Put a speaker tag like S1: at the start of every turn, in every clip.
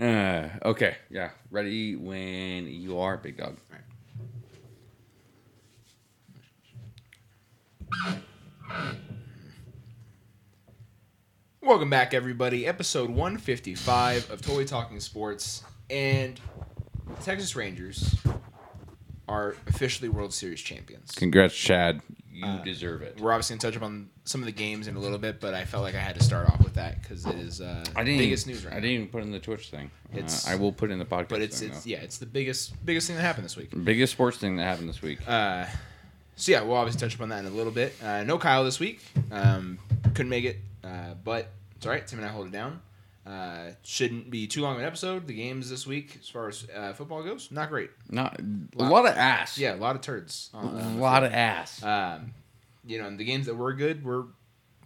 S1: Uh, okay, yeah. Ready when you are, big dog.
S2: Welcome back, everybody. Episode 155 of Totally Talking Sports. And the Texas Rangers are officially World Series champions.
S1: Congrats, Chad. You
S2: Uh,
S1: deserve it.
S2: We're obviously going to touch upon some of the games in a little bit, but I felt like I had to start off with that because it is uh,
S1: I didn't.
S2: biggest
S1: even,
S2: news right
S1: I
S2: now.
S1: didn't even put in the Twitch thing.
S2: It's-
S1: uh, I will put in the podcast.
S2: But it's
S1: thing,
S2: it's
S1: though.
S2: yeah, it's the biggest biggest thing that happened this week.
S1: biggest sports thing that happened this week.
S2: Uh, so yeah, we'll obviously touch upon that in a little bit. Uh, no Kyle this week. Um, couldn't make it, uh, but it's all right. Tim and I hold it down. Uh, shouldn't be too long of an episode. The games this week, as far as uh, football goes, not great.
S1: Not a lot of ass.
S2: Yeah, a lot of turds.
S1: a
S2: on- on the
S1: lot of ass.
S2: Um, you know, and the games that were good were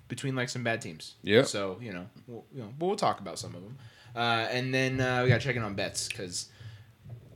S2: between like some bad teams.
S1: Yeah.
S2: So you know, we'll, you know, but we'll talk about some of them. Uh, and then uh, we got to check in on bets because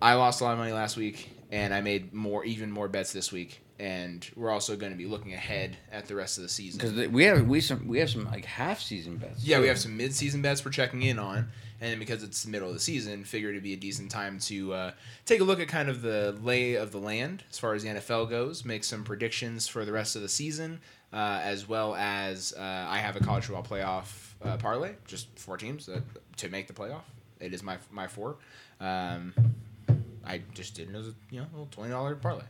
S2: I lost a lot of money last week, and I made more, even more bets this week. And we're also going to be looking ahead at the rest of the season.
S1: Because we have we some we have some like half season bets.
S2: Yeah, we have some mid-season bets we're checking in on, and because it's the middle of the season, figured it'd be a decent time to uh, take a look at kind of the lay of the land as far as the NFL goes, make some predictions for the rest of the season, uh, as well as uh, I have a college football playoff uh, parlay, just four teams uh, to make the playoff. It is my my four. Um, I just did it as a you know a little twenty dollar parlay.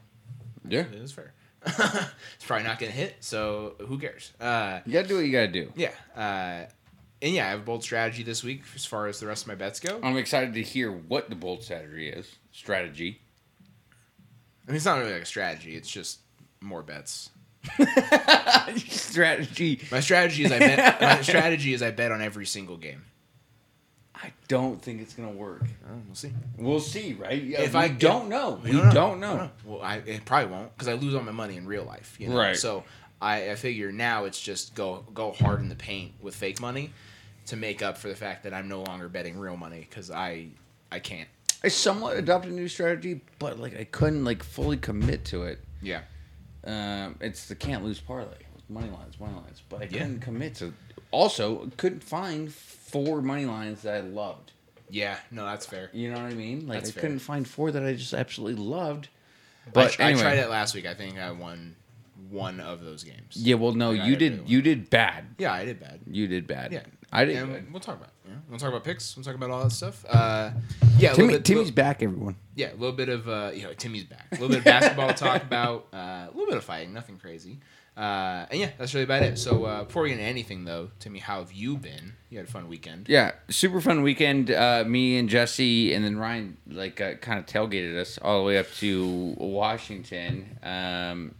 S1: Yeah.
S2: It was fair. it's probably not gonna hit, so who cares? Uh,
S1: You gotta do what you gotta do.
S2: yeah. Uh, and yeah, I have a bold strategy this week as far as the rest of my bets go.
S1: I'm excited to hear what the bold strategy is. Strategy.
S2: I mean, it's not really like a strategy; it's just more bets.
S1: strategy.
S2: My strategy is I bet. my strategy is I bet on every single game.
S1: I don't think it's gonna work.
S2: Oh, we'll see.
S1: We'll see, right? Yeah,
S2: If I-
S1: don't know, we, don't know.
S2: Don't Well, I it probably won't because I lose all my money in real life. You know?
S1: Right.
S2: So I, I figure now it's just go go hard in the paint with fake money to make up for the fact that I'm no longer betting real money because I I can't.
S1: I somewhat adopted a new strategy, but like I couldn't like fully commit to it.
S2: Yeah.
S1: Um, it's the can't lose parlay money lines, money lines, but I
S2: Yeah.
S1: couldn't commit to. Also, couldn't find four money lines that I loved.
S2: Yeah. No, that's fair.
S1: You know what I mean? Like
S2: That's
S1: I
S2: fair.
S1: couldn't find four that I just absolutely loved.
S2: But I,
S1: anyway.
S2: tried it last week. I think I won one of those games.
S1: Yeah, well, no,
S2: Like,
S1: you did. You did bad.
S2: Yeah, I did bad.
S1: You did bad.
S2: Yeah,
S1: I did.
S2: And
S1: good.
S2: we'll talk about. It, yeah, we'll talk about picks. We'll talk about all that stuff. Uh, yeah,
S1: Timmy,
S2: bit,
S1: Timmy's
S2: little-
S1: back, everyone.
S2: yeah, a little bit of uh, you know, Timmy's back. A little bit of basketball to talk about. Uh, a little bit of fighting, nothing crazy. Uh, and yeah, that's really about it. So uh, before we get into anything, though, Timmy, how have you been? You had a fun weekend.
S1: Yeah, super fun weekend. Uh, me and Jesse, and then Ryan, like, uh, kind of tailgated us all the way up to Washington. Um,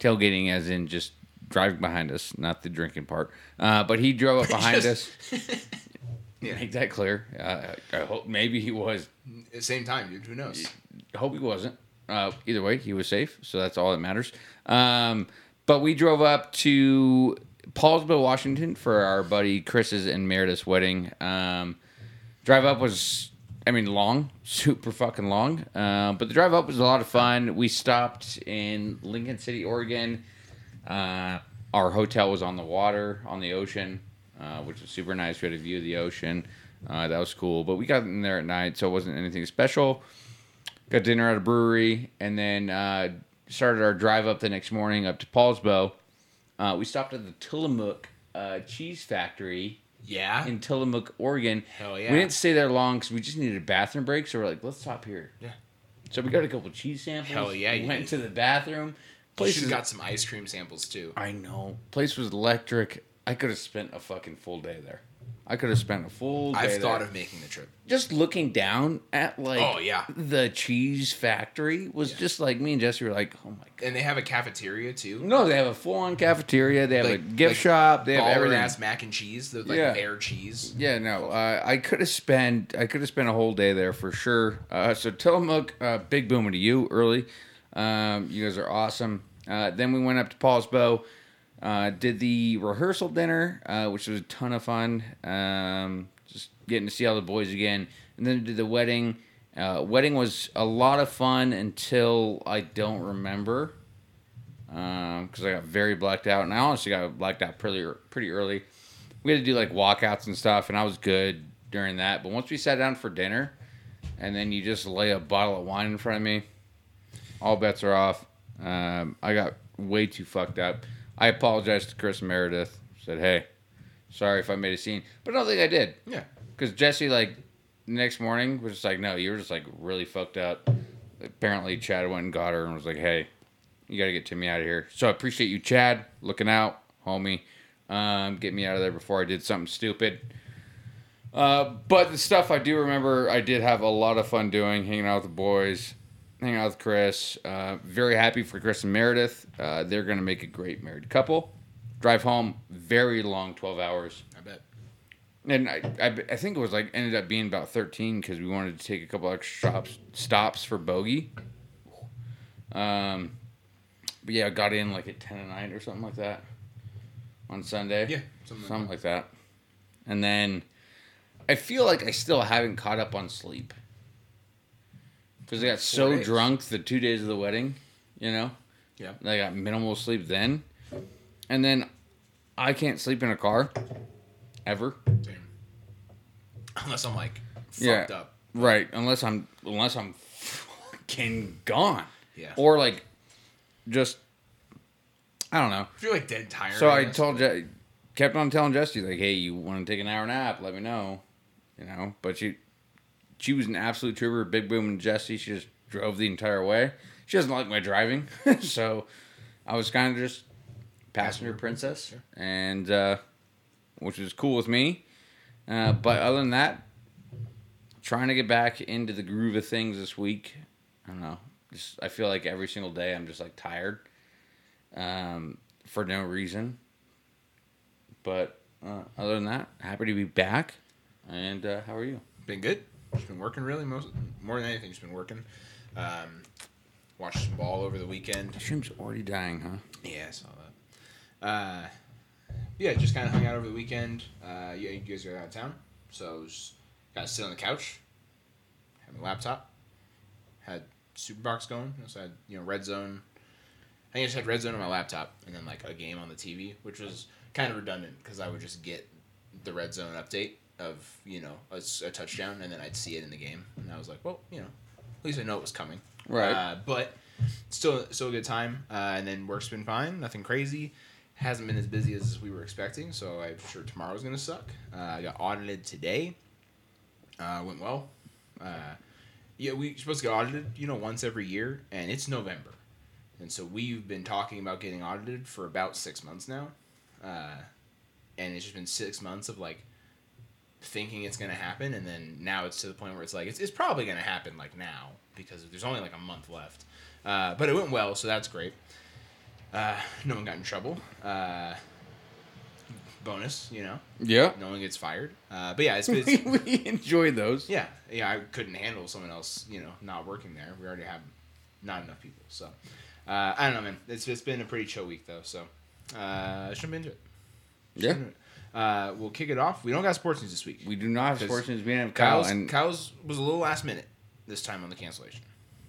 S1: tailgating, as in just driving behind us, not the drinking part. Uh, but he drove up behind us.
S2: Yeah.
S1: Make that clear. Uh, I hope maybe he was.
S2: At the same time, dude. Who knows?
S1: Hope he wasn't. Uh, either way, he was safe, so that's all that matters. Um, but we drove up to Poulsbo, Washington, for our buddy Chris's and Meredith's wedding. Um, drive up was, I mean, long, super fucking long. Uh, but the drive up was a lot of fun. We stopped in Lincoln City, Oregon. Uh, our hotel was on the water, on the ocean, uh, which was super nice. We had a view of the ocean. Uh, that was cool. But we got in there at night, so it wasn't anything special. Got dinner at a brewery, and then uh, started our drive up the next morning up to Poulsbo. Uh, we stopped at the Tillamook uh, Cheese Factory
S2: Yeah.
S1: in Tillamook, Oregon.
S2: Hell yeah.
S1: We didn't stay there long because we just needed a bathroom break. So we're like, let's stop here.
S2: Yeah.
S1: So we got a couple cheese samples.
S2: Hell yeah,
S1: We went
S2: did.
S1: to the bathroom.
S2: You
S1: Place is,
S2: have got some ice cream samples too.
S1: I know. Place was electric. I could have spent a fucking full day there. I could have spent a full day
S2: I've thought
S1: there.
S2: of making the trip.
S1: just looking down at like
S2: Oh, yeah.
S1: the cheese factory was
S2: Yeah.
S1: just like me and Jesse were like, oh my god.
S2: And they have a cafeteria too.
S1: No, they have a full on cafeteria. They have a gift
S2: like
S1: shop. They have everything.
S2: ass mac and cheese, the like
S1: Yeah.
S2: bear cheese.
S1: Yeah, no, uh, I could have spent I could have spent a whole day there for sure. Uh, so Tillamook, uh, big booming to you early. Um, you guys are awesome. Uh, then we went up to Poulsbo, uh, did the rehearsal dinner, uh, which was a ton of fun. Um, just getting to see all the boys again, and then did the wedding. Uh, wedding was a lot of fun until I don't remember because I got very blacked out, and I honestly got blacked out pretty pretty early. We had to do like walkouts and stuff, and I was good during that. But once we sat down for dinner, and then you just lay a bottle of wine in front of me, all bets are off. Um, I got way too fucked up. I apologized to Chris Meredith. Said, "Hey, sorry if I made a scene," but I don't think I did.
S2: Yeah.
S1: Because Jesse, like, next morning was just like, no, you were just like really fucked up. Apparently, Chad went and got her and was like, hey, you got to get Timmy out of here. So I appreciate you, Chad, looking out, homie. Um, get me out of there before I did something stupid. Uh, but the stuff I do remember, I did have a lot of fun doing, hanging out with the boys, hanging out with Chris. Uh, very happy for Chris and Meredith. Uh, they're going to make a great married couple. Drive home, very long, 12 hours.
S2: I bet.
S1: And I, I, I think it was like ended up being about 13 because we wanted to take a couple extra stops, stops for bogey. Um, but yeah, I got in like at 10 at night or something like that on Sunday.
S2: Yeah, something
S1: something,
S2: like
S1: like that. And then I feel like I still haven't caught up on sleep because I got so
S2: days.
S1: drunk the two days of the wedding, you know.
S2: Yeah.
S1: I got minimal sleep then, and then I can't sleep in a car ever.
S2: Same. Unless I'm like fucked
S1: Yeah.
S2: up.
S1: Right, unless I'm unless I'm fucking gone.
S2: Yeah.
S1: Or like just I don't know.
S2: I feel like dead tired.
S1: So I
S2: guess.
S1: told Je- kept on telling Jesse like, "Hey, you want to take an hour nap? Let me know." You know, but she she was an absolute trooper, big boom and Jesse. She just drove the entire way. She doesn't like my driving, so I was kind of just passenger princess, and uh, which was cool with me. Uh, but other than that, trying to get back into the groove of things this week. I don't know. Just I feel like every single day I'm just like tired, um, for no reason. But uh, other than that, happy to be back. And uh, how are you?
S2: been good. Just been working really most more than anything. Just been working. Um, watched some ball over the weekend.
S1: The stream's already dying, huh?
S2: Yeah, I saw that. Uh, yeah, just kind of hung out over the weekend. Uh, yeah, you guys are out of town, so I was got to sit on the couch, had my laptop, had Superbox going. So I had you know Red Zone. I think I just had Red Zone on my laptop, and then like a game on the TV, which was kind of redundant because I would just get the Red Zone update of you know a touchdown, and then I'd see it in the game, and I was like, well, you know, at least I know it was coming.
S1: Right.
S2: Uh, but still, still a good time. Uh, and then work's been fine. Nothing crazy. Hasn't been as busy as we were expecting. So I'm sure tomorrow's gonna suck. Uh, I got audited today. Uh, went well. Uh, yeah, we're supposed to get audited, you know, once every year, and it's November, and so we've been talking about getting audited for about six months now, uh, and it's just been six months of like thinking it's gonna happen, and then now it's to the point where it's like it's, it's probably gonna happen like now because there's only like a month left, uh, but it went well, so that's great. Uh, no one got in trouble. Uh, bonus, you know,
S1: Yeah.
S2: no one gets fired. Uh, but yeah, it's, it's
S1: we enjoy those.
S2: yeah, yeah. I couldn't handle someone else, you know, not working there. We already have not enough people, so uh, I don't know, man. It's just been a pretty chill week though, so uh, I should be into it.
S1: Yeah.
S2: Uh, we'll kick it off. We don't got sports news this week.
S1: We do not have sports news. We didn't have Kyle,
S2: Kyle's,
S1: and
S2: Kyle's was a little last minute this time on the cancellation.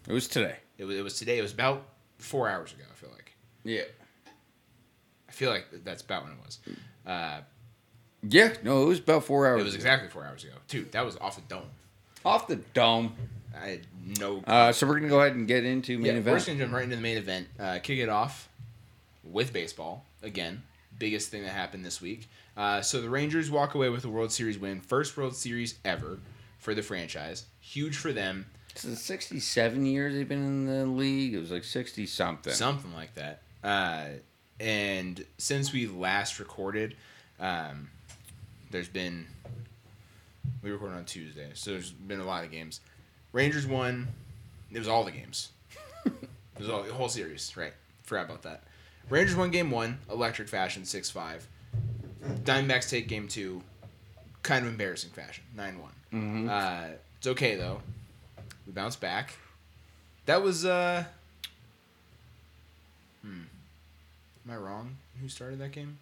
S1: it was today.
S2: It was, it was today. It was about four hours ago. I feel like.
S1: Yeah.
S2: I feel like that's about when it was. Uh,
S1: Yeah. No, it was about four hours. Ago.
S2: It was
S1: ago.
S2: exactly four hours ago. Dude, that was off the dome.
S1: off the dome.
S2: I had no.
S1: Uh, so we're gonna go ahead and get into main
S2: yeah,
S1: event.
S2: we're just gonna jump right into the main event. Uh, kick it off with baseball again. Biggest thing that happened this week. Uh, so the Rangers walk away with a World Series win, first World Series ever for the franchise. Huge for them.
S1: It's the 67 years they've been in the league. It was like 60 something.
S2: something like that. Uh, and since we last recorded, um, there's been we recorded on Tuesday, so there's been a lot of games. Rangers won. It was all the games. it was all the whole series, right? Forgot about that. Rangers won game one, electric fashion, six five. Diamondbacks take game two, kind of embarrassing fashion, nine one.
S1: Mhm.
S2: Uh, it's okay though. We bounce back. That was uh. Hmm. Am I wrong? Who started that game?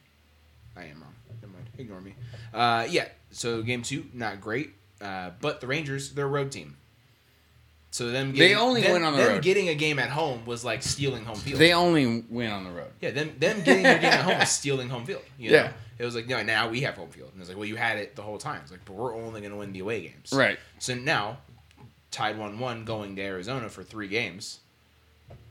S2: I am wrong. Never mind. Ignore me. Uh, yeah. So game two, not great. Uh, but the Rangers, they're a road team. So them
S1: They
S2: getting,
S1: only
S2: them,
S1: win on the road.
S2: getting a game at home was like stealing home field.
S1: They only win on the road.
S2: yeah, them them getting a game at home was stealing home field. You
S1: Yeah.
S2: It was like no, now we have home field, and it was like, well, you had it the whole time. It's like, but we're only going to win the away games.
S1: Right.
S2: So now, tied one one, going to Arizona for three games.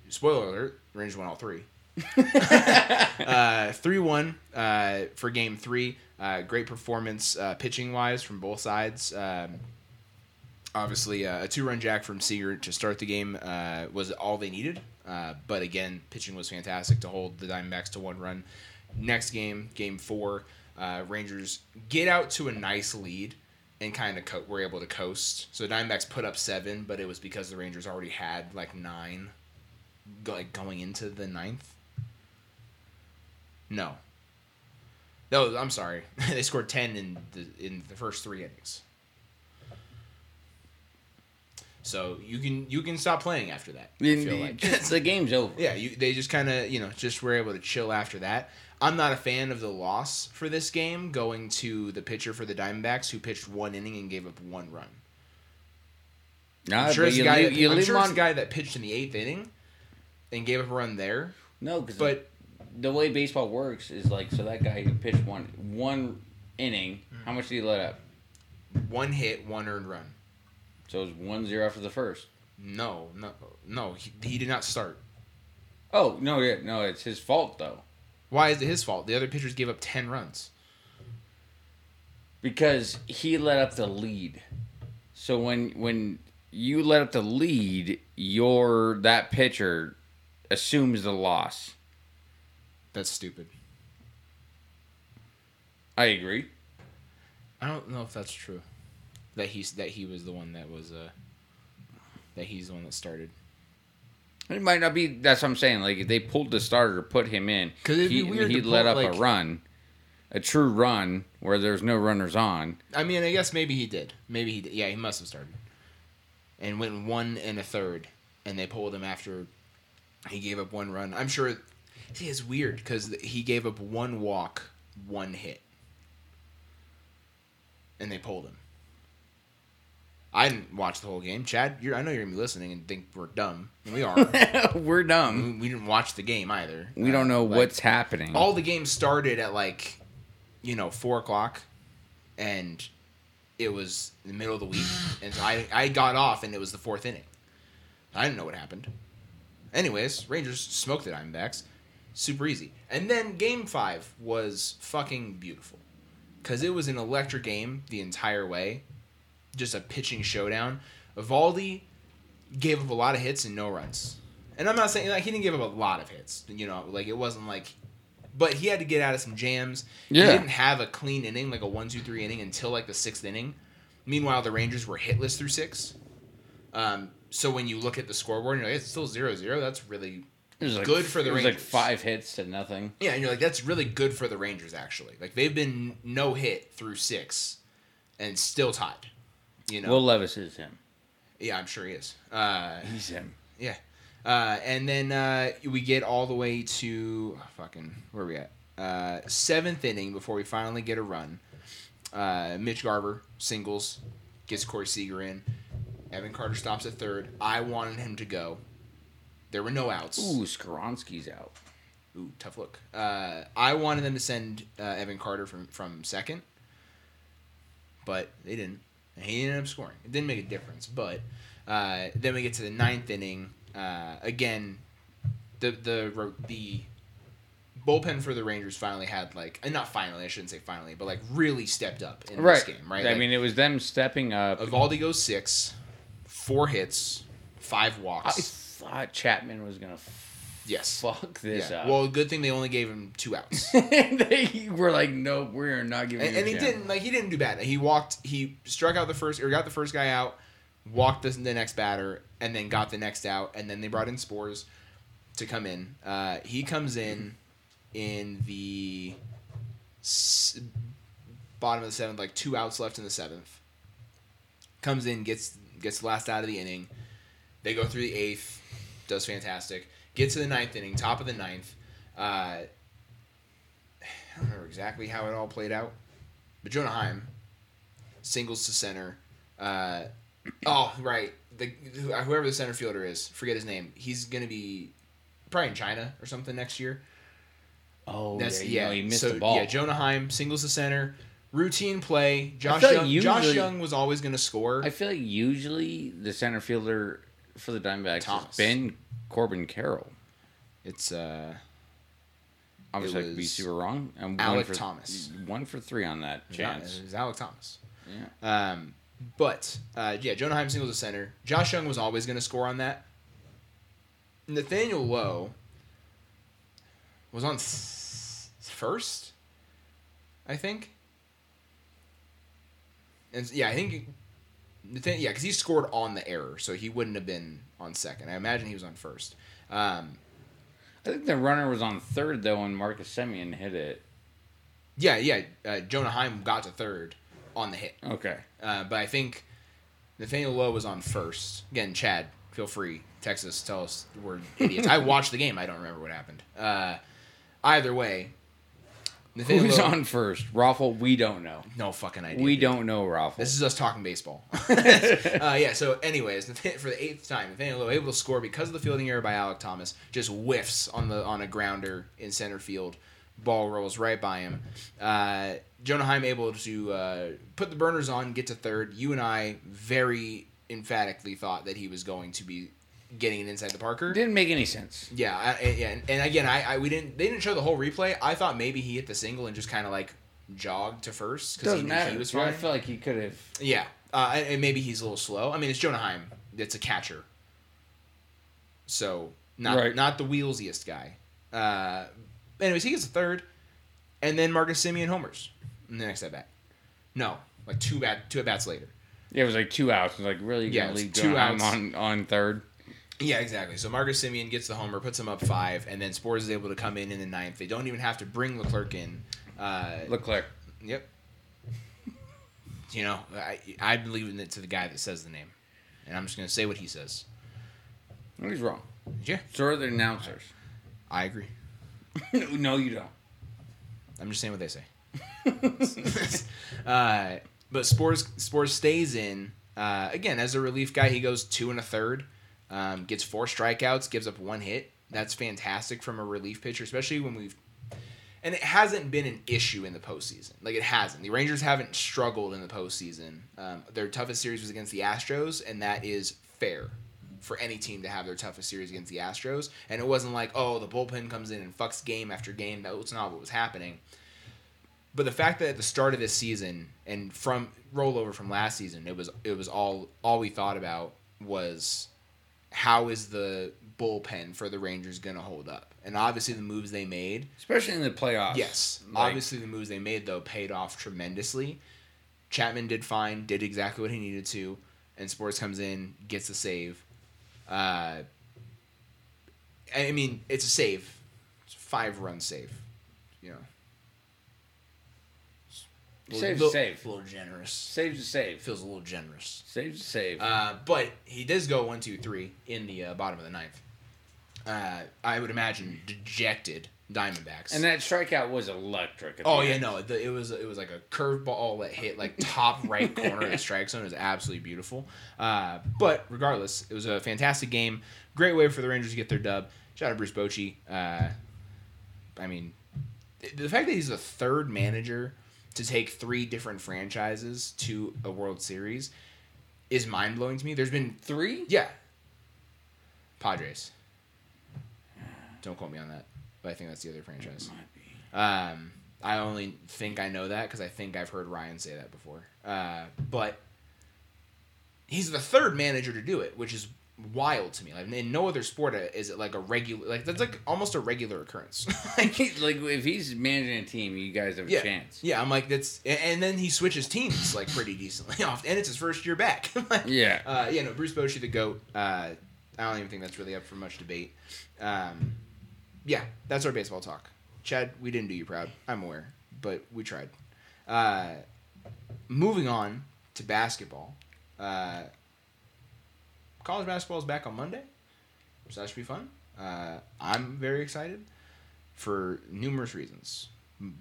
S2: Spoiler alert: Rangers won all three. uh, three one uh, for game three. Uh, great performance uh, pitching wise from both sides. Um, obviously, uh, a two run jack from Seager to start the game uh, was all they needed. Uh, but again, pitching was fantastic to hold the Diamondbacks to one run. Next game, game four, uh, Rangers get out to a nice lead and kind of co- were able to coast. So the Diamondbacks put up seven, but it was because the Rangers already had like nine, like going into the ninth. No. No, I'm sorry. they scored ten in the in the first three innings. So you can you can stop playing after that. I feel like.
S1: the game's over.
S2: Yeah, you, they just kind of, you know, just were able to chill after that. I'm not a fan of the loss for this game going to the pitcher for the Diamondbacks who pitched one inning and gave up one run.
S1: Nah,
S2: I'm sure, it's,
S1: you
S2: the guy,
S1: leave, you
S2: I'm
S1: leave
S2: sure
S1: on.
S2: the guy that pitched in the eighth inning and gave up a run there.
S1: no, because
S2: But
S1: the way baseball works is like so that guy who pitched one one inning,
S2: Mm.
S1: how much did he let up?
S2: one hit, one earned run.
S1: So it was one zero after the first.
S2: No, no, no. He, he did not start.
S1: Oh no, yeah, no, it's his fault though
S2: Why is it his fault? The other pitchers gave up ten runs.
S1: because he let up the lead. So when when you let up the lead, your that pitcher assumes the loss.
S2: That's stupid.
S1: I agree.
S2: I don't know if that's true. That he's that he was the one that was uh that he's the one that started.
S1: It might not be. That's what I'm saying. Like if they pulled the starter, put him in,
S2: 'Cause it'd be
S1: he,
S2: weird
S1: he
S2: to
S1: let
S2: pull,
S1: up
S2: like-
S1: a run, a true run where there's no runners on.
S2: I mean, I guess maybe he did. Maybe he did. Yeah, he must have started. And went one and a third, and they pulled him after he gave up one run. I'm sure. See, it's weird because he gave up one walk, one hit, and they pulled him. I didn't watch the whole game. Chad, you're, I know you're gonna be listening and think we're dumb, and we are.
S1: We're dumb.
S2: we, we didn't watch the game either.
S1: We don't
S2: Uh,
S1: know
S2: like,
S1: what's happening.
S2: all the games started at like you know four o'clock and it was the middle of the week and so I, I got off and it was the fourth inning i didn't know what happened anyways rangers smoked the diamondbacks super easy and then game five was fucking beautiful because it was an electric game the entire way just a pitching showdown Eovaldi gave up a lot of hits and no runs and i'm not saying like he didn't give up a lot of hits you know like it wasn't like but he had to get out of some jams.
S1: Yeah.
S2: He didn't have a clean inning, like a one, two, three inning until like the sixth inning. Meanwhile, the Rangers were hitless through six. Um, so when you look at the scoreboard, and you're like, it's still 0-0. That's really
S1: It was like,
S2: good for the
S1: it was like five hits to nothing.
S2: yeah, and you're like, that's really good for the Rangers actually. Like they've been no hit through six, and still tied. You know,
S1: Will Levis is him.
S2: yeah, I'm sure he is. Uh,
S1: He's him.
S2: yeah. Uh, and then uh, we get all the way to oh, fucking where are we at? Uh, seventh inning before we finally get a run. Uh, Mitch Garver singles, gets Corey Seager in. Evan Carter stops at third. I wanted him to go. There were no outs.
S1: Ooh, Skoronsky's out.
S2: Ooh, tough look. Uh, I wanted them to send uh, Evan Carter from, from second, but they didn't. And he ended up scoring. It didn't make a difference. But uh, then we get to the ninth inning. Uh, again, the the the bullpen for the Rangers finally had like, and not finally, I shouldn't say finally, but like really stepped up in
S1: Right.
S2: this game, right?
S1: I
S2: Like,
S1: mean, it was them stepping up.
S2: Eovaldi goes six, four hits, five walks I
S1: thought Chapman was gonna
S2: yes.
S1: fuck this
S2: Yeah.
S1: up.
S2: Well, good thing they only gave him two outs.
S1: they were like, nope, we're not giving.
S2: and, and he
S1: chance."
S2: didn't like he didn't do bad. He walked. He struck out the first or got the first guy out, walked the, the next batter, and then got the next out. And then they brought in Sborz to come in. Uh, he comes in in the s- bottom of the seventh, like two outs left in the seventh. Comes in, gets gets the last out of the inning. They go through the eighth, does fantastic. Get to the ninth inning, top of the ninth. Uh, I don't remember exactly how it all played out, but Jonah Heim singles to center. Uh, oh, right. the whoever the center fielder is, forget his name. He's gonna be probably in China or something next year.
S1: Oh,
S2: That's
S1: yeah,
S2: yeah.
S1: know, he missed
S2: so,
S1: the ball.
S2: Yeah, Jonah Heim singles to center, routine play. Josh
S1: feel like
S2: Young, Josh Jung was always gonna score.
S1: I feel like usually the center fielder for the Diamondbacks
S2: Thomas.
S1: has been Corbin Carroll.
S2: it's uh,
S1: Obviously,
S2: It
S1: I could be super wrong. I'm one
S2: Alek
S1: for,
S2: Thomas.
S1: One for three on that
S2: it
S1: chance.
S2: was Alek Thomas.
S1: Yeah.
S2: Um, but uh, yeah, Jonah Heim singles the center. Josh Jung was always gonna score on that. Nathaniel Lowe was on s- first, I think. And yeah, I think Nathan, yeah, because he scored on the error, so he wouldn't have been on second. I imagine he was on first. Um,
S1: I think the runner was on third though when Marcus Semien hit it.
S2: yeah, yeah, uh, Jonah Heim got to third on the hit,
S1: Okay.
S2: uh, but I think Nathaniel Lowe was on first. Again, Chad, feel free, text us, tell us we're idiots. I watched the game, I don't remember what happened. Uh, either way, Nathaniel
S1: Who's on first? Raffle, we don't know.
S2: No fucking idea.
S1: We
S2: dude.
S1: don't know Raffle.
S2: This is us talking baseball. uh, yeah. So, anyways, for the eighth time, Nathaniel Lowe able to score because of the fielding error by Alek Thomas. Just whiffs on the on a grounder in center field. Ball rolls right by him. Uh, Jonah Heim able to uh, put the burners on, get to third. You and I very emphatically thought that he was going to be getting it inside the Parker.
S1: Didn't make any sense.
S2: Yeah, I, and- yeah, and, and again, I, I we didn't they didn't show the whole replay. I thought maybe he hit the single and just kind of like jogged to first because he knew
S1: matter.
S2: he was
S1: I feel like he could have.
S2: Yeah, uh, and and maybe he's a little slow. I mean, it's Jonah Heim. It's a catcher, so not
S1: Right.
S2: not the wheelsiest guy. Uh, anyways, he gets a third, and then Marcus Semien homers in the next at bat. No, like two bat two at bats later.
S1: Yeah, it was like two outs. It was like really
S2: Yeah,
S1: gonna leave
S2: two
S1: outs. on on third.
S2: Yeah, exactly. So Marcus Semien gets the homer, puts him up five, and then Sborz is able to come in in the ninth. They don't even have to bring Leclerc in. Uh,
S1: Leclerc.
S2: Yep. You know, I I believe in it to the guy that says the name, and I'm just gonna say what he says.
S1: He's wrong.
S2: Yeah,
S1: So are the announcers.
S2: I agree.
S1: no, you don't.
S2: I'm just saying what they say. uh, but Sborz Sborz stays in uh, again as a relief guy. He goes two and a third, um, gets four strikeouts, gives up one hit. That's fantastic from a relief pitcher, especially when we've. And it hasn't been an issue in the postseason. Like it hasn't. The Rangers haven't struggled in the postseason. Um, their toughest series was against the Astros, and that is fair for any team to have their toughest series against the Astros. And it wasn't like, oh, the bullpen comes in and fucks game after game. That was not what was happening. But the fact that at the start of this season and from rollover from last season, it was it was all all we thought about was how is the bullpen for the Rangers going to hold up? And obviously the moves they made,
S1: Especially in the playoffs.
S2: yes,
S1: Like,
S2: obviously the moves they made though paid off tremendously. Chapman did fine, did exactly what he needed to, and Sborz comes in, gets a save. Uh, I mean, it's a save, it's a five run save, you know.
S1: Save's
S2: little,
S1: a save.
S2: A little generous.
S1: Saves a save.
S2: Feels a little generous.
S1: Saves a save.
S2: Uh, but he does go one, two, three in the uh, bottom of the ninth. Uh, I would imagine dejected Diamondbacks.
S1: and that strikeout was electric.
S2: oh yeah,
S1: end.
S2: no, the, it was it was like a curveball that hit like top right corner of the strike zone. It was absolutely beautiful. Uh, but regardless, it was a fantastic game. Great way for the Rangers to get their dub. Shout out Bruce Bochy. Uh, I mean, the fact that he's the third manager to take three different franchises to a World Series is mind blowing to me. There's been
S1: Three?
S2: yeah, Padres. Don't quote me on that, but I think that's the other franchise.
S1: Might be.
S2: Um, I only think I know that because I think I've heard Ryan say that before. Uh, but he's the third manager to do it, which is wild to me. Like in no other sport uh, is it like a regular like that's like almost a regular occurrence. like,
S1: like if he's managing a team, you guys have a
S2: yeah,
S1: chance.
S2: yeah. I'm like that's and- and then he switches teams like pretty decently off, and it's his first year back. Like,
S1: Yeah.
S2: uh, yeah, no, Bruce Bochy, the goat. Uh, I don't even think that's really up for much debate. Um, yeah, that's our baseball talk. Chad, we didn't do you proud. I'm aware, but we tried. Uh, moving on to basketball. Uh, college basketball is back on Monday, so that should be fun. Uh, I'm very excited for numerous reasons,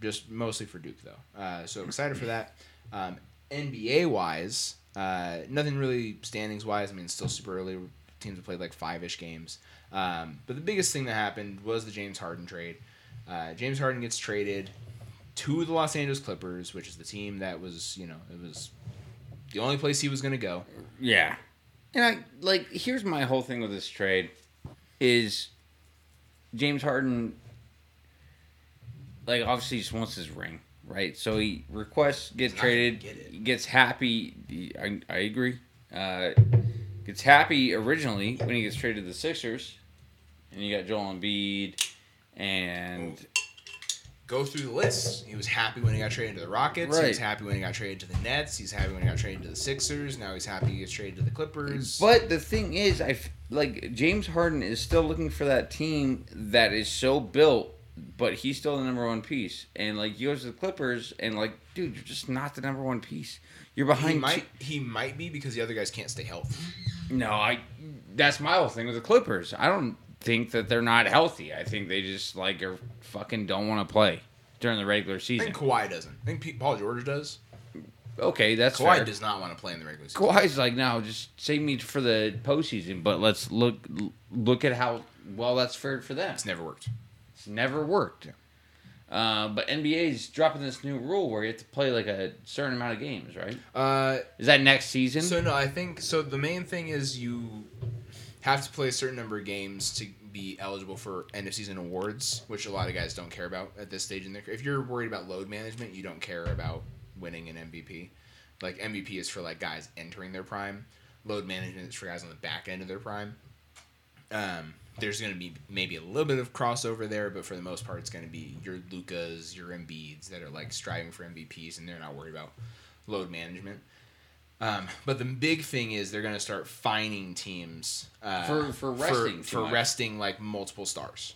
S2: just mostly for Duke though. Uh, so excited for that. Um, NBA wise, Uh, nothing really standings wise. I mean, it's still super early. Teams have played like five ish games. Um, but the biggest thing that happened was the James Harden trade. Uh, James Harden gets traded to the Los Angeles Clippers, which is the team that was, you know, it was the only place he was going to go.
S1: Yeah. And I like here's my whole thing with this trade is James Harden like obviously just wants his ring, right? So he requests
S2: gets
S1: traded,
S2: get
S1: gets happy. I, I agree. Uh, gets happy originally when he gets traded to the Sixers, and you got Joel Embiid, and
S2: Go through the list. He was happy when he got traded to the Rockets. He was happy when he got traded to the Nets. He's happy when he got traded to the Sixers. Now he's happy he gets traded to the Clippers.
S1: But the thing is, I f- like James Harden is still looking for that team that is so built, but he's still the number one piece. And like he goes to the Clippers, and like, dude, you're just not the number one piece. You're behind.
S2: he might he might be because the other guys can't stay healthy.
S1: no, I. That's my whole thing with the Clippers. I don't think that they're not healthy. I think they just like are fucking don't want to play during the regular
S2: I
S1: season.
S2: think Kawhi doesn't. I think P- Paul George does.
S1: Okay, that's
S2: Kawhi
S1: fair.
S2: does not want to play in the regular season.
S1: Kawhi's like, no, just save me for the postseason. But let's look look at how well that's fared for them.
S2: It's never worked.
S1: It's never worked.
S2: Yeah.
S1: Uh, but NBA's dropping this new rule where you have to play like a certain amount of games, right?
S2: Uh,
S1: Is that next season?
S2: so no, I think so. The main thing is you have to play a certain number of games to be eligible for end of season awards, which a lot of guys don't care about at this stage in their career. If you're worried about load management, you don't care about winning an MVP. Like MVP is for like guys entering their prime. Load management is for guys on the back end of their prime. Um, there's going to be maybe a little bit of crossover there, but for the most part, it's going to be your Lukas, your Embiids that are like striving for MVPs, and they're not worried about load management. Um, but the big thing is they're going to start fining teams uh,
S1: For- for resting too
S2: for, resting like multiple stars.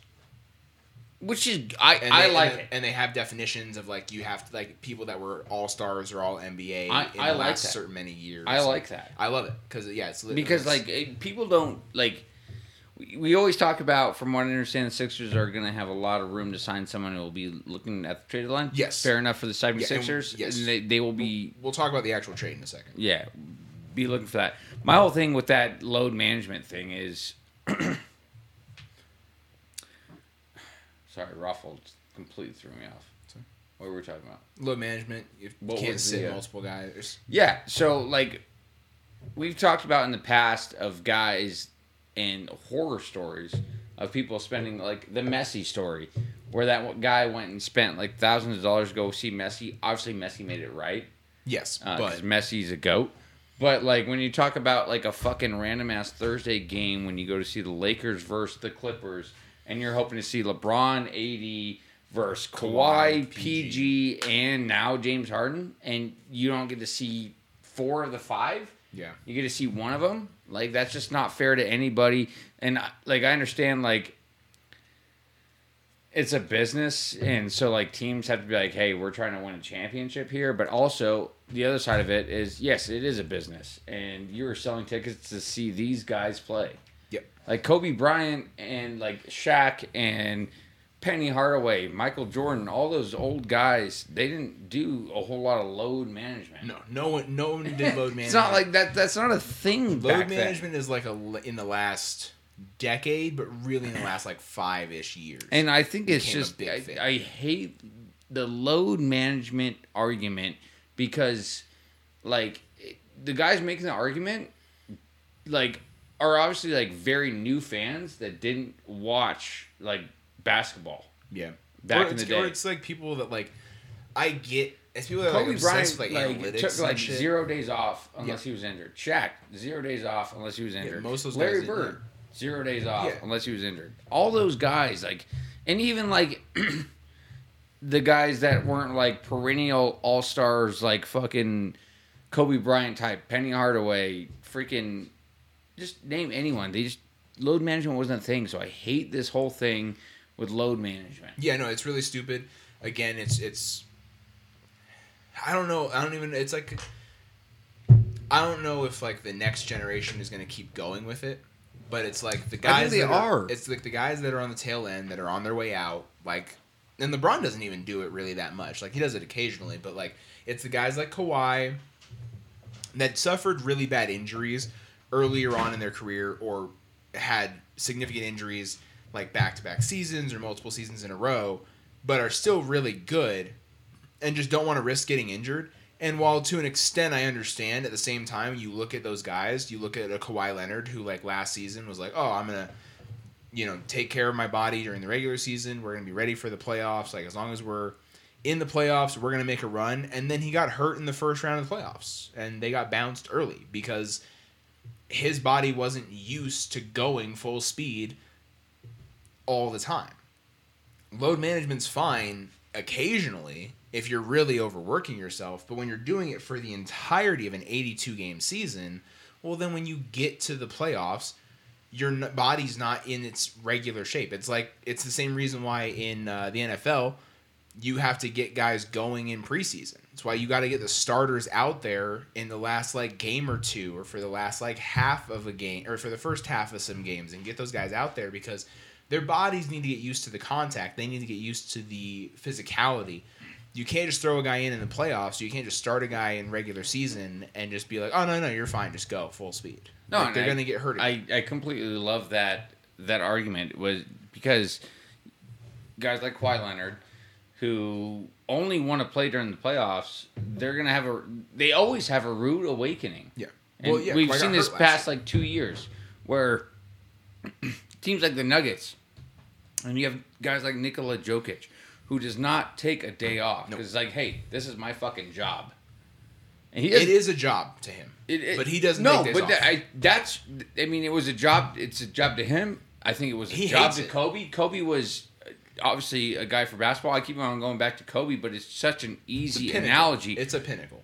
S1: Which is I
S2: And
S1: I
S2: they,
S1: like
S2: and,
S1: it.
S2: and they have definitions of like you have to like people that were all stars or all NBA
S1: I-
S2: in
S1: I
S2: the
S1: like
S2: last
S1: that.
S2: certain many years.
S1: I like that
S2: I love it because yeah, it's
S1: because
S2: it's-
S1: like people don't like. We, always talk about, from what I understand, the Sixers are going to have a lot of room to sign someone who will be looking at the trade line.
S2: Yes.
S1: fair enough for the 76ers.
S2: Yeah, and- yes.
S1: and they, they will be
S2: we'll talk about the actual trade in a second.
S1: yeah, be looking for that. My whole thing with that load management thing is, sorry, ruffled completely threw me off.
S2: Sorry.
S1: What were we talking about?
S2: Load management, you
S1: What
S2: can't sit
S1: the, uh,
S2: multiple guys.
S1: Yeah, so like we've talked about in the past of guys and horror stories of people spending like the Messi story, where that guy went and spent like thousands of dollars to go see Messi. Obviously, Messi made it right
S2: Yes, uh,
S1: because
S2: but
S1: Messi's a goat. But like when you talk about like a fucking random ass Thursday game when you go to see the Lakers versus the Clippers and you're hoping to see LeBron, AD versus Kawhi,
S2: Kawhi,
S1: PG, and now James Harden, and you don't get to see four of the five.
S2: yeah,
S1: You get to see one of them. Like that's just not fair to anybody. And like I understand like it's a business and so like teams have to be like, "Hey, we're trying to win a championship here." But also, the other side of it is, yes, it is a business and you're selling tickets to see these guys play.
S2: Yep.
S1: Like Kobe Bryant and like Shaq and Penny Hardaway, Michael Jordan, all those old guys, they didn't do a whole lot of load management.
S2: no, no one, no one did load management.
S1: It's not like that. That's not a thing.
S2: load management is like a in the last decade, but really in the last like five ish years.
S1: And I think it's just I. I hate the load management argument because, like, the guys making the argument, like, are obviously like very new fans that didn't watch like basketball.
S2: yeah,
S1: back
S2: or
S1: in the
S2: it's,
S1: day.
S2: or it's like people that like I get. It's people that
S1: Kobe
S2: like
S1: Bryant
S2: with, like,
S1: like, took like
S2: shit.
S1: zero days off unless he was injured. Shaq zero days off unless he was injured.
S2: most of those
S1: Larry
S2: guys didn't,
S1: Bird zero days off
S2: Yeah.
S1: unless he was injured. All those guys like, and even like the guys that weren't like perennial all stars like fucking Kobe Bryant type, Penny Hardaway, freaking, just name anyone. They just load management wasn't a thing. So I hate this whole thing with load management.
S2: Yeah, no, it's really stupid. Again, it's it's. I don't know. I don't even. It's like. I don't know if like the next generation is going to keep going with it, but it's like the guys
S3: they
S2: that
S3: are.
S2: It's like the guys that are on the tail end that are on their way out. Like, and LeBron doesn't even do it really that much. Like he does it occasionally, but like it's the guys like Kawhi, that suffered really bad injuries earlier on in their career or had significant injuries like back to back seasons or multiple seasons in a row, but are still really good and just don't want to risk getting injured. And while to an extent I understand, at the same time, you look at those guys, you look at a Kawhi Leonard who, like last season, was like, oh, I'm to, you know, take care of my body during the regular season. We're to be ready for the playoffs. Like, as long as we're in the playoffs, we're to make a run. And then he got hurt in the first round of the playoffs, and they got bounced early because his body wasn't used to going full speed all the time. Load management's fine occasionally if you're really overworking yourself, but when you're doing it for the entirety of an 82 game season, well, then when you get to the playoffs, your body's not in its regular shape. It's like it's the same reason why in uh, the NFL you have to get guys going in preseason. It's why you got to get the starters out there in the last like game or two, or for the last like half of a game, or for the first half of some games, and get those guys out there because their bodies need to get used to the contact. They need to get used to the physicality. You can't just throw a guy in in the playoffs. You can't just start a guy in regular season and just be like, "Oh no, no, you're fine. Just go full speed."
S1: No,
S2: Like, they're
S1: I-
S2: gonna get hurt.
S1: I, I completely love that that argument was because guys like Kawhi Leonard, who only want to play during the playoffs, they're gonna have a they always have a rude awakening.
S2: yeah.
S1: And
S2: Well, yeah.
S1: we've seen this past
S2: year.
S1: like two years where teams like the Nuggets and you have guys like Nikola Jokic who does not take a day off
S2: Nope.
S1: because it's like, hey, this is my fucking job. And he
S2: It is a job to him,
S1: it- it-
S2: but he doesn't.
S1: No, but that, I, that's. I mean, it was a job. It's a job to him. I think it was a
S2: He
S1: job to
S2: it.
S1: Kobe. Kobe was uh, obviously a guy for basketball. I keep on going back to Kobe, but it's such an easy analogy.
S2: It's a pinnacle.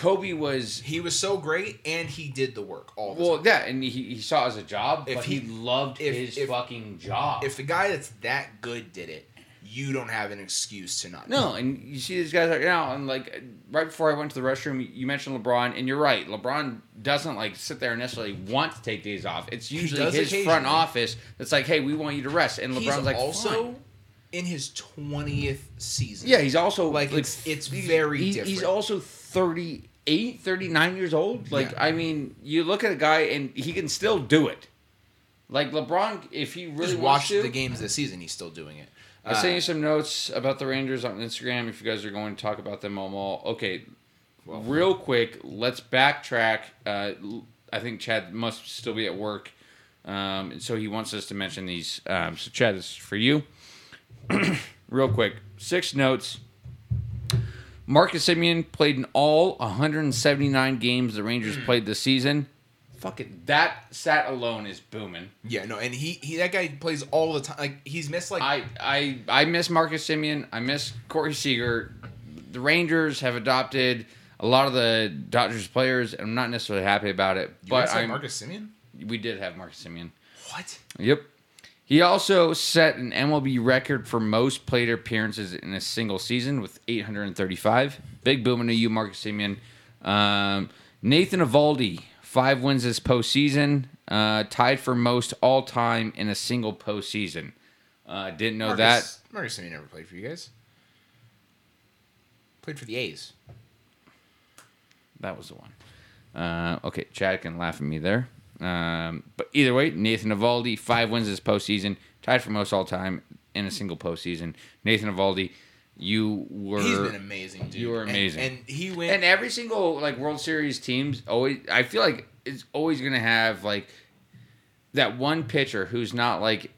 S1: Kobe was
S2: He was so great, and he did the work all the
S1: well,
S2: time.
S1: yeah, and he, he saw it as a job,
S2: If
S1: but
S2: he-
S1: he, loved
S2: if-
S1: his
S2: if-
S1: fucking job.
S2: If the guy that's that good did it, you don't have an excuse to not. do
S1: No, and you see these guys right now, and like right before I went to the restroom, you mentioned LeBron, and you're right. LeBron doesn't like sit there and necessarily want to take days off. It's usually
S2: does
S1: his front
S2: occasionally.
S1: office that's like, "Hey, we want you to rest," and
S2: He's
S1: LeBron's like,
S2: also
S1: "Fine."
S2: in his twentieth season.
S1: Yeah, he's also
S2: Like, it's- it's very
S1: he- He's
S2: different.
S1: also 38, 39 years old. Like,
S2: Yeah.
S1: I mean, you look at a guy and he can still do it. Like LeBron, if he really
S2: just
S1: wants
S2: watch
S1: to,
S2: the games this season. He's still doing it.
S1: I
S2: Uh,
S1: sent you some notes about the Rangers on Instagram. If you guys are going to talk about them all, okay.
S2: Well-
S1: real quick, let's backtrack. Uh, I think Chad must still be at work, um, and so he wants us to mention these. Um, so Chad, this is for you. real quick, six notes. Marcus Semien played in all 179 games the Rangers
S2: Hmm.
S1: played this season. Fuck it, that stat alone is booming.
S2: yeah, no, and he, he that guy plays all the time. Like he's missed like
S1: I, I I miss Marcus Semien. I miss Corey Seager. The Rangers have adopted a lot of the Dodgers players. and I'm not necessarily happy about it,
S2: you
S1: but I'm,
S2: Marcus Semien.
S1: we did have Marcus Semien.
S2: What?
S1: Yep. He also set an MLB record for most plate appearances in a single season with 835. Big booming to you, Marcus Semien. Um, Nathan Eovaldi, five wins this postseason, uh, tied for most all time in a single postseason. Uh, didn't know that.
S2: Marcus, Marcus Semien never played for you guys. Played for the A's.
S1: That was the one. Uh, okay, Chad can laugh at me there. Um, but either way, Nathan Eovaldi, five wins this postseason, tied for most all time in a single postseason. Nathan Eovaldi, you were
S2: He's been amazing, dude.
S1: you were
S2: And-
S1: amazing.
S2: and, he went.
S1: and every single like World Series teams always I feel like it's always gonna have like that one pitcher who's not like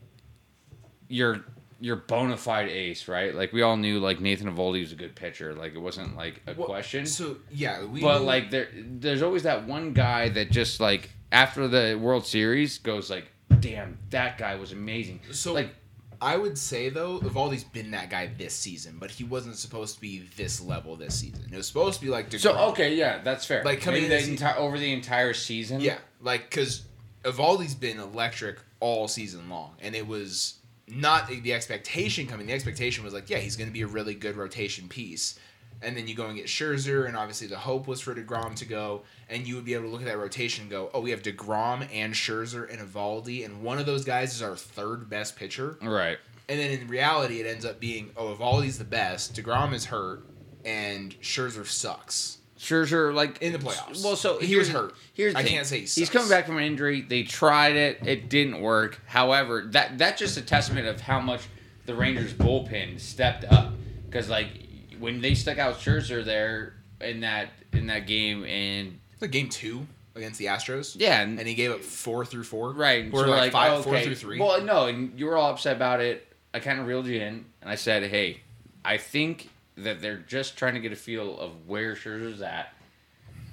S1: your your bona fide ace, right? Like we all knew like Nathan Eovaldi was a good pitcher. Like it wasn't like a
S2: Well,
S1: question.
S2: So yeah, we.
S1: But
S2: knew-
S1: like there, there's always that one guy that just like after the World Series goes like, damn, that guy was amazing.
S2: So
S1: like,
S2: I would say though, Eovaldi's been that guy this season, but he wasn't supposed to be this level this season. It was supposed to be like
S1: so okay, yeah, that's fair.
S2: Like, coming
S1: the enti- over the entire season.
S2: Yeah, like because Eovaldi's been electric all season long, and it was not the expectation coming. The expectation was like, yeah, he's going to be a really good rotation piece. And then you go and get Scherzer, and obviously the hope was for Degrom to go, and you would be able to look at that rotation and go, oh, we have Degrom and Scherzer and Eovaldi, and one of those guys is our third best pitcher.
S1: Right.
S2: And then in reality, it ends up being, oh, Eovaldi's the best, Degrom is hurt, and Scherzer sucks.
S1: Scherzer, like
S2: In the playoffs.
S1: Well, so
S2: He was hurt.
S1: Here's
S2: I
S1: thing.
S2: can't say he
S1: he's coming back from an injury. They tried it, it didn't work. However, that that's just a testament of how much the Rangers bullpen stepped up. Because like when they stuck out Scherzer there in that in that game, and
S2: like game two against the Astros.
S1: yeah, and,
S2: And he gave up four through four.
S1: right,
S2: Or
S1: so
S2: like,
S1: like
S2: five,
S1: oh,
S2: four
S1: okay.
S2: through three.
S1: Well, no, and you were all upset about it. I kind of reeled you in, and I said, hey, I think that they're just trying to get a feel of where Scherzer's at.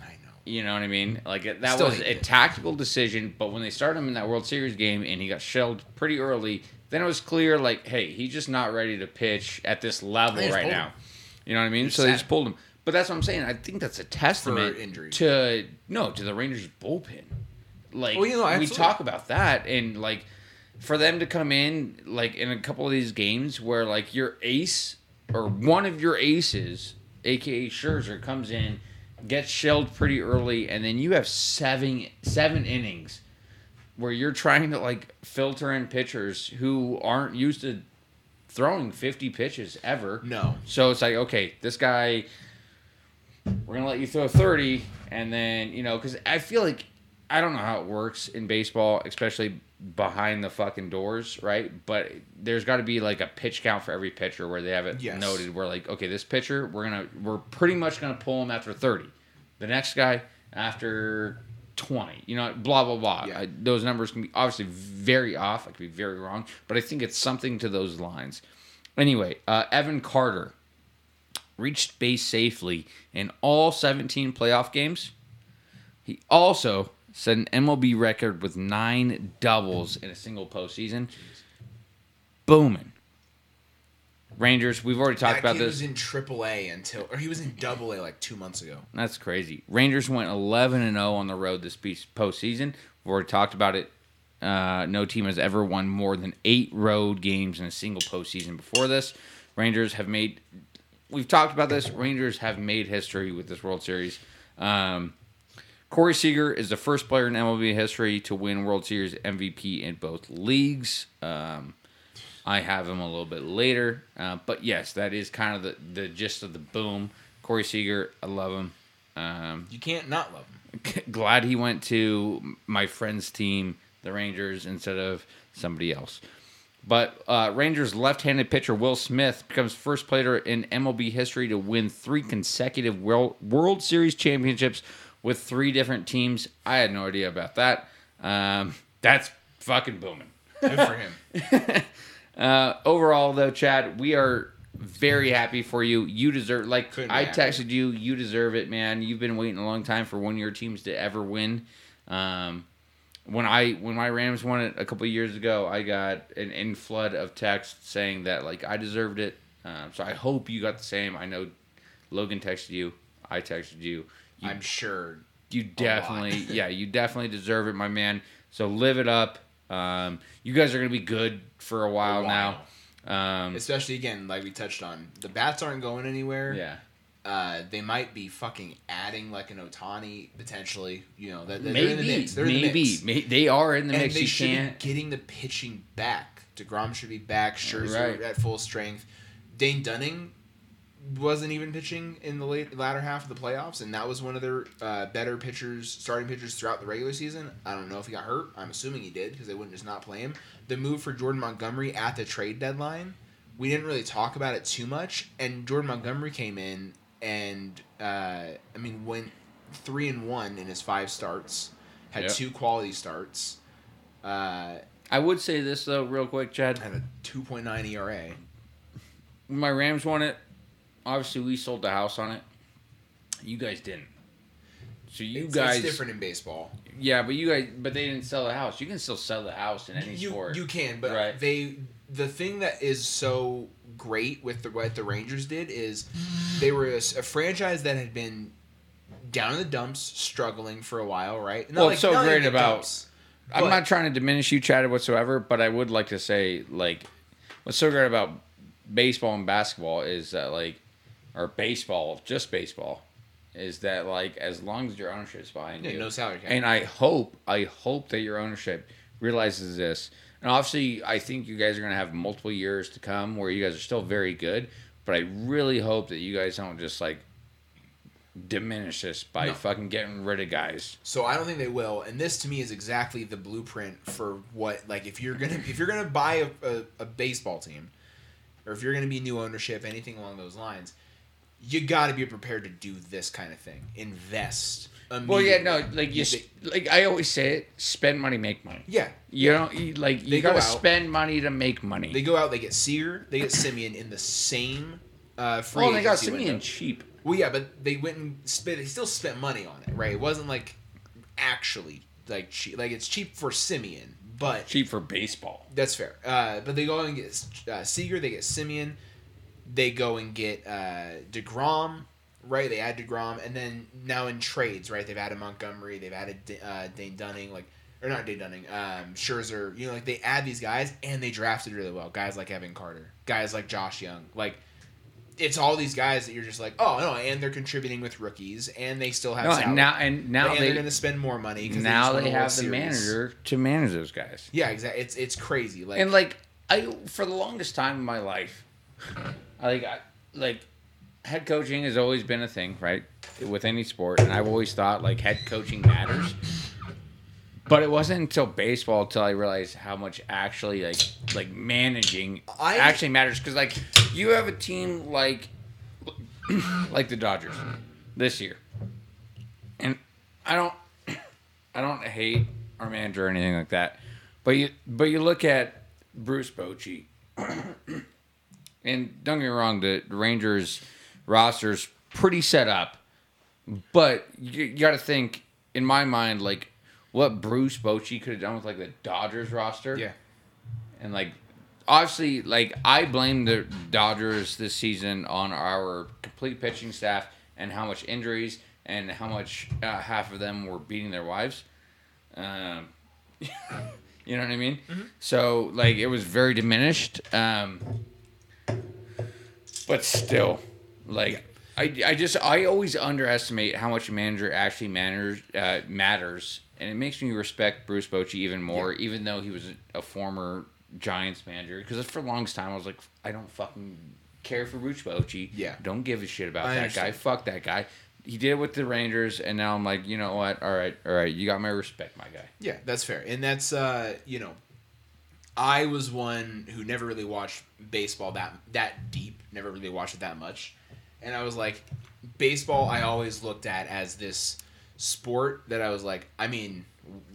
S2: I know.
S1: You know what I mean? Like it- that
S2: Still
S1: was a
S2: it.
S1: tactical decision, but when they started him in that World Series game and he got shelled pretty early, then it was clear like, hey, he's just not ready to pitch at this level right
S2: pulled
S1: now. You know what I mean?
S2: Just
S1: so they just pulled him. But that's what I'm saying. I think that's a testament
S2: injuries.
S1: to no to the Rangers bullpen. Like
S2: Well, you know,
S1: we talk about that and like for them to come in like in a couple of these games where like your ace or one of your aces, aka Scherzer, comes in, gets shelled pretty early, and then you have seven seven innings where you're trying to like filter in pitchers who aren't used to throwing 50 pitches ever.
S2: No.
S1: So it's like, okay, this guy, we're gonna let you throw 30, and then you know, because I feel like I don't know how it works in baseball, especially behind the fucking doors, right? But there's got to be like a pitch count for every pitcher where they have it
S2: Yes.
S1: noted. Where like, okay, this pitcher, we're gonna, we're pretty much gonna pull him after 30. The next guy after 20. You know, blah blah blah.
S2: Yeah.
S1: I, those numbers can be obviously very off. I could be very wrong, but I think it's something to those lines. Anyway, uh, Evan Carter reached base safely in all 17 playoff games. He also set an MLB record with nine doubles in a single postseason. Booming. Rangers, we've already talked about this.
S2: was in AAA until, or he was in Double A like two months ago.
S1: That's crazy. Rangers went 11 and 0 on the road this postseason. We've already talked about it. Uh, no team has ever won more than eight road games in a single postseason before this. Rangers have made. We've talked about this. Rangers have made history with this World Series. Um, Corey Seager is the first player in MLB history to win World Series MVP in both leagues. Um, I have him a little bit later, uh, but yes, that is kind of the, the gist of the boom. Corey Seager, I love him. Um,
S2: You can't not love him.
S1: glad he went to my friend's team, the Rangers, instead of somebody else. But uh, Rangers left-handed pitcher Will Smith becomes first player in MLB history to win three consecutive World, World Series championships with three different teams. I had no idea about that. Um, that's fucking booming.
S2: Good for him.
S1: Uh, overall, though, Chad, we are very happy for you. You deserve, like
S2: Couldn't
S1: I texted you, you deserve it, man. You've been waiting a long time for one of your teams to ever win. Um, when I when my Rams won it a couple of years ago, I got an in flood of texts saying that like I deserved it. Um, so I hope you got the same. I know Logan texted you, I texted you. You
S2: I'm sure.
S1: you definitely, yeah, you definitely deserve it, my man. So live it up. Um, you guys are gonna be good for a while,
S2: while.
S1: now. Um,
S2: Especially again, like we touched on, the bats aren't going anywhere.
S1: yeah,
S2: Uh, they might be fucking adding like an Ohtani potentially. You know, that they're
S1: maybe,
S2: in the mix. They're in the mix.
S1: They are in the
S2: and
S1: mix.
S2: they
S1: You
S2: should
S1: can't.
S2: be getting the pitching back. Degrom should be back. Scherzer
S1: Right.
S2: at full strength. Dane Dunning wasn't even pitching in the late latter half of the playoffs, and that was one of their uh, better pitchers, starting pitchers throughout the regular season. I don't know if he got hurt. I'm assuming he did because they wouldn't just not play him. The move for Jordan Montgomery at the trade deadline, we didn't really talk about it too much, and Jordan Montgomery came in and uh, I mean went three and one in his five starts, had
S1: Yep.
S2: two quality starts. Uh,
S1: I would say this though, real quick, Chad.
S2: had a 2.9 ERA.
S1: My Rams won it, obviously we sold the house on it. You guys didn't. So you
S2: it's,
S1: guys,
S2: it's different in baseball.
S1: yeah, but you guys, but they didn't sell the house. You can still sell the house in any
S2: You
S1: sport.
S2: you can, but
S1: Right.
S2: they the thing that is so great with the what the Rangers did is they were a franchise that had been down in the dumps, struggling for a while, right? Not
S1: Well, it's so great about-
S2: dumps,
S1: I'm
S2: but-
S1: not trying to diminish you, Chad, whatsoever, but I would like to say, like, what's so great about baseball and basketball is that, like, or baseball, just baseball, is that, like, as long as your ownership's behind
S2: Yeah,
S1: you.
S2: no salary cap.
S1: And I hope, I hope that your ownership realizes this. And obviously, I think you guys are going to have multiple years to come where you guys are still very good, but I really hope that you guys don't just, like, diminish this by
S2: No.
S1: fucking getting rid of guys.
S2: So I don't think they will. And this to me is exactly the blueprint for what like if you're gonna if you're gonna buy a, a, a baseball team, or if you're gonna be new ownership, anything along those lines, you got to be prepared to do this kind of thing. Invest.
S1: Well, yeah, no, like you, like I always say it: spend money, make money.
S2: yeah.
S1: You don't you, like you
S2: They go
S1: gotta spend money to make money.
S2: They go out, they get Seager, they get Semien in the same uh, free
S1: well, they got Semien
S2: window.
S1: cheap.
S2: Well, yeah, but they went and spent. They still spent money on it, right? It wasn't like actually like cheap. Like it's cheap for Semien, but
S1: Cheap for baseball.
S2: that's fair. Uh, but they go and get uh, Seager. They get Semien. They go and get uh, Degrom. Right, they add Degrom, and then now in trades, right? They've added Montgomery. They've added D- uh, Dane Dunning, like or not Dane Dunning, um, Scherzer. You know, like they add these guys, and they drafted really well. Guys like Evan Carter, guys like Josh Jung, like it's all these guys that you're just like, oh no, and they're contributing with rookies, and they still have
S1: No,
S2: salary.
S1: now and now
S2: and
S1: they
S2: they're going to spend more money.
S1: now
S2: won
S1: they have the
S2: Series.
S1: manager to manage those guys.
S2: Yeah, exactly. It's it's crazy. Like
S1: and like I for the longest time in my life, like I, like head coaching has always been a thing, right? With any sport, and I've always thought like head coaching matters. But it wasn't until baseball until I realized how much actually like like managing
S2: I-
S1: actually matters because like you have a team like like the Dodgers this year, and I don't I don't hate our manager or anything like that, but you but you look at Bruce Bochy, and don't get me wrong, the Rangers roster's pretty set up, but you, you got to think in my mind like what Bruce Bochy could have done with like the Dodgers roster,
S2: yeah,
S1: and like obviously like I blame the Dodgers this season on our complete pitching staff and how much injuries and how much uh, half of them were beating their wives. Um, you know what I mean? So like it was very diminished. Um, but still, like I, I just I always underestimate how much a manager actually matters uh, matters, and it makes me respect Bruce Bochy even more, even though he was a, former Giants manager. Because for the longest time, I was like, I don't fucking care for Bruce Bochy.
S2: Yeah.
S1: don't give a shit about
S2: I
S1: that
S2: understand.
S1: guy. Fuck that guy. He did it with the Rangers, and now I'm like, you know what? All right, all right, you got my respect, my guy.
S2: yeah. That's fair, and that's uh, you know, I was one who never really watched baseball that that deep. Never really watched it that much, and I was like, baseball. I always looked at as this sport that I was like, I mean,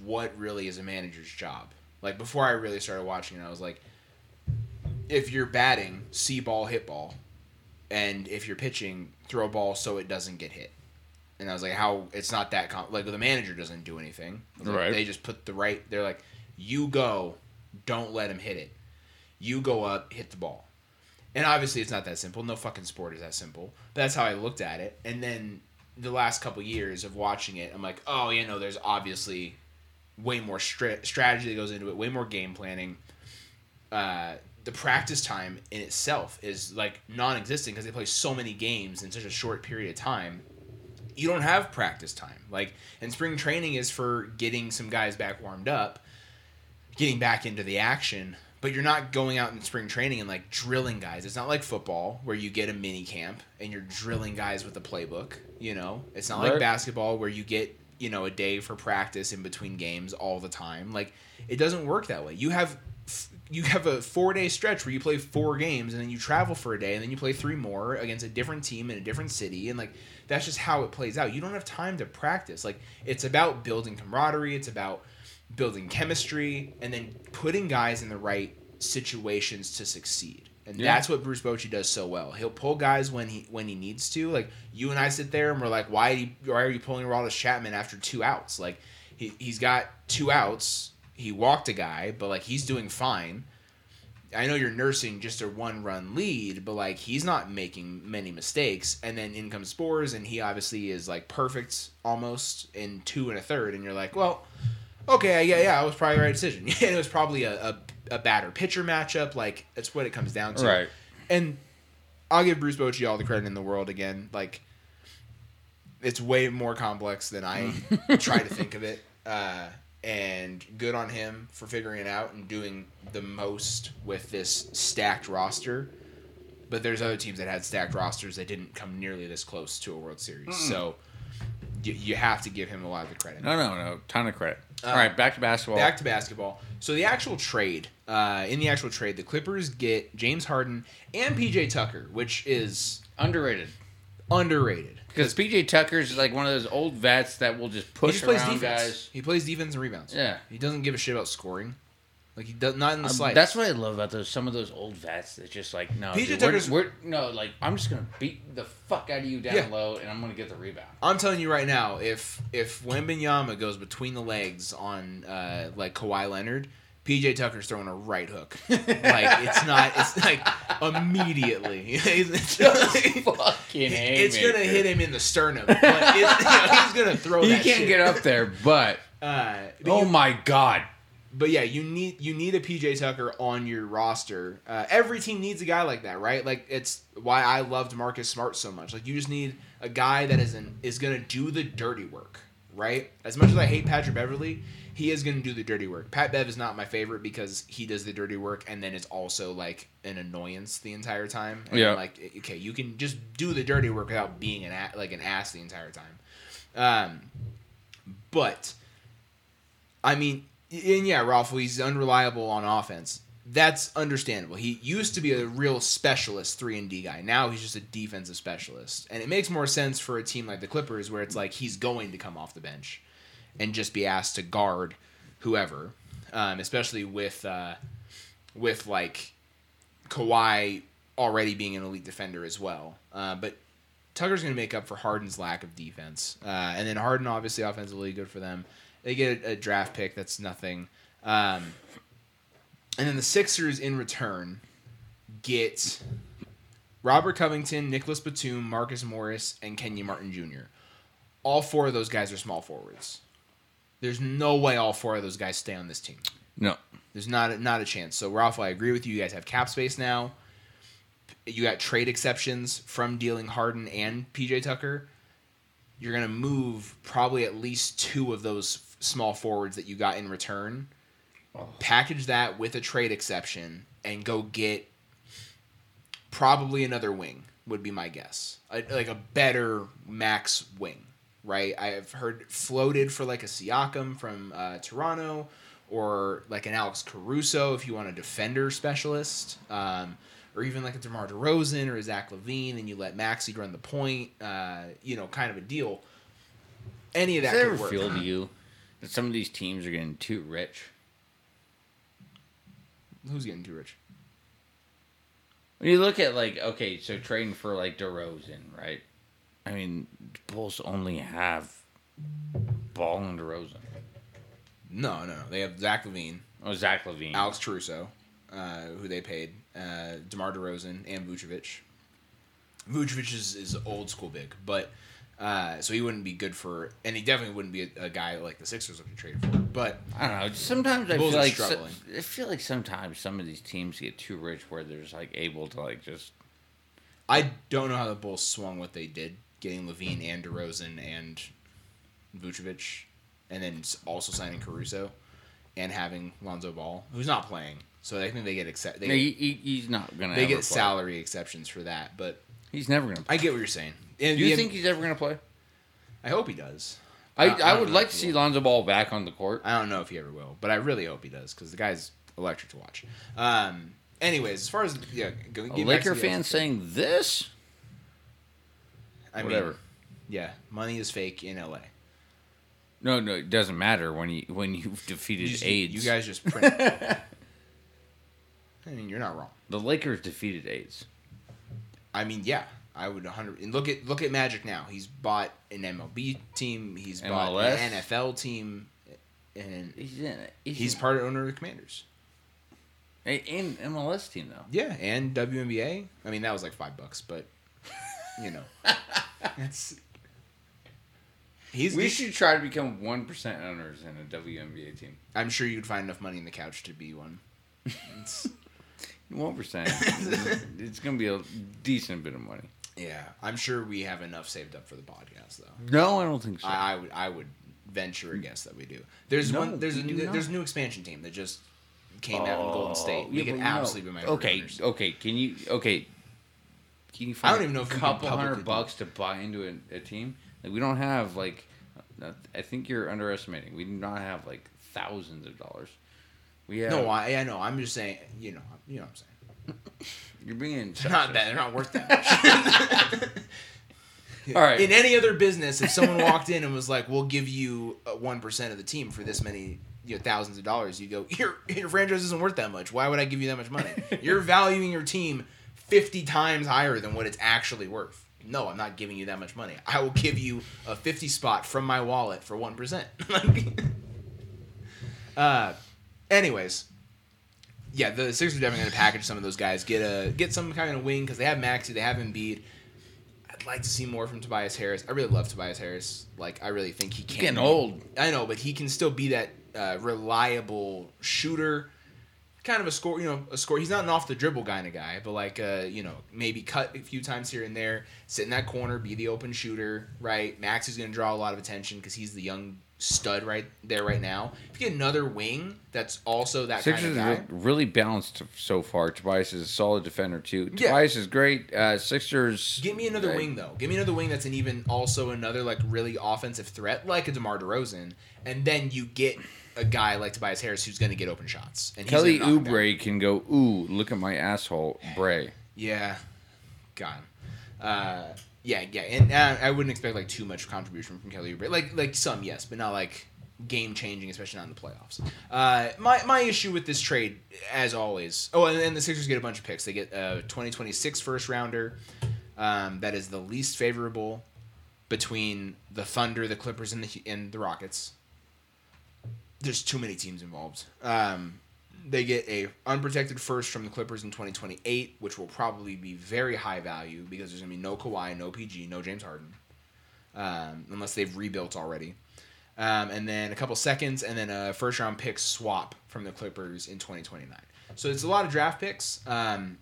S2: what really is a manager's job? Like before I really started watching it, I was like, if you're batting, see ball, hit ball, and if you're pitching, throw a ball so it doesn't get hit. And I was like, how it's not that com- like the manager doesn't do anything. Like,
S1: Right.
S2: They just put the right. They're like, you go, don't let him hit it. You go up, hit the ball. And obviously, it's not that simple. No fucking sport is that simple. But that's how I looked at it. And then the last couple years of watching it, I'm like, oh, you know, there's obviously way more stra- strategy that goes into it, way more game planning. Uh, the practice time in itself is like non-existent because they play so many games in such a short period of time. You don't have practice time. Like, and spring training is for getting some guys back warmed up, getting back into the action. But you're not going out in spring training and like drilling guys. It's not like football where you get a mini camp and you're drilling guys with a playbook. You know, it's not like basketball where you get you know a day for practice in between games all the time. Like it doesn't work that way. You have you have a four day stretch where you play four games and then you travel for a day and then you play three more against a different team in a different city and like that's just how it plays out. You don't have time to practice. Like it's about building camaraderie. It's about building chemistry and then putting guys in the right situations to succeed. And
S1: Yeah.
S2: that's what Bruce Bochy does so well. He'll pull guys when he when he needs to. Like you and I sit there and we're like, why, why are you pulling Aroldis Chapman after two outs? Like he he's got two outs. He walked a guy, but like he's doing fine. I know you're nursing just a one run lead, but like he's not making many mistakes. And then in comes Sborz, and he obviously is like perfect almost in two and a third. And you're like, well, okay, yeah, yeah, it was probably the right decision. and it was probably a, a, a batter pitcher matchup. Like that's what it comes down to.
S1: Right.
S2: And I'll give Bruce Bochy all the credit in the world again. Like it's way more complex than I try to think of it. Uh, and good on him for figuring it out and doing the most with this stacked roster. but there's other teams that had stacked rosters that didn't come nearly this close to a World Series. So you, you have to give him a lot of the credit.
S1: No, no, no. Ton of credit.
S2: Uh,
S1: All right, back to basketball.
S2: Back to basketball. So the actual trade, uh, in the actual trade, the Clippers get James Harden and PJ Tucker, which is
S1: Underrated.
S2: underrated.
S1: Because PJ Tucker's like one of those old vets that will just
S2: He
S1: push
S2: just plays
S1: around
S2: defense.
S1: guys.
S2: He plays defense and rebounds.
S1: Yeah.
S2: He doesn't give a shit about scoring. Like he does not in the
S1: Um,
S2: slightest.
S1: that's what I love about those some of those old vets. That's just like no,
S2: PJ
S1: dude,
S2: Tucker's-
S1: we're, we're no like I'm just gonna beat the fuck out of you down
S2: Yeah.
S1: low and I'm gonna get the rebound.
S2: I'm telling you right now, if if Wembanyama goes between the legs on uh, like Kawhi Leonard, PJ Tucker's throwing a right hook. like it's not. It's like immediately. it's
S1: fucking
S2: it's gonna hit him in the sternum. But it's, you know, he's gonna throw.
S1: He
S2: that
S1: can't
S2: shit.
S1: get up there, but
S2: Uh,
S1: oh
S2: you-
S1: my god,
S2: But yeah, you need you need a PJ Tucker on your roster. Uh, every team needs a guy like that, right? Like it's why I loved Marcus Smart so much. Like you just need a guy that is an, is gonna do the dirty work, right? As much as I hate Patrick Beverley, he is gonna do the dirty work. Pat Bev is not my favorite because he does the dirty work and then it's also like an annoyance the entire time. And
S1: Yeah.
S2: Like okay, you can just do the dirty work without being an a- like an ass the entire time. Um, but I mean, and yeah, Ralph, he's unreliable on offense. That's understandable. He used to be a real specialist three and D guy. Now he's just a defensive specialist, and it makes more sense for a team like the Clippers, where it's like he's going to come off the bench and just be asked to guard whoever, um, especially with uh, with like Kawhi already being an elite defender as well. Uh, but Tucker's going to make up for Harden's lack of defense, uh, and then Harden obviously offensively good for them. They get a, a draft pick that's nothing, um, and then the Sixers in return get Robert Covington, Nicholas Batum, Marcus Morris, and Kenyon Martin Jr. All four of those guys are small forwards. There's no way all four of those guys stay on this team.
S1: no,
S2: There's not a, not a chance. So Ralph, I agree with you. You guys have cap space now. You got trade exceptions from dealing Harden and PJ Tucker. You're gonna move probably at least two of those small forwards that you got in return. Package that with a trade exception and go get probably another wing would be my guess. A, like a better max wing, right? I've heard floated for like a Siakam from uh, Toronto or like an Alex Caruso if you want a defender specialist, um, or even like a DeMar DeRozan or a Zach LaVine, and you let Maxey run the point, uh, you know, kind of a deal. Any of that
S1: Does
S2: could work.
S1: feel to you that some of these teams are getting too rich?
S2: Who's getting too rich?
S1: When you look at like, okay, so trading for like DeRozan, right? I mean, Bulls only have Ball and DeRozan.
S2: No, no, no. They have Zach LaVine,
S1: Oh, Zach LaVine.
S2: Alex Caruso, uh, who they paid, uh, DeMar DeRozan, and Vucevic. Vucevic is, is old school big, but uh, so he wouldn't be good for, and he definitely wouldn't be a, a guy like the Sixers looking to trade for. But
S1: I don't know. Sometimes I feel like so- I feel like sometimes some of these teams get too rich where they're just like able to like just
S2: I don't know how the Bulls swung what they did, getting LaVine and DeRozan and Vucevic, and then also signing Caruso, and having Lonzo Ball, who's not playing. So I think they get accept. They,
S1: No, he, he, he's not gonna.
S2: they get
S1: play.
S2: salary exceptions for that, but
S1: He's never gonna. Play.
S2: I get what you're saying.
S1: Do you think he's ever gonna play?
S2: I hope he does.
S1: I,
S2: I-
S1: I, would like to see. Lonzo Ball back on the court.
S2: I don't know if he ever will, but I really hope he does because the guy's electric to watch. Um. Anyways, as far as yeah, go,
S1: A Laker fan saying this.
S2: I mean,
S1: whatever.
S2: Yeah, money is fake in LA.
S1: No, no, it doesn't matter when you when you've defeated
S2: You, just-
S1: AIDS.
S2: you guys just print. I mean, you're not wrong.
S1: the Lakers defeated AIDS.
S2: I mean, yeah, I would 100. And look at look at Magic now. He's bought an MLB team. He's bought an NFL team, and
S1: He's in it. He's,
S2: he's
S1: in
S2: part owner of the Commanders.
S1: a in MLS team though.
S2: Yeah, and WNBA. I mean, that was like five bucks, but you know, it's he's.
S1: We should try to become one percent owners in a WNBA team.
S2: I'm sure you'd find enough money in the couch to be one.
S1: One percent. it's gonna be a decent bit of money.
S2: Yeah, I'm sure we have enough saved up for the podcast, though.
S1: No, I don't think so.
S2: I, I would I would venture a guess that we do. There's
S1: No,
S2: one there's a new, there's a new expansion team that just came out in Golden State. Oh, we
S1: Oh, Yeah,
S2: could
S1: but you know-
S2: absolutely be my
S1: okay.
S2: owners.
S1: Okay, can you? Okay, can you find?
S2: I don't even know
S1: a couple hundred bucks to buy into a, a team? Like we don't have like. I think you're underestimating. We do not have like thousands of dollars. We have.
S2: No, I, I know. I'm just saying. You know. You know what I'm saying.
S1: you're being
S2: They're not that. They're not worth that much.
S1: All right.
S2: In any other business, if someone walked in and was like, "We'll give you one percent of the team for this many." You know, thousands of dollars. You go, your your franchise isn't worth that much. Why would I give you that much money? You're valuing your team fifty times higher than what it's actually worth. No, I'm not giving you that much money. I will give you a fifty spot from my wallet for one percent. uh, anyways, yeah, the Sixers are definitely going to package some of those guys. Get a get some kind of wing because they have Maxey, they have Embiid. I'd like to see more from Tobias Harris. I really love Tobias Harris. Like I really think he can.
S1: getting old.
S2: I know, but he can still be that uh, reliable shooter, kind of a score. You know, a score. He's not an off the dribble kind of guy, but like uh, you know, maybe cut a few times here and there, sit in that corner, be the open shooter. Right, Max is going to draw a lot of attention because he's the young stud right there right now. If you get another wing that's also that
S1: Sixers
S2: kind of guy,
S1: re- really balanced so far. Tobias is a solid defender too.
S2: Yeah.
S1: Tobias is great. Uh, Sixers.
S2: Give me another wing though. Give me another wing that's an even also another like really offensive threat like a DeMar DeRozan, and then you get a guy like Tobias Harris who's going to get open shots. And
S1: Kelly
S2: gonna knock them down.
S1: Oubre can go. Ooh, look at my asshole, Bray.
S2: Yeah, God. Uh, yeah, yeah, and uh, I wouldn't expect like too much contribution from Kelly Oubre. Like like some yes, but not like game changing, especially not in the playoffs. Uh, my my issue with this trade, as always. Oh, and then the Sixers get a bunch of picks. They get a 2026 first rounder. Um, that is the least favorable between the Thunder, the Clippers, and the and the Rockets. There's too many teams involved. Um, they get a unprotected first from the Clippers in 2028, which will probably be very high value because there's gonna be no Kawhi, no PG, no James Harden, um, unless they've rebuilt already. Um, and then a couple seconds, and then a first round pick swap from the Clippers in 2029. So it's a lot of draft picks, um,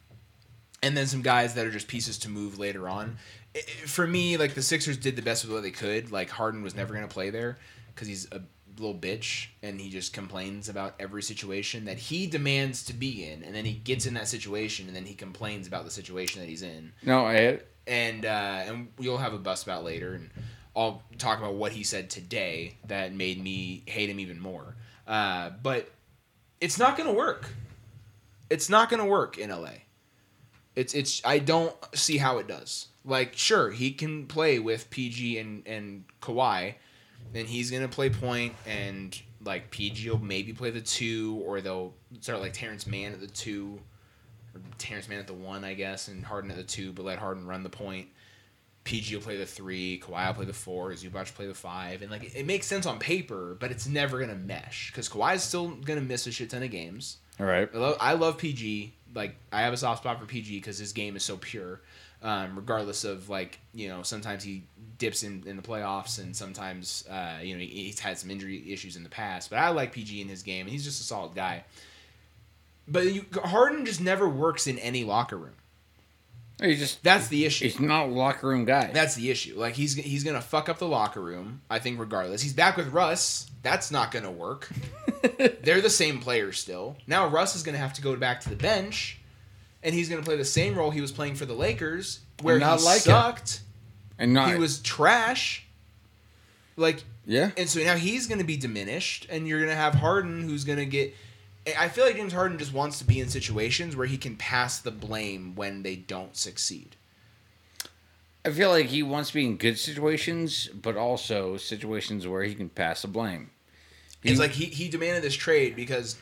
S2: and then some guys that are just pieces to move later on. I- I- For me, like the Sixers did the best with what they could. Like Harden was never gonna play there because he's a little bitch and he just complains about every situation that he demands to be in, and then he gets in that situation and then he complains about the situation that he's in
S1: No, I
S2: and uh, and you'll have a bust about later, and I'll talk about what he said today that made me hate him even more. Uh, but it's not gonna work. It's not gonna work in LA. It's it's I don't see how it does. Like sure he can play with PG and and Kawhi, and he's gonna play point and like PG will maybe play the two or they'll start like Terance Mann at the two or Terance Mann at the one, I guess, and Harden at the two, but let Harden run the point. PG will play the three, Kawhi will play the four, Zubac will play the five, and like it, it makes sense on paper, but it's never gonna mesh because Kawhi's still gonna miss a shit ton of games.
S1: all right.
S2: I love, I love PG. Like I have a soft spot for PG because his game is so pure. Um, regardless of like you know sometimes he dips in, in the playoffs and sometimes uh, you know he, he's had some injury issues in the past. But I like PG in his game and he's just a solid guy. But you, Harden just never works in any locker room.
S1: He's just
S2: That's the issue.
S1: he's not a locker room guy.
S2: That's the issue. Like he's he's gonna fuck up the locker room. I think regardless. He's back with Russ. That's not gonna work. They're the same players still. Now Russ is gonna have to go back to the bench, and he's gonna play the same role he was playing for the Lakers, where
S1: not
S2: he
S1: like it.
S2: sucked.
S1: and not
S2: He was trash. Like
S1: yeah.
S2: and so now he's going to be diminished, and you're going to have Harden who's going to get. I feel like James Harden just wants to be in situations where he can pass the blame when they don't succeed.
S1: I feel like he wants to be in good situations, but also situations where he can pass the blame.
S2: It's like he, he demanded this trade because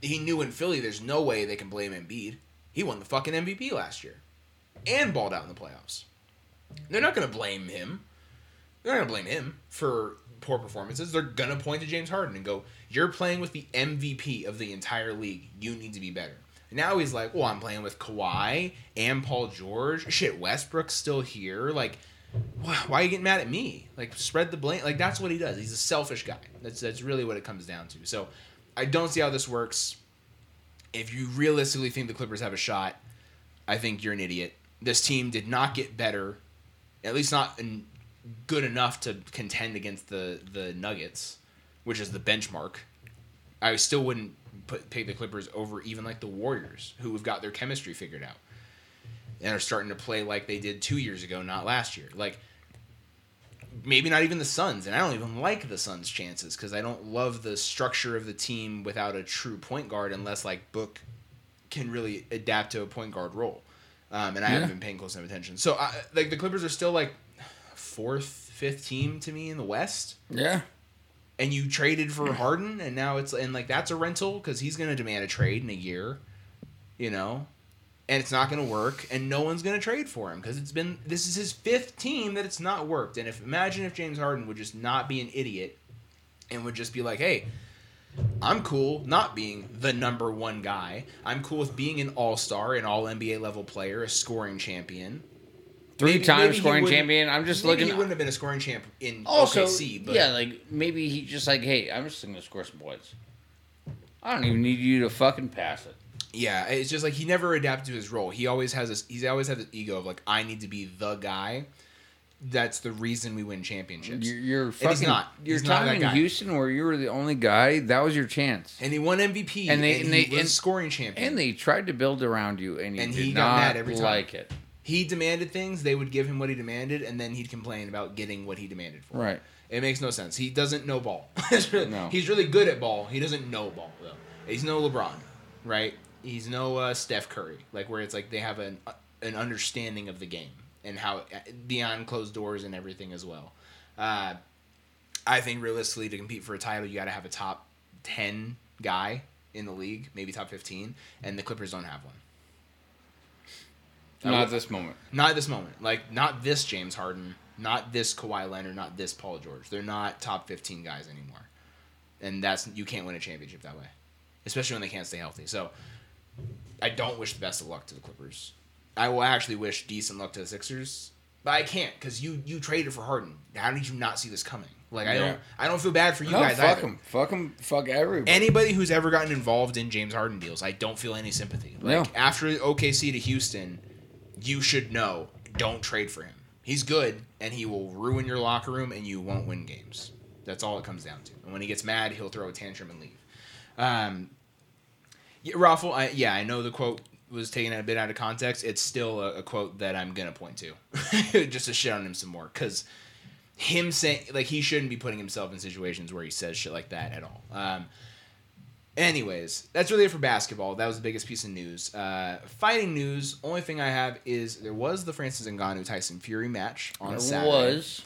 S2: he knew in Philly there's no way they can blame Embiid. He won the fucking MVP last year and balled out in the playoffs. They're not going to blame him. They're not going to blame him for poor performances. They're going to point to James Harden and go, You're playing with the MVP of the entire league. You need to be better. Now he's like, Well, I'm playing with Kawhi and Paul George. Shit, Westbrook's still here. Like, wh- why are you getting mad at me? Like, spread the blame. Like, that's what he does. He's a selfish guy. That's that's really what it comes down to. So, I don't see how this works. If you realistically think the Clippers have a shot, I think you're an idiot. This team did not get better, at least not in, good enough to contend against the the Nuggets, which is the benchmark. I still wouldn't put pick the Clippers over even like the Warriors, who have got their chemistry figured out. and are starting to play like they did two years ago, not last year. Like maybe not even the Suns, and I don't even like the Suns' chances because I don't love the structure of the team without a true point guard unless like Book can really adapt to a point guard role. Um, and I haven't been paying close enough attention. So I, like the Clippers are still like fourth, fifth team to me in the West.
S1: Yeah.
S2: And you traded for Harden, and now it's and like that's a rental because he's going to demand a trade in a year, you know, and it's not going to work, and no one's going to trade for him because it's been this is his fifth team that it's not worked. And if imagine if James Harden would just not be an idiot and would just be like, hey, I'm cool not being the number one guy. I'm cool with being an all star, an all NBA level player, a scoring champion.
S1: Three
S2: Maybe-
S1: time
S2: maybe
S1: scoring champion. I'm just looking.
S2: he wouldn't have been a scoring champ in
S1: also,
S2: OKC, but
S1: yeah, like maybe he just like, hey, I'm just gonna score some points. I don't even need you to fucking pass it.
S2: Yeah, it's just like he never adapted to his role. He always has this. He's always had this ego of like, I need to be the guy. That's the reason we win championships.
S1: You're, you're fucking.
S2: not.
S1: Your
S2: not
S1: time in
S2: guy.
S1: Houston, where you were the only guy, that was your chance.
S2: and he won MVP,
S1: And
S2: and,
S1: they-
S2: they,
S1: and they- and-
S2: scoring champion.
S1: And they tried to build around you, and you
S2: And
S1: did
S2: he
S1: not
S2: got mad every time.
S1: like it.
S2: he demanded things, they would give him what he demanded, and then he'd complain about getting what he demanded for.
S1: Right.
S2: It makes no sense. He doesn't know ball. Really-
S1: No.
S2: He's really good at ball. He doesn't know ball though. He's no LeBron, right? He's no uh, Steph Curry, like where it's like they have an an understanding of the game and how beyond closed doors and everything as well. Uh, I think realistically, to compete for a title, you got to have a top ten guy in the league, maybe top fifteen, and the Clippers don't have one.
S1: Not
S2: would-
S1: at this moment.
S2: Not at this moment. Like not this James Harden, not this Kawhi Leonard, not this Paul George. They're not top fifteen guys anymore, and that's you can't win a championship that way, especially when they can't stay healthy. So, I don't wish the best of luck to the Clippers. I will actually wish decent luck to the Sixers, but I can't because you you traded for Harden. How did you not see this coming? Like I
S1: Yeah.
S2: don't I don't feel bad for you
S1: no,
S2: guys
S1: fuck them. Fuck them, Fuck everybody.
S2: Anybody who's ever gotten involved in James Harden deals, I don't feel any sympathy. Like
S1: No.
S2: after OKC to Houston, you should know don't trade for him. He's good and he will ruin your locker room and you won't win games. That's all it comes down to. And when he gets mad, he'll throw a tantrum and leave. Um, yeah, Raffle, I, yeah, I know the quote was taken a bit out of context. It's still a, a quote that I'm gonna point to, just to shit on him some more, because him saying like he shouldn't be putting himself in situations where he says shit like that at all. Um, anyways, that's really it for basketball. That was the biggest piece of news. Uh, fighting news. Only thing I have is there was the Francis Ngannou Tyson Fury match on
S1: There
S2: Saturday.
S1: was.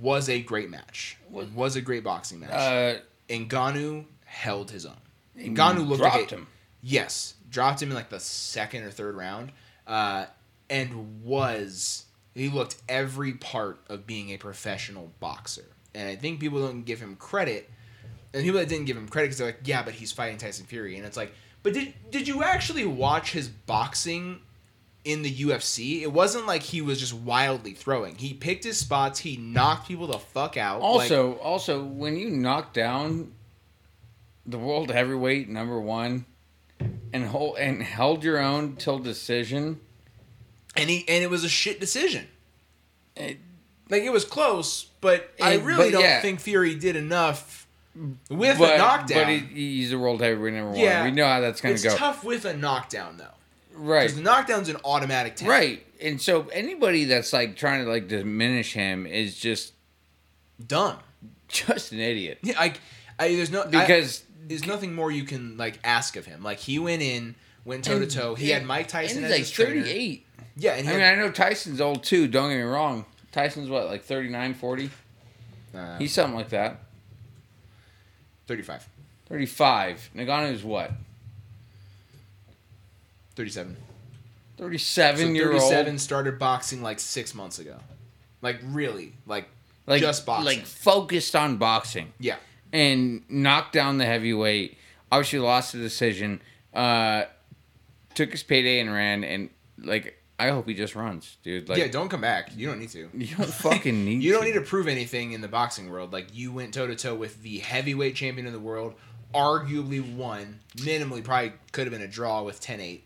S2: was a great match.
S1: Was-
S2: Was, a great boxing match.
S1: Uh,
S2: Ngannou held his own. Ngannou looked
S1: dropped
S2: like a,
S1: him.
S2: Yes, dropped him in like the second or third round, uh, and was he looked every part of being a professional boxer. And I think people don't give him credit, and people that didn't give him credit because they're like, yeah, but he's fighting Tyson Fury, and it's like, but did did you actually watch his boxing? In the UFC, it wasn't like he was just wildly throwing. He picked his spots. He knocked people the fuck out. like-
S1: Also, also, when you knock down the world heavyweight number one and hold and held your own till decision,
S2: and he and it was a shit decision.
S1: it,
S2: Like it was close, but I really
S1: but
S2: don't
S1: yeah.
S2: think Fury did enough with
S1: but,
S2: a knockdown.
S1: but he, he's a world heavyweight number
S2: Yeah.
S1: one. We know how that's going
S2: it's
S1: to go.
S2: tough with a knockdown though,
S1: Right.
S2: because the knockdown's an automatic.
S1: Right. And so anybody that's like trying to like diminish him is just
S2: dumb.
S1: just an idiot.
S2: Yeah, I, I there's no
S1: Because
S2: there's nothing more you can like ask of him. Like he went in, went toe to toe. He had Mike Tyson
S1: and
S2: as
S1: he's
S2: his
S1: like
S2: trainer.
S1: 38.
S2: Yeah, and he
S1: I mean,
S2: had,
S1: I know Tyson's old too, don't get me wrong. Tyson's what, like 39, 40?
S2: uh,
S1: He's something like that.
S2: 35,
S1: 35. Ngannou's what?
S2: 37.
S1: 37
S2: So
S1: year
S2: 37
S1: old.
S2: started boxing like six months ago. Like really, like
S1: Like,
S2: just boxing.
S1: Like focused on boxing.
S2: yeah.
S1: And knocked down the heavyweight. Obviously, lost the decision. Uh, took his payday and ran. And like, I hope he just runs, dude. Like,
S2: yeah, don't come back. You don't need to.
S1: you don't fucking need.
S2: You don't
S1: to.
S2: need to prove anything in the boxing world. Like you went toe to toe with the heavyweight champion of the world, arguably won, minimally probably could have been a draw with 10-8.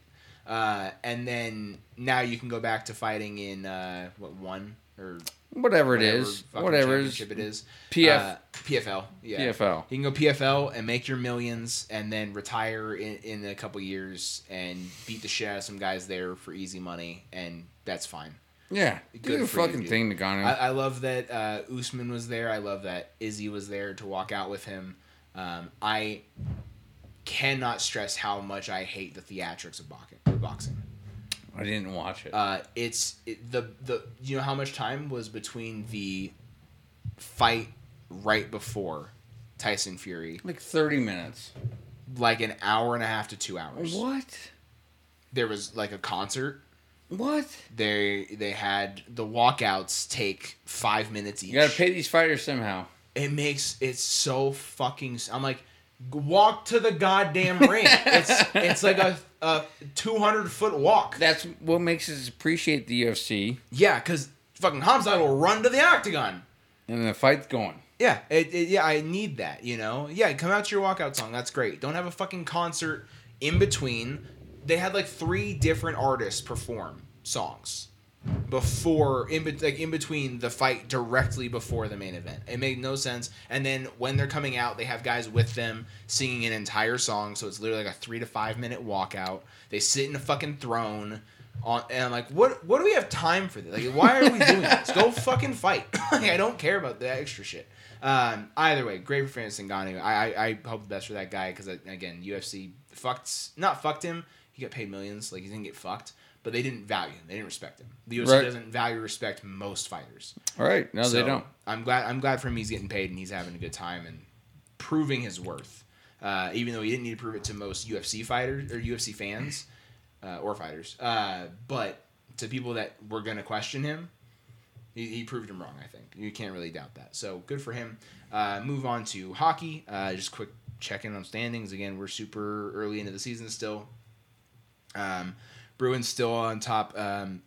S2: Uh, and then now you can go back to fighting in uh, what one or
S1: Whatever it is, whatever it is.
S2: championship it is.
S1: PF
S2: Uh, PFL. Yeah.
S1: PFL.
S2: You can go PFL and make your millions, and then retire in, in a couple years and beat the shit out of some guys there for easy money, and that's fine.
S1: Yeah,
S2: Good
S1: do
S2: you,
S1: fucking
S2: dude.
S1: thing, Ngannou.
S2: I, I love that uh, Usman was there. I love that Izzy was there to walk out with him. Um, I cannot stress how much I hate the theatrics of boxing.
S1: I didn't watch it.
S2: Uh, it's it, the the you know how much time was between the fight right before Tyson Fury,
S1: like thirty minutes.
S2: like an hour and a half to two hours.
S1: What?
S2: There was like a concert.
S1: What?
S2: They they had the walkouts take five minutes each.
S1: You gotta pay these fighters somehow.
S2: it makes it so fucking. I'm like, walk to the goddamn ring. it's it's like a a 200 foot walk.
S1: That's what makes us appreciate the UFC
S2: Yeah, because fucking Hamzat will run to the octagon.
S1: and the fight's going.
S2: Yeah, it, it, yeah, I need that. You know, yeah, come out to your walkout song. That's great. Don't have a fucking concert in between. They had like three different artists perform songs before in bet- like in between the fight directly before the main event. It made no sense. And then when they're coming out, they have guys with them singing an entire song, so it's literally like a three to five minute walkout. They sit in a fucking throne. On, and I'm like, what? What do we have time for this? Like, why are we doing this? Go fucking fight. like, I don't care about that extra shit. Um, either way, great for Francis Ngannou. I, I I hope the best for that guy because again, UFC fucked not fucked him. He got paid millions. Like he didn't get fucked, but they didn't value him. They didn't respect him. The UFC
S1: Right.
S2: doesn't value respect most fighters.
S1: All right, no, they don't.
S2: I'm glad. I'm glad for him. He's getting paid and he's having a good time and proving his worth. Uh, even though he didn't need to prove it to most UFC fighters or UFC fans uh, or fighters, uh, but to people that were gonna question him, he, he proved him wrong. I think you can't really doubt that. So good for him. Uh, move on to hockey. Uh, just quick check in on standings. Again, we're super early into the season still. Um, Bruins still on top, um,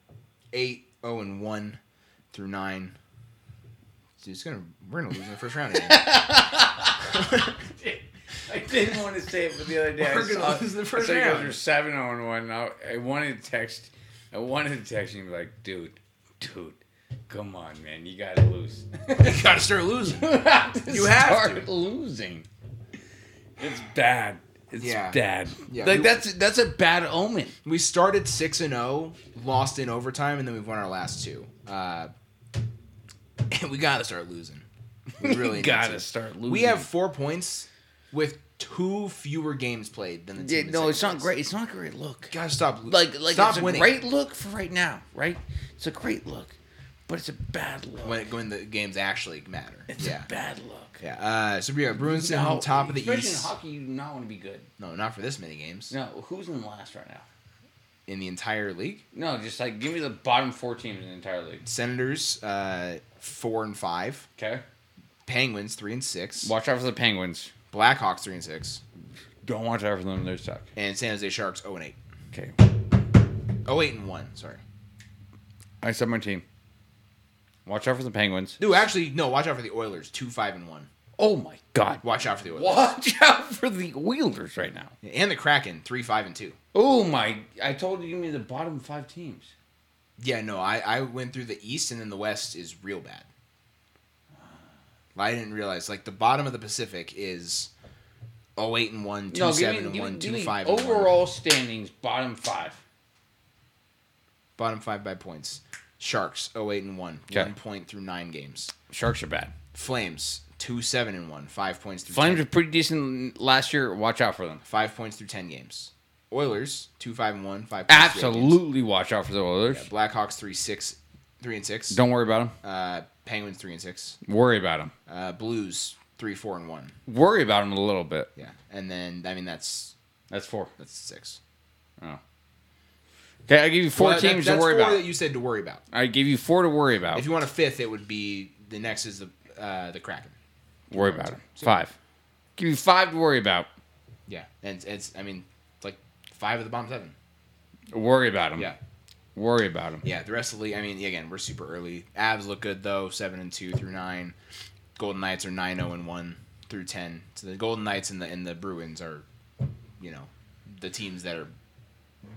S2: eight, zero, and one through nine. Dude, it's gonna we're gonna lose in the first round again.
S1: I didn't want to say it, but the other day
S2: We're
S1: I
S2: gonna
S1: saw,
S2: lose the
S1: I
S2: first
S1: saw you guys
S2: round.
S1: were seven zero one. Now I wanted to text. I wanted to text you and be like, dude, dude, come on, man, you gotta lose.
S2: you gotta start losing.
S1: you have to
S2: You have
S1: start
S2: to.
S1: losing. It's bad. It's
S2: Yeah.
S1: bad.
S2: Yeah,
S1: like
S2: we-
S1: that's that's a bad omen.
S2: We started six and zero, lost in overtime, and then we've won our last two. Uh, and we gotta start losing. We really
S1: gotta
S2: to.
S1: start losing.
S2: We have four points with two fewer games played than the team. in
S1: no, it's not
S2: place.
S1: great. It's not a great look.
S2: Gotta stop. lo-
S1: Like like
S2: stop
S1: it's a great look for right now, right? It's a great look, but it's a bad look.
S2: when when the games actually matter.
S1: it's
S2: yeah,
S1: a bad look.
S2: Yeah. Uh, so have Bruins sitting
S1: No,
S2: top of the
S1: especially
S2: East.
S1: in hockey, you do not want to be good.
S2: No, not for this many games
S1: No, who's in last right now?
S2: in the entire league.
S1: No, just like give me the bottom four teams in the entire league.
S2: Senators uh, four and five.
S1: Okay,
S2: Penguins three and six.
S1: watch out for the Penguins.
S2: Blackhawks three and six.
S1: Don't watch out for them; they suck.
S2: And San Jose Sharks zero and eight.
S1: Okay,
S2: Oh eight and one. Sorry.
S1: I said my team. Watch out for the Penguins.
S2: Dude, actually, no. Watch out for the Oilers. Two five and one.
S1: Oh my God!
S2: Watch out for the Oilers.
S1: Watch out for the Wheelers right now.
S2: And the Kraken three five and two.
S1: Oh my! I told you, give me the bottom five teams.
S2: Yeah, no. I I went through the East and then the West is real bad. I didn't realize like the bottom of the Pacific is 08 and one, two
S1: No, give
S2: seven
S1: me,
S2: and
S1: give
S2: one,
S1: me,
S2: two
S1: give me
S2: five and one.
S1: overall standings, bottom five.
S2: Bottom five by points. Sharks 08 and one,
S1: Okay.
S2: one point through nine games.
S1: Sharks are bad.
S2: Flames two seven and one, five points through
S1: Flames
S2: 10,
S1: are pretty decent last year. Watch out for them.
S2: five points through ten games. Oilers two five and one, five points through games.
S1: Absolutely, watch out for the Oilers.
S2: Yeah, Blackhawks three six, three and six.
S1: Don't worry about them.
S2: Uh, Penguins three and six.
S1: Worry about them.
S2: Uh, Blues three four and one.
S1: Worry about them a little bit.
S2: Yeah, and then I mean that's
S1: That's four.
S2: that's six.
S1: Okay, I give you four
S2: Well,
S1: teams
S2: that's
S1: to worry
S2: four
S1: about.
S2: that you said to worry about.
S1: I give you four to worry about.
S2: If you want a fifth, it would be the next is the uh, the Kraken.
S1: worry about them. Five. Give you five to worry about.
S2: Yeah, and it's, it's I mean it's like five of the bottom seven.
S1: Worry about them.
S2: Yeah,
S1: Worry about them.
S2: yeah. The rest of the league. I mean, again, we're super early. Avs look good though, seven and two through nine. Golden Knights are nine zero and one through ten. So the Golden Knights and the and the Bruins are, you know, the teams that are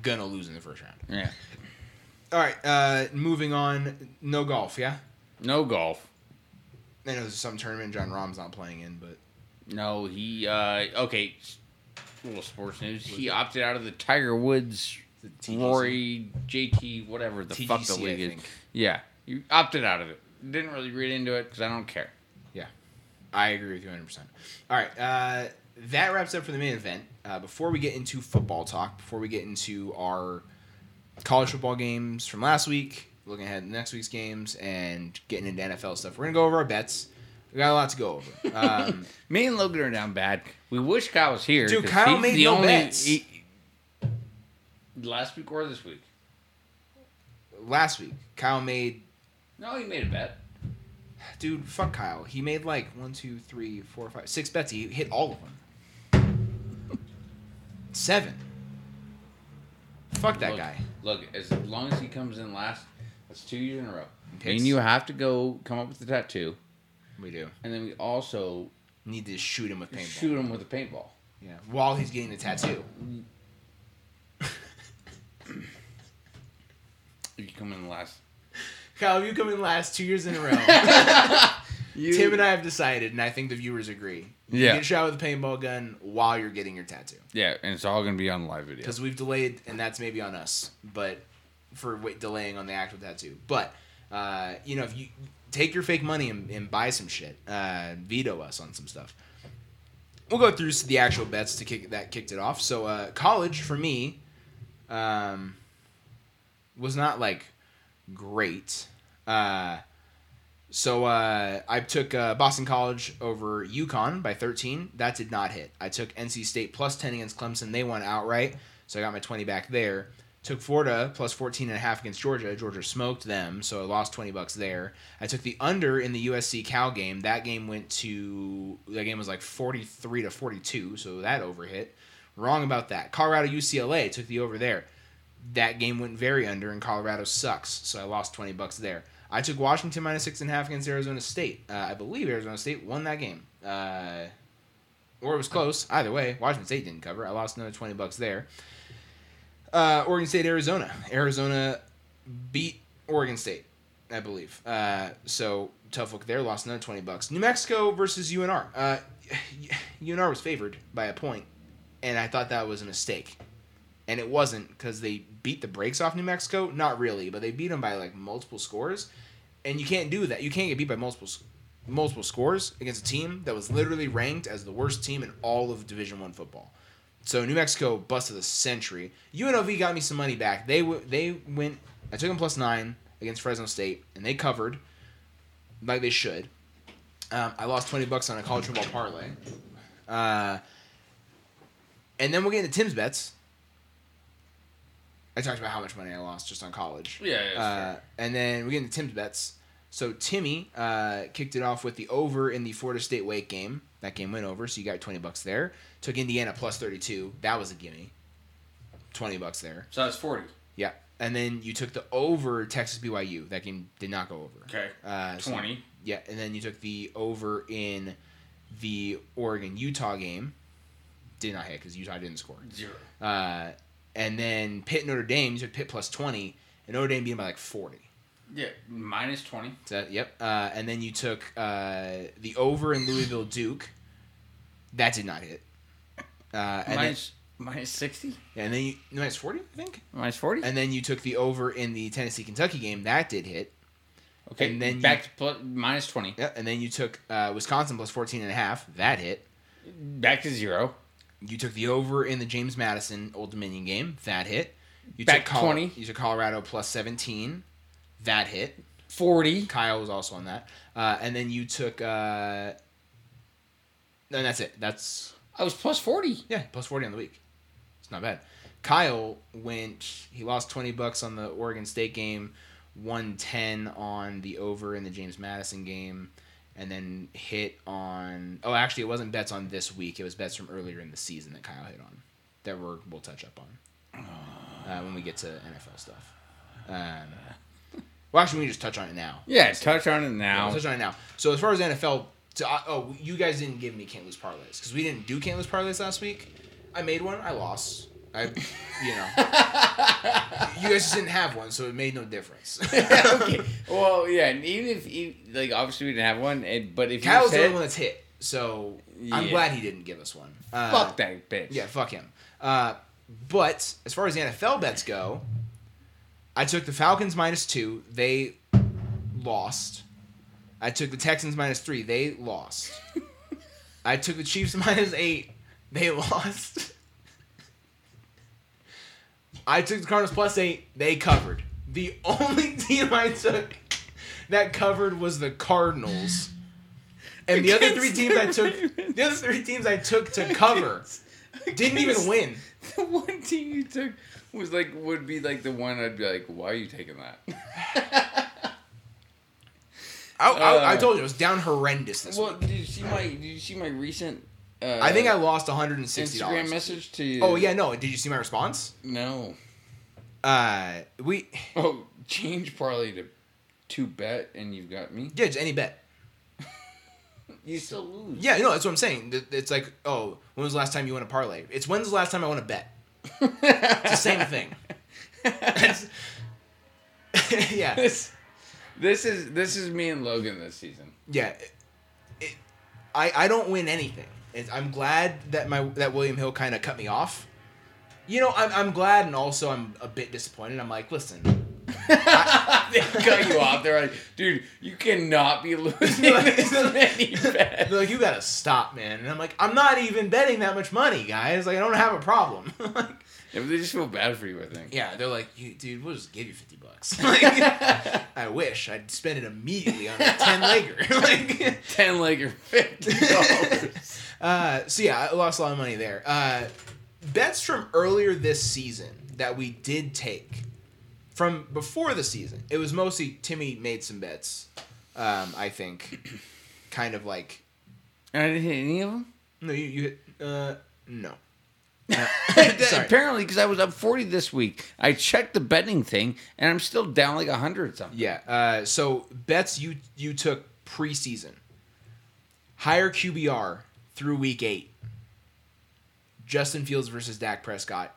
S2: gonna lose in the first round.
S1: Yeah.
S2: All right, uh, moving on. No golf, yeah.
S1: No golf.
S2: I know there's some tournament Jon Rahm's not playing in, but
S1: No, he. uh Okay, s- little sports news. He opted out of the Tiger Woods,
S2: the TGC.
S1: Rory, JT, whatever the fuck the
S2: TGC, I
S1: league is. Yeah, you opted out of it. Didn't really read into it because I don't care.
S2: Yeah, I agree with you 100%. All right. Uh, that wraps up for the main event. Uh, before we get into football talk, before we get into our college football games from last week, looking ahead to next week's games, and getting into NFL stuff, we're going to go over our bets. We got a lot to go over. Um,
S1: Me and Logan are down bad. We wish Kyle was here.
S2: Dude, Kyle made
S1: the
S2: no
S1: only,
S2: bets.
S1: he- last week or this week?
S2: last week, Kyle made.
S1: No, he made a bet.
S2: Dude, fuck Kyle. He made like one, two, three, four, five, six bets. He hit all of them. Seven. Fuck that
S1: Look,
S2: guy.
S1: Look, as long as he comes in last, that's two years in a row.
S2: Picks.
S1: And you have to go come up with the tattoo,
S2: We do.
S1: and then we also
S2: Need to shoot him with paintball.
S1: shoot him with a paintball.
S2: Yeah, while he's getting the tattoo.
S1: You come in last.
S2: Kyle, you come in last two years in a row. Tim and I have decided, and I think the viewers agree. You
S1: Yeah.
S2: Get shot with a paintball gun while you're getting your tattoo.
S1: Yeah, and it's all gonna be on live video.
S2: Because we've delayed, and that's maybe on us, but for wait, delaying on the actual tattoo. But, uh, you know, if you take your fake money and, and buy some shit, uh, veto us on some stuff. We'll go through the actual bets to kick that kicked it off. So, uh, college for me um, was not like great. Uh, so uh, I took uh, Boston College over UConn by 13. That did not hit. I took NC State plus 10 against Clemson. They won outright, so I got my 20 back there. Took Florida plus 14 and a half against Georgia. Georgia smoked them, so I lost 20 bucks there. I took the under in the USC Cal game. That game went to that game was like 43 to 42, so that over hit. Wrong about that. Colorado UCLA took the over there. That game went very under, and Colorado sucks, so I lost 20 bucks there. I took Washington minus six and a half against Arizona State. Uh, I believe Arizona State won that game, uh, or it was close. Either way, Washington State didn't cover. I lost another 20 bucks there. Uh, Oregon State, Arizona. Arizona beat Oregon State, I believe. Uh, so tough look there. Lost another 20 bucks. New Mexico versus UNR. Uh, UNR was favored by a point, and I thought that was a mistake. And it wasn't because they beat the brakes off New Mexico. Not really, but they beat them by like multiple scores. And you can't do that. You can't get beat by multiple multiple scores against a team that was literally ranked as the worst team in all of Division One football. So New Mexico busted the century. UNLV got me some money back. They w- they went. I took them plus nine against Fresno State, and they covered, like they should. Um, I lost twenty bucks on a college football parlay. Uh, and then we'll get into Tim's bets. I talked about how much money I lost just on college.
S1: Yeah, yeah,
S2: Uh, and then we get into Tim's bets. So Timmy uh, kicked it off with the over in the Florida State Wake game. That game went over, so you got twenty bucks there. Took Indiana plus thirty two. That was a gimme. Twenty bucks there.
S1: So that's forty.
S2: Yeah. And then you took the over Texas BYU. That game did not go over.
S1: Okay.
S2: Uh, so-
S1: Twenty.
S2: yeah, and then you took the over in the Oregon Utah game. Did not hit because Utah didn't score.
S1: Zero.
S2: Uh, and then Pitt Notre Dame, you took Pitt plus twenty, and Notre Dame beat them by like forty.
S1: Yeah, minus twenty.
S2: So that, yep. Uh, and then you took uh, the over in Louisville Duke. That did not hit. Uh, and
S1: Minus minus sixty.
S2: then, yeah, and then you forty, I think.
S1: Minus forty.
S2: And then you took the over in the Tennessee Kentucky game. That did hit.
S1: Okay,
S2: and then
S1: back
S2: you-
S1: to plus, minus twenty.
S2: Yeah. And then you took uh, Wisconsin plus 14 and a half. That hit.
S1: Back to zero.
S2: You took the over in the James Madison Old Dominion game. That hit. You
S1: Back
S2: took Col-
S1: 20.
S2: You took Colorado plus 17. That hit.
S1: Forty.
S2: Kyle was also on that. Uh, and then you took. Uh, and that's it. That's
S1: I was plus forty.
S2: yeah, plus 40 on the week. It's not bad. Kyle went. He lost 20 bucks on the Oregon State game, 110 on the over in the James Madison game, and then hit on. Oh, actually, it wasn't bets on this week. It was bets from earlier in the season that Kyle hit on. That we're, we'll touch up on uh, when we get to NFL stuff. Um, well, actually, we can just touch on it now.
S1: Yeah, touch on it now.
S2: we'll touch on it now. So as far as NFL, so I, oh, you guys didn't give me can't lose parlays because we didn't do can't lose parlays last week. I made one, I lost. I, you know, you guys just didn't have one, so it made no difference.
S1: okay. Well, yeah, and even if like obviously we didn't have one, and, but if
S2: Kyle's the only one that's hit, so I'm glad he didn't give us one. Uh,
S1: fuck that bitch.
S2: Yeah, fuck him. Uh, but as far as the NFL bets go, I took the Falcons minus two. They lost. I took the Texans minus three. They lost. I took the Chiefs minus eight. They lost. I took the Cardinals plus eight. They covered. The only team I took that covered was the Cardinals. And the other three teams I took, the other three teams I took to cover didn't even win.
S1: The one team you took was like would be like the one I'd be like, why are you taking that?
S2: I, I, I
S1: Uh,
S2: told you it was down horrendous this
S1: well,
S2: week.
S1: did you see my did you see my recent? Uh,
S2: I think I lost one hundred and sixty dollars.
S1: Instagram message to you.
S2: Oh yeah, no. Did you see my response?
S1: no.
S2: Uh, we
S1: Oh, change parlay to two bet, and you've got me.
S2: yeah, just any bet.
S1: You still lose.
S2: Yeah, no, that's what I'm saying. It's like, oh, when was the last time you won a parlay? It's when's the last time I won a bet? It's the same thing. Yeah,
S1: this, this is this is me and Logan this season.
S2: yeah. It, it, I I don't win anything. It's, I'm glad that my that William Hill kind of cut me off. You know, I'm I'm glad, and also I'm a bit disappointed. I'm like, listen,
S1: they cut you off. They're like, dude, you cannot be losing this many bets.
S2: They're like, you gotta stop, man. And I'm like, I'm not even betting that much money, guys. Like, I don't have a problem. like,
S1: Yeah, they just feel bad for you, I think.
S2: yeah, they're like, you, dude, we'll just give you 50 bucks. Like, I wish I'd spend it immediately on a 10 legger. like,
S1: Ten legger, fifty dollars.
S2: Uh, so yeah, I lost a lot of money there. Uh, bets from earlier this season that we did take from before the season. It was mostly Timmy made some bets. Um, I think, kind of like
S1: I didn't hit any of them.
S2: no, you you hit, uh no.
S1: Apparently, because I was up forty this week, I checked the betting thing, and I'm still down like hundred something.
S2: Yeah. Uh, so bets you you took preseason. Higher QBR through week eight. Justin Fields versus Dak Prescott.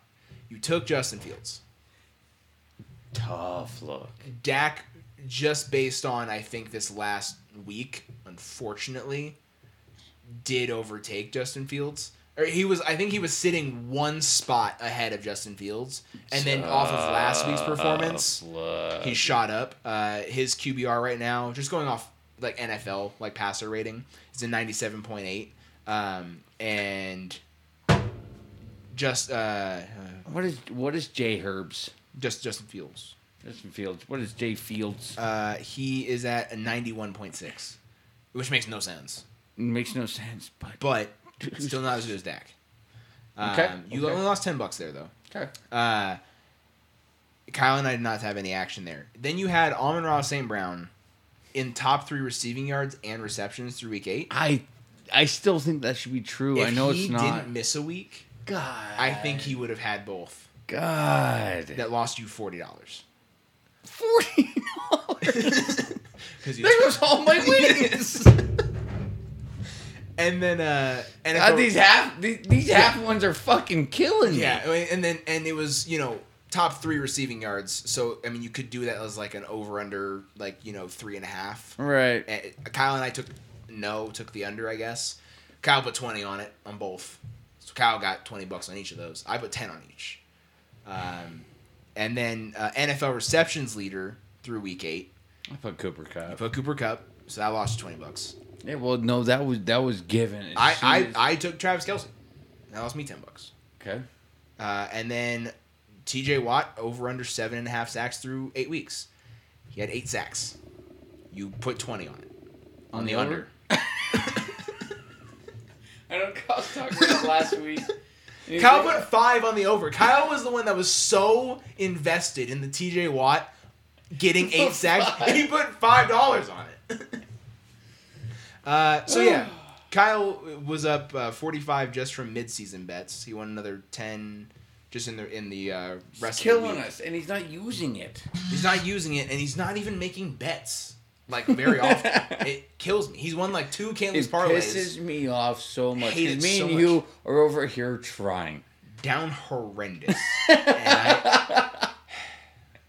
S2: You took Justin Fields.
S1: Tough look.
S2: Dak, just based on I think this last week, unfortunately, did overtake Justin Fields. Or he was, I think he was sitting one spot ahead of Justin Fields, and then off of last week's performance,
S1: look.
S2: he shot up. Uh, his QBR right now, just going off like NFL like passer rating, is a ninety seven point eight, um, and just uh,
S1: What is what is Jay Herbs?
S2: just Justin Fields.
S1: Justin Fields. What is Jay Fields?
S2: Uh, he is at a ninety one point six, which makes no sense,
S1: makes no sense, but
S2: but still not as good as Dak. Um,
S1: Okay,
S2: You
S1: okay.
S2: only lost ten bucks there though.
S1: okay.
S2: Uh, Kyle and I did not have any action there. Then you had Amon-Ra St. Brown in top three receiving yards and receptions through week eight.
S1: I I still think that should be true.
S2: If
S1: I know it's not.
S2: He didn't miss a week,
S1: God.
S2: I think he would have had both.
S1: God.
S2: That lost you forty dollars.
S1: Forty dollars.
S2: Because
S1: there goes all my winnings.
S2: and then uh, and
S1: God, these half these, these half ones are fucking killing me.
S2: yeah, and then and it was you know top three receiving yards. So I mean, you could do that as like an over under like you know three and a half.
S1: Right.
S2: And Kyle and I took no, took the under, I guess. Kyle put twenty on it on both. So Kyle got twenty bucks on each of those. I put ten on each. Um, and then uh, NFL receptions leader through week eight.
S1: I put Cooper Kupp.
S2: I put Cooper Kupp, so I lost twenty bucks.
S1: Yeah, well, no, that was that was given.
S2: I, I, I took Travis Kelce. That lost me ten bucks.
S1: okay.
S2: Uh, and then T.J. Watt over under seven and a half sacks through eight weeks. He had eight sacks. You put twenty on it. On, the, under.
S1: I know Kyle was talking about last week. He's
S2: Kyle put five on the over. Kyle was the one that was so invested in the TJ Watt getting eight sacks.
S1: Five.
S2: He put five dollars on it. uh, so yeah, Kyle was up uh, forty five just from midseason bets. He won another ten just in the in the uh,
S1: He's
S2: rest of
S1: killing
S2: the
S1: us, and he's not using it.
S2: He's not using it, and he's not even making bets like very often. it kills me. He's won like two
S1: It
S2: parlays.
S1: pisses me off so much.
S2: Hate
S1: me
S2: so
S1: and
S2: much.
S1: you are over here trying.
S2: down horrendous. and I,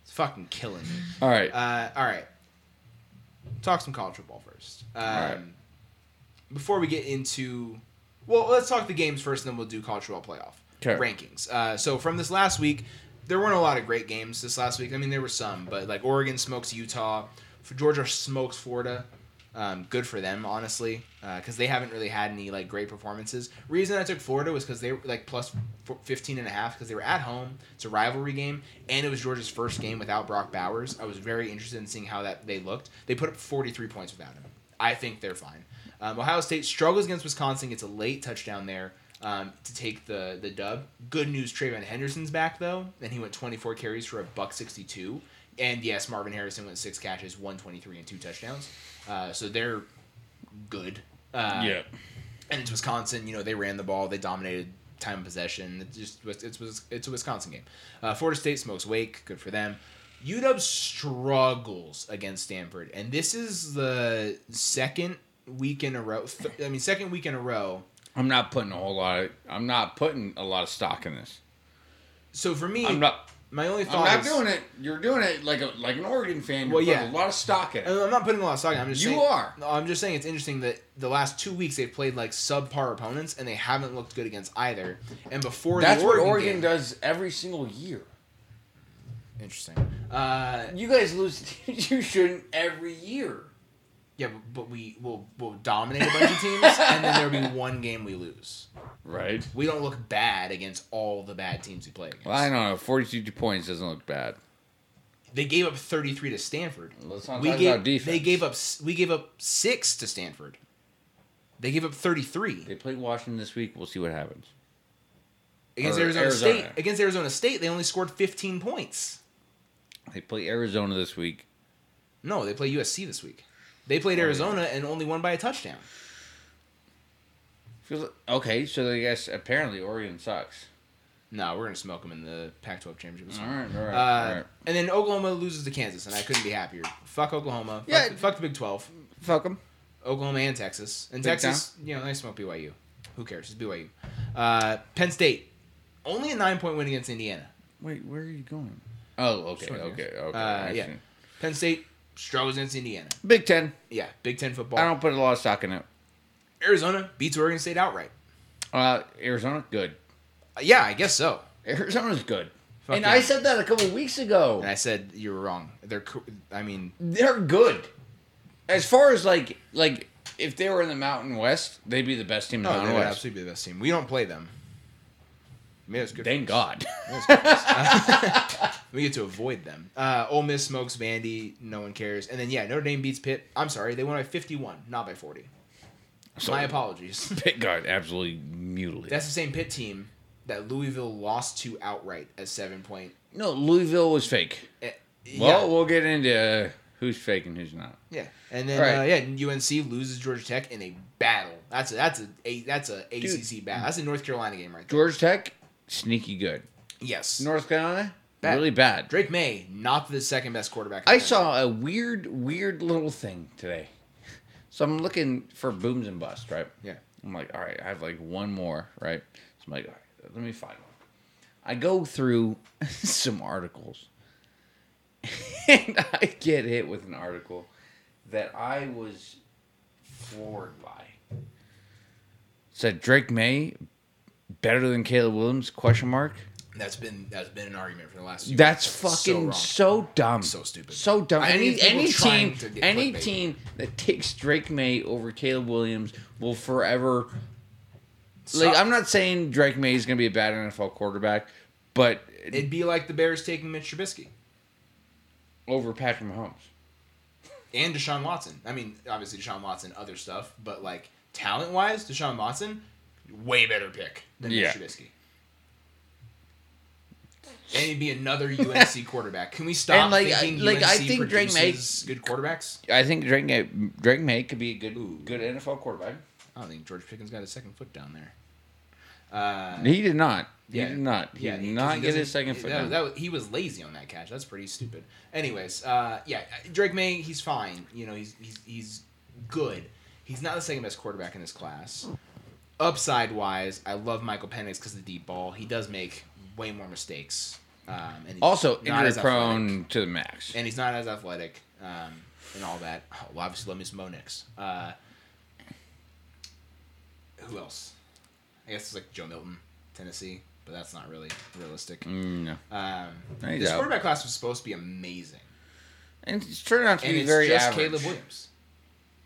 S2: it's fucking killing me.
S1: All right.
S2: Uh, all right. Talk some college football first. Um,
S1: right.
S2: Before we get into, well, let's talk the games first, and then we'll do college football playoff
S1: 'Kay.
S2: rankings. Uh, so from this last week, there weren't a lot of great games this last week. I mean, there were some, but like Oregon smokes Utah, Georgia smokes Florida. Um, good for them, honestly, because they haven't really had any like great performances. Reason I took Florida was because they were like plus 15 and a half because they were at home. It's a rivalry game, and it was Georgia's first game without Brock Bowers. I was very interested in seeing how that they looked. They put up 43 points without him. I think they're fine. Um, Ohio State struggles against Wisconsin. Gets a late touchdown there um, to take the the dub. Good news, TreVeyon Henderson's back though, and he went 24 carries for a buck 62. And yes, Marvin Harrison went six catches, 123 and two touchdowns. Uh, so they're good. Uh,
S1: yeah.
S2: and it's Wisconsin. You know, they ran the ball, they dominated time of possession. It just was it's was it's a Wisconsin game. Uh, Florida State smokes Wake, good for them. UW struggles against Stanford, and this is the second week in a row. Th- I mean, second week in a row.
S1: I'm not putting a whole lot. Of, I'm not putting a lot of stock in this.
S2: So for me,
S1: I'm not.
S2: My only thought.
S1: I'm not
S2: is,
S1: doing it. You're doing it like a like an Oregon fan. You're
S2: Well, yeah.
S1: a lot of stock in it.
S2: I'm not putting a lot of stock. in it, I'm just
S1: You
S2: saying,
S1: are.
S2: No, I'm just saying it's interesting that the last two weeks they've played like subpar opponents and they haven't looked good against either. And before
S1: That's
S2: the
S1: what
S2: Oregon,
S1: Oregon
S2: game,
S1: does every single year.
S2: Interesting. Uh,
S1: You guys lose. you shouldn't every year.
S2: Yeah, but, but we will will dominate a bunch of teams, and then there'll be one game we lose.
S1: Right.
S2: We don't look bad against all the bad teams we play against.
S1: Well, I don't know. 42 points doesn't look bad.
S2: They gave up 33 to Stanford.
S1: Let's not
S2: We
S1: talk
S2: gave
S1: about defense.
S2: they gave up we gave up six to Stanford. They gave up 33
S1: They play Washington this week. We'll see what happens.
S2: against Arizona,
S1: Arizona.
S2: State. Against Arizona State, they only scored 15 points.
S1: They play Arizona this week.
S2: No, they play USC this week. They played. Arizona and only won by a touchdown.
S1: Feels okay, so I guess apparently Oregon sucks.
S2: No, we're gonna smoke them in the Pac-12 championship.
S1: All right, all right,
S2: Uh,
S1: all right.
S2: And then Oklahoma loses to Kansas, and I couldn't be happier. Fuck Oklahoma. Fuck,
S1: Yeah.
S2: fuck the Big 12.
S1: Fuck them.
S2: Oklahoma and Texas. And
S1: Big
S2: Texas, you know, they smoke BYU. Who cares? It's BYU. Uh, Penn State, only a nine point win against Indiana.
S1: Wait, where are you going? Oh, okay, okay, okay.
S2: Uh, yeah. Penn State struggles against Indiana.
S1: Big Ten.
S2: Yeah, Big Ten football.
S1: I don't put a lot of stock in it.
S2: Arizona beats Oregon State outright.
S1: Uh, Arizona, good.
S2: Uh, yeah, I guess so.
S1: Arizona's good.
S2: Fuck
S1: and
S2: yeah.
S1: I said that a couple weeks ago.
S2: And I said you were wrong. They're, co- I mean,
S1: They're good. As far as like like if they were in the Mountain West, they'd be the best team in the
S2: no, they
S1: Mountain
S2: would
S1: West.
S2: absolutely be the best team. We don't play them. Maybe it's good.
S1: Thank. God.
S2: Good we get to avoid them. Uh, Ole Miss smokes Vandy. No one cares. And then yeah, Notre Dame beats Pitt. I'm sorry, they won by 51, not by 40.
S1: So
S2: My apologies.
S1: Pitt got absolutely mutilated.
S2: That's the same Pitt team that Louisville lost to outright as seven point.
S1: no, Louisville was fake.
S2: eh,
S1: Well, we'll get into uh, who's fake and who's not.
S2: yeah, and then
S1: Right.
S2: uh, yeah, UNC loses Georgia Tech in a battle. That's a that's a, a that's a ACC battle. That's a North Carolina game right there.
S1: Georgia Tech, sneaky good.
S2: Yes,
S1: North Carolina,
S2: Bad.
S1: really bad.
S2: Drake Maye not the second best quarterback.
S1: I saw a weird, weird little thing today. So I'm looking for booms and busts, right?
S2: Yeah.
S1: I'm like, all right, I have like one more, right? So I'm like, all right, let me find one. I go through some articles, and I get hit with an article that I was floored by. said Drake Maye better than Caleb Williams? Question mark.
S2: That's been that's been an argument for the last. Few
S1: That's fucking
S2: wrong.
S1: so, dumb.
S2: So stupid.
S1: So dumb.
S2: I
S1: Any any team any
S2: clickbait.
S1: team that takes Drake Maye over Caleb Williams will forever
S2: So-
S1: like I'm not saying Drake Maye is going to be a bad NFL quarterback, but
S2: It'd be like the Bears taking Mitch Trubisky
S1: over Patrick Mahomes.
S2: and Deshaun Watson. I mean, obviously Deshaun Watson, other stuff, but like talent wise, Deshaun Watson, way better pick than
S1: Yeah.
S2: Mitch Trubisky. And he'd be another UNC quarterback. Can we stop
S1: And, like,
S2: thinking
S1: I- like, I
S2: UNC
S1: think Drake
S2: Maye- good quarterbacks?
S1: I think Drake Drake Maye could be a good
S2: Ooh.
S1: good NFL quarterback.
S2: I don't think George Pickens got his second foot down there. Uh,
S1: He did not. He
S2: Yeah.
S1: did not. He
S2: yeah,
S1: did not
S2: he
S1: get his second foot
S2: that,
S1: down.
S2: that he was lazy on that catch. That's pretty stupid. Anyways, uh, yeah, Drake Maye, he's fine. You know, he's he's he's good. He's not the second best quarterback in this class. Upside wise, I love Michael Penix because of the deep ball. He does make way more mistakes. Um, and he's
S1: Also injury
S2: athletic.
S1: prone to the max.
S2: and he's not as athletic um, and all that. Oh, well, obviously, love me some Bo Nix. Uh, who else? I guess it's like Joe Milton, Tennessee, but that's not really realistic.
S1: Mm, no.
S2: Um, this
S1: out.
S2: quarterback class was supposed to be amazing,
S1: And it's turned out to
S2: and
S1: be
S2: it's
S1: very
S2: just
S1: average.
S2: Caleb Williams.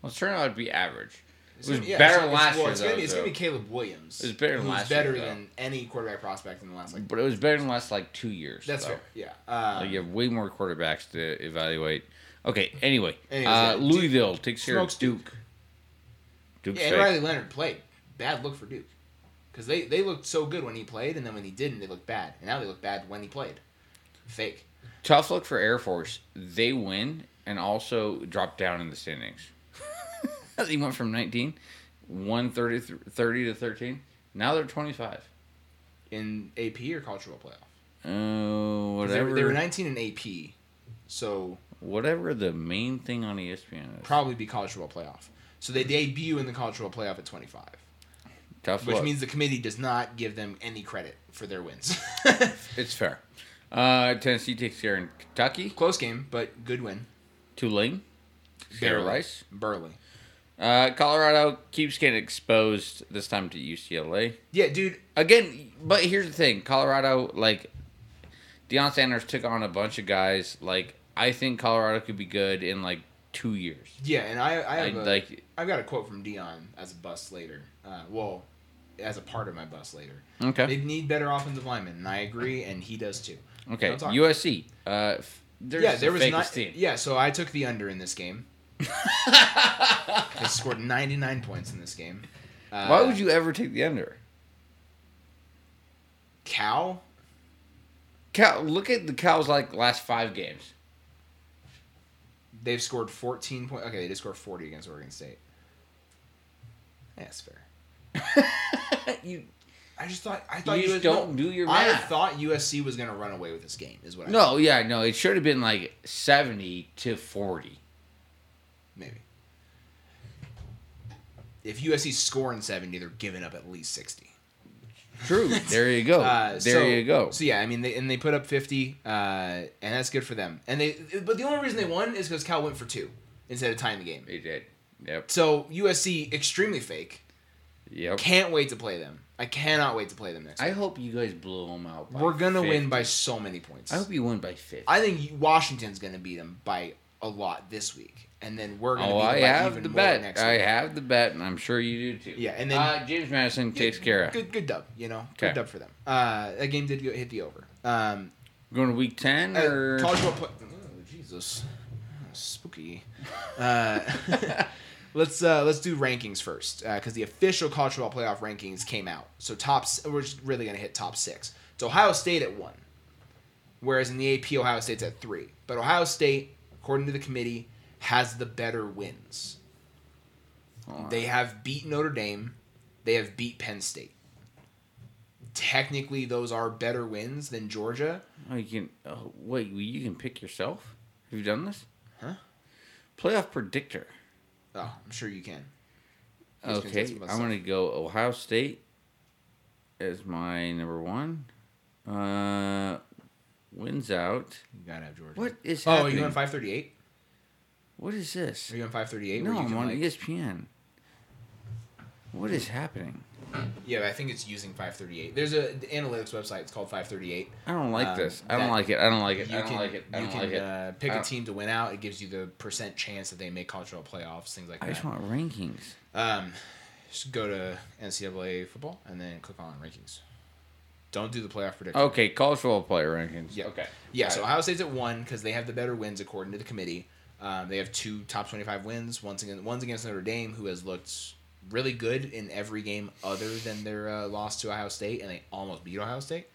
S1: Well, it's turned out to be average.
S2: It's
S1: It was
S2: yeah,
S1: better
S2: it's- it's-
S1: last
S2: well,
S1: year,
S2: It's gonna, be,
S1: though,
S2: it's gonna be Caleb Williams.
S1: It was better than last year,
S2: better
S1: though.
S2: than any quarterback prospect in the last like.
S1: But it was better than the last like two years.
S2: That's
S1: though.
S2: fair. Yeah. Um,
S1: Like, you have way more quarterbacks to evaluate. Okay, anyway.
S2: Anyways,
S1: uh,
S2: yeah,
S1: Louisville takes care of
S2: smokes
S1: Duke. Duke's
S2: Yeah, and. Riley Leonard played. Bad look for Duke. Because they, they looked so good when he played, and then when he didn't, they looked bad. And now they look bad when he played. Fake.
S1: Tough look for Air Force. They win and also drop down in the standings. They went from 19, 130 30 to 13. Now they're 25.
S2: In AP or cultural playoff?
S1: Oh,
S2: 'Cause They
S1: whatever.
S2: were, they were 19 in AP. So
S1: whatever the main thing on ESPN is.
S2: probably be cultural playoff. So they debut in the cultural playoff at 25.
S1: Tough
S2: Which means the committee does not give them any credit for their wins.
S1: it's fair. Uh, Tennessee takes care in Kentucky.
S2: Close game, but good win.
S1: Tulane. Sarah Rice.
S2: Barely.
S1: Uh, Colorado keeps getting exposed this time to UCLA.
S2: Yeah, dude.
S1: Again, but here's the thing: Colorado, like, Deion Sanders took on a bunch of guys. Like, I think Colorado could be good in like two years.
S2: Yeah, and I, I
S1: I,
S2: have a,
S1: like,
S2: I've got a quote from Deion as a bust later. Uh, well, as a part of my bust later.
S1: okay,
S2: They need better offensive linemen, and I agree, and he does too.
S1: okay. USC. Uh,
S2: yeah, there
S1: the
S2: was not.
S1: team.
S2: Yeah, so I took the under in this game. They scored 99 points in this game. Uh,
S1: Why would you ever take the under?
S2: Cal?
S1: Cal, look at the Cal's like last five games.
S2: They've scored 14 points. Okay, they did score 40 against Oregon State. Yeah, that's fair.
S1: you
S2: I just thought I thought
S1: You just
S2: US
S1: don't
S2: no,
S1: do your
S2: I thought USC was gonna run away with this game. Is what I
S1: no, yeah, no. It should have been like seventy to forty.
S2: Maybe. If USC's scoring 70, they're giving up at least 60.
S1: True. There you go.
S2: Uh,
S1: there
S2: so,
S1: you go.
S2: So yeah, I mean, they and they put up 50, uh, and that's good for them. And they, but the only reason they won is because Cal went for two instead of tying the game.
S1: They did. Yep.
S2: So USC extremely fake.
S1: Yep.
S2: Can't wait to play them. I cannot wait to play them next.
S1: I
S2: week.
S1: hope you guys blow them out. By
S2: We're gonna
S1: 50.
S2: win by so many points.
S1: I hope you win by fifty.
S2: I think Washington's gonna beat them by a lot this week, and then we're gonna
S1: oh,
S2: beat them
S1: I have
S2: even
S1: the
S2: more
S1: bet.
S2: next
S1: I
S2: week.
S1: have the bet, and I'm sure you do too.
S2: Yeah, and then-
S1: uh, James Madison takes care of.
S2: Good, good dub. You know,
S1: Okay.
S2: good dub for them. Uh, that game did hit the over. Um,
S1: Going to week ten
S2: Uh,
S1: or
S2: college football. Play- oh, Jesus, Oh, spooky. Uh, let's uh, let's do rankings first because the official college football playoff rankings came out. So top, we're just really gonna hit top six. It's Ohio State at one, whereas in the AP Ohio State's at three. But Ohio State, according to the committee, has the better wins. They have beat Notre Dame. They have beat Penn State. Technically, those are better wins than Georgia.
S1: Oh, you can. Oh, wait, you can pick yourself. Have you done this?
S2: Huh?
S1: Playoff predictor.
S2: Oh, I'm sure you can. Just
S1: Okay, I'm gonna go Ohio State as my number one. Uh, wins out.
S2: You gotta have Georgia.
S1: What is
S2: Oh,
S1: happening?
S2: are you on 538?
S1: What is this?
S2: Are you on 538?
S1: No, I'm on
S2: like-
S1: ESPN. What is happening?
S2: Yeah, I think it's using 538. There's a the analytics website. It's called 538.
S1: I don't like
S2: Um,
S1: this. I don't like it. I don't like it.
S2: You
S1: I don't
S2: can,
S1: like it. I
S2: you
S1: don't
S2: can
S1: like it.
S2: Uh, pick a team to win out. It gives you the percent chance that they make cultural playoffs, things like
S1: I
S2: that.
S1: I just want rankings.
S2: Um, just go to NCAA football and then click on rankings. Don't do the playoff prediction.
S1: Okay, college football player rankings.
S2: Yeah.
S1: Okay.
S2: Yeah,
S1: Got
S2: so
S1: it.
S2: Ohio State's at one because they have the better wins according to the committee. Um, they have two top twenty-five wins. Once again, one's against Notre Dame, who has looked really good in every game other than their uh, loss to Ohio State, and they almost beat Ohio State.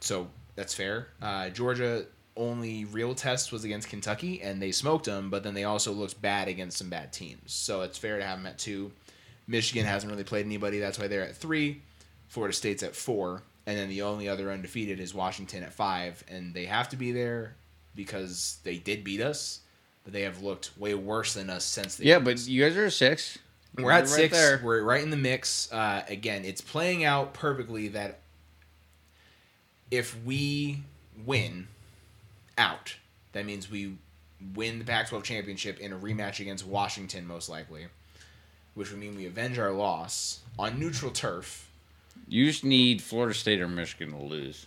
S2: So that's fair. Uh, Georgia only real test was against Kentucky, and they smoked them. But then they also looked bad against some bad teams. So it's fair to have them at two. Michigan hasn't really played anybody. That's why they're at three. Florida State's at four, and then the only other undefeated is Washington at five, and they have to be there because they did beat us, but they have looked way worse than us since. They
S1: Yeah,
S2: beat
S1: but you guys are a six.
S2: We're at
S1: Right
S2: six.
S1: there.
S2: We're right in the mix. Uh, again, it's playing out perfectly that if we win out, that means we win the Pac 12 championship in a rematch against Washington, most likely, which would mean we avenge our loss on neutral turf.
S1: You just need Florida State or Michigan to lose.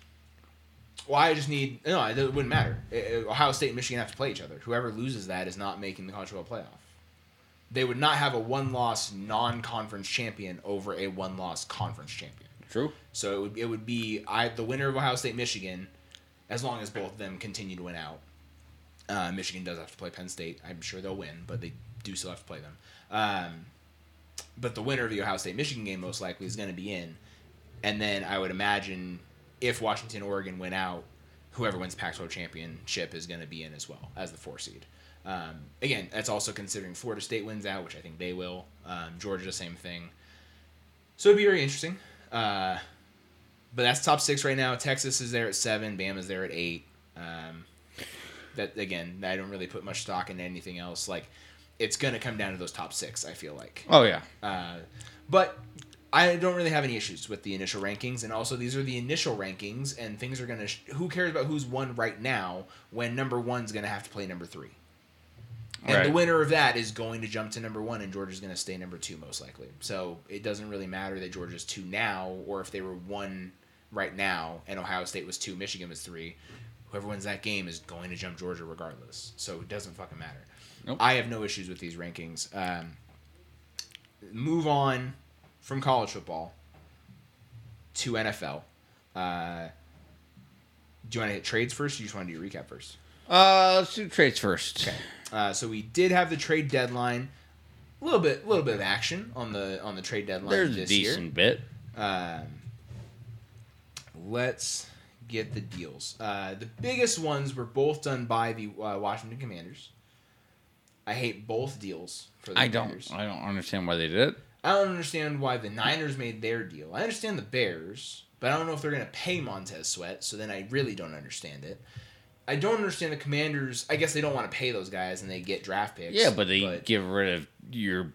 S2: Well, I just need no. It wouldn't matter. Ohio State and Michigan have to play each other. Whoever loses that is not making the college football playoff. They would not have a one-loss non-conference champion over a one-loss conference champion.
S1: True.
S2: So it would, it would be I the winner of Ohio State Michigan, as long as both of them continue to win out. Uh, Michigan does have to play Penn State. I'm sure they'll win, but they do still have to play them. Um, but the winner of the Ohio State Michigan game most likely is going to be in, and then I would imagine if Washington Oregon win out, whoever wins Pac-12 championship is going to be in as well as the four seed. Um, again, that's also considering Florida State wins out, which I think they will. Um, Georgia, the same thing. So it'd be very interesting. Uh, but that's top six right now. Texas is there at seven. Bama's there at eight. Um, that again, I don't really put much stock in anything else. Like, it's gonna come down to those top six. I feel like.
S1: Oh yeah.
S2: Uh, but I don't really have any issues with the initial rankings, and also these are the initial rankings, and things are gonna. Sh- who cares about who's one right now when number one's gonna have to play number three, and the winner of that is going to jump to number one, and Georgia's gonna stay number two most likely. So it doesn't really matter that Georgia's two now, or if they were one right now, and Ohio State was two, Michigan was three. Whoever wins that game is going to jump Georgia regardless. So it doesn't fucking matter.
S1: Nope.
S2: I have no issues with these rankings. Um, move on from college football to NFL. Uh, do you want to hit trades first, or do you just want to do a recap first?
S1: Uh, let's do trades first.
S2: Okay. Uh, so we did have the trade deadline. A little bit, a little bit of action on the on the trade deadline
S1: There's a
S2: this
S1: decent bit.
S2: year. Um, let's get the deals. Uh, the biggest ones were both done by the uh, Washington Commanders. I hate both deals for the
S1: I don't. I don't understand why they did it.
S2: I don't understand why the Niners made their deal. I understand the Bears, but I don't know if they're going to pay Montez Sweat, so then I really don't understand it. I don't understand the Commanders. I guess they don't want to pay those guys and they get draft picks.
S1: Yeah, but they get rid of your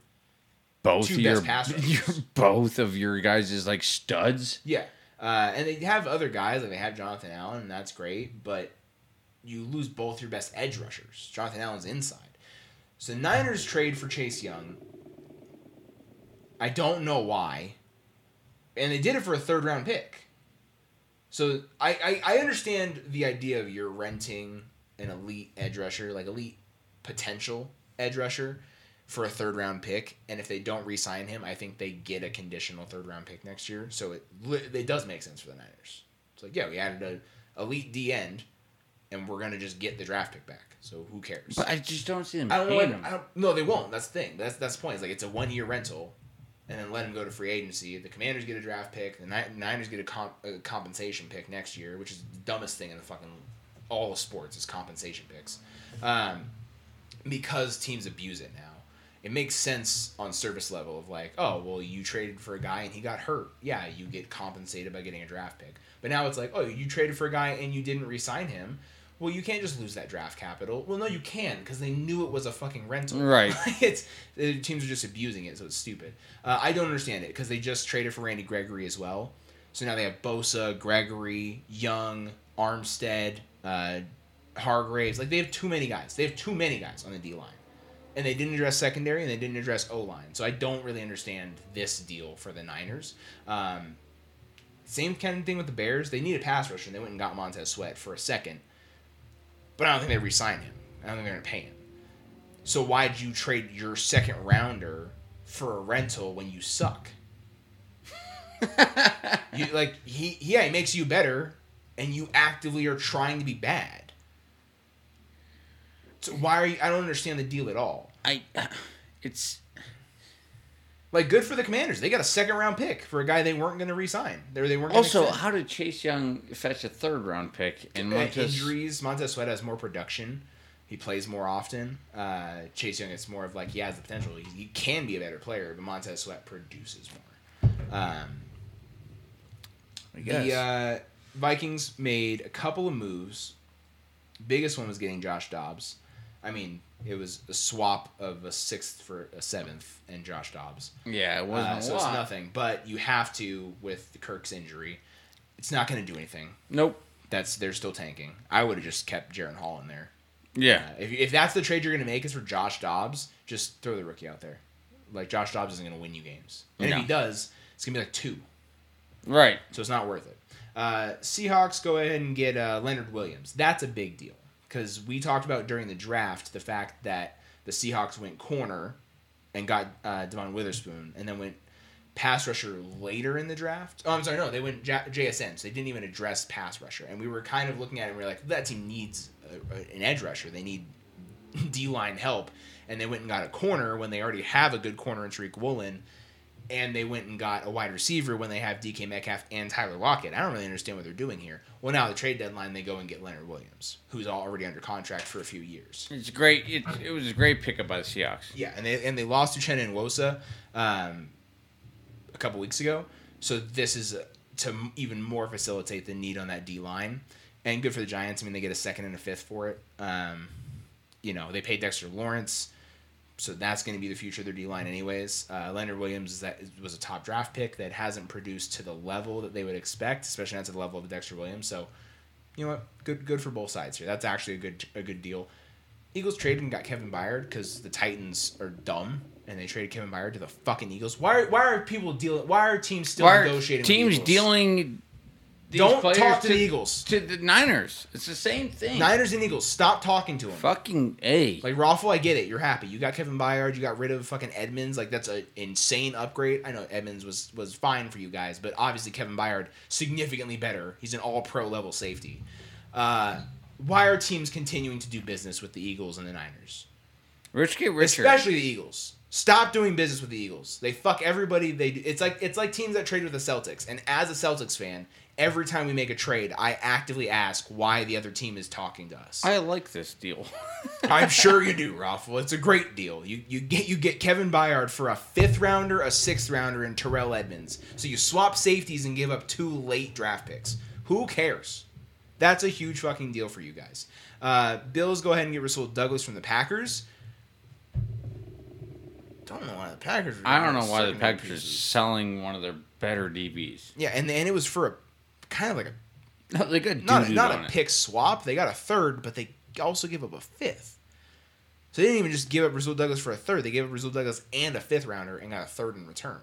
S1: both of your,
S2: best pass rushers.
S1: your both of your guys is like studs.
S2: Yeah. Uh, and they have other guys, like they have Jonathan Allen, and that's great, but you lose both your best edge rushers. Jonathan Allen's inside. So Niners trade for Chase Young. I don't know why. And they did it for a third round pick. So I, I, I understand the idea of you're renting an elite edge rusher, like elite potential edge rusher, for a third round pick. And if they don't re sign him, I think they get a conditional third round pick next year. So it it does make sense for the Niners. It's like, yeah, we added a elite D end, and we're gonna just get the draft pick back. So who cares?
S1: But I just don't see them
S2: I don't know. What. I don't, no, they won't. That's the thing. That's that's the point. It's like it's a one year rental, and then let him go to free agency. The Commanders get a draft pick. The Niners get a, comp, a compensation pick next year, which is the dumbest thing in the fucking all of sports is compensation picks, um, because teams abuse it now. It makes sense on service level of like, oh well, you traded for a guy and he got hurt. Yeah, you get compensated by getting a draft pick. But now it's like, oh, you traded for a guy and you didn't re-sign him. Well, you can't just lose that draft capital. Well, no, you can because they knew it was a fucking rental.
S1: Right.
S2: it's the teams are just abusing it, so it's stupid. Uh, I don't understand it because they just traded for Randy Gregory as well. So now they have Bosa, Gregory, Young, Armstead, uh, Hargraves. Like they have too many guys. They have too many guys on the D line, and they didn't address secondary and they didn't address O line. So I don't really understand this deal for the Niners. Um, same kind of thing with the Bears. They need a pass rusher, and they went and got Montez Sweat for a second. But I don't think they re-sign him. I don't think they're gonna pay him. So why'd you trade your second rounder for a rental when you suck? you like he yeah he makes you better, and you actively are trying to be bad. So why are you? I don't understand the deal at all.
S1: I, it's
S2: Like good for the Commanders. They got a second round pick for a guy they weren't going to re-sign. They they weren't.
S1: Also how did Chase Young fetch a third round pick and
S2: Uh,
S1: Montez?
S2: injuries. Montez Sweat has more production. He plays more often. Uh, Chase Young, it's more of like he has the potential. He, he can be a better player, but Montez Sweat produces more. Um,
S1: I guess.
S2: the uh, Vikings made a couple of moves. Biggest one was getting Josh Dobbs. I mean, it was a swap of a sixth for a seventh and Josh Dobbs.
S1: Yeah, it wasn't
S2: Uh,
S1: a
S2: so it's nothing. But you have to with Kirk's injury. It's not going to do anything.
S1: Nope.
S2: That's they're still tanking. I would have just kept Jaren Hall in there.
S1: Yeah.
S2: Uh, if, if that's the trade you're going to make is for Josh Dobbs, just throw the rookie out there. Like Josh Dobbs isn't going to win you games, and
S1: No.
S2: if he does, it's going to be like two.
S1: Right.
S2: So it's not worth it. Uh, Seahawks go ahead and get uh, Leonard Williams. That's a big deal because we talked about during the draft the fact that the Seahawks went corner and got uh, Devon Witherspoon, and then went pass rusher later in the draft. Oh, I'm sorry, no, they went J- JSN, so they didn't even address pass rusher. And we were kind of looking at it, and we were like, that team needs a, a- an edge rusher. They need D line help, and they went and got a corner when they already have a good corner in Tariq Woolen and they went and got a wide receiver when they have DK Metcalf and Tyler Lockett. I don't really understand what they're doing here. Well, now the trade deadline, they go and get Leonard Williams, who's already under contract for a few years.
S1: It's great. It, it was a great pickup by the Seahawks.
S2: Yeah, and they and they lost to Uchenna Nwosu um, a couple weeks ago. So this is uh to even more facilitate the need on that D line, and good for the Giants. I mean, they get a second and a fifth for it. Um, you know, they paid Dexter Lawrence, so that's going to be the future of their D line, anyways. Uh, Leonard Williams is that was a top draft pick that hasn't produced to the level that they would expect, especially not to the level of Dexter Williams. So, you know what? Good, good for both sides here. That's actually a good, a good deal. Eagles traded and got Kevin Byard because the Titans are dumb and they traded Kevin Byard to the fucking Eagles. Why? Are, why are people dealing? Why are teams still
S1: Why are
S2: negotiating?
S1: teams
S2: with
S1: dealing?
S2: Don't talk to the Eagles.
S1: To the Niners. It's the same thing.
S2: Niners and Eagles. Stop talking to them.
S1: Fucking a.
S2: Like Raffle, I get it. You're happy. You got Kevin Byard. You got rid of fucking Edmunds. Like that's an insane upgrade. I know Edmunds was was fine for you guys, but obviously Kevin Byard significantly better. He's an All Pro level safety. Uh, why are teams continuing to do business with the Eagles and the Niners?
S1: Rich get richer.
S2: Especially the Eagles. Stop doing business with the Eagles. They fuck everybody. They it's like it's like teams that trade with the Celtics. And as a Celtics fan, every time we make a trade, I actively ask why the other team is talking to us.
S1: I like this deal.
S2: I'm sure you do, Raffle. It's a great deal. You you get you get Kevin Byard for a fifth rounder, a sixth rounder, and Terrell Edmunds. So you swap safeties and give up two late draft picks. Who cares? That's a huge fucking deal for you guys. Uh, Bills go ahead and get Rasul Douglas from the Packers. Don't know why the Packers. Are
S1: I don't know why the
S2: secondary
S1: Packers are selling one of their better DBs.
S2: Yeah, and and it was for a kind of like a
S1: No, they got
S2: not a, not a
S1: it.
S2: pick swap. They got a third, but they also give up a fifth. So they didn't even just give up Rasul Douglas for a third. They gave up Rasul Douglas and a fifth rounder and got a third in return.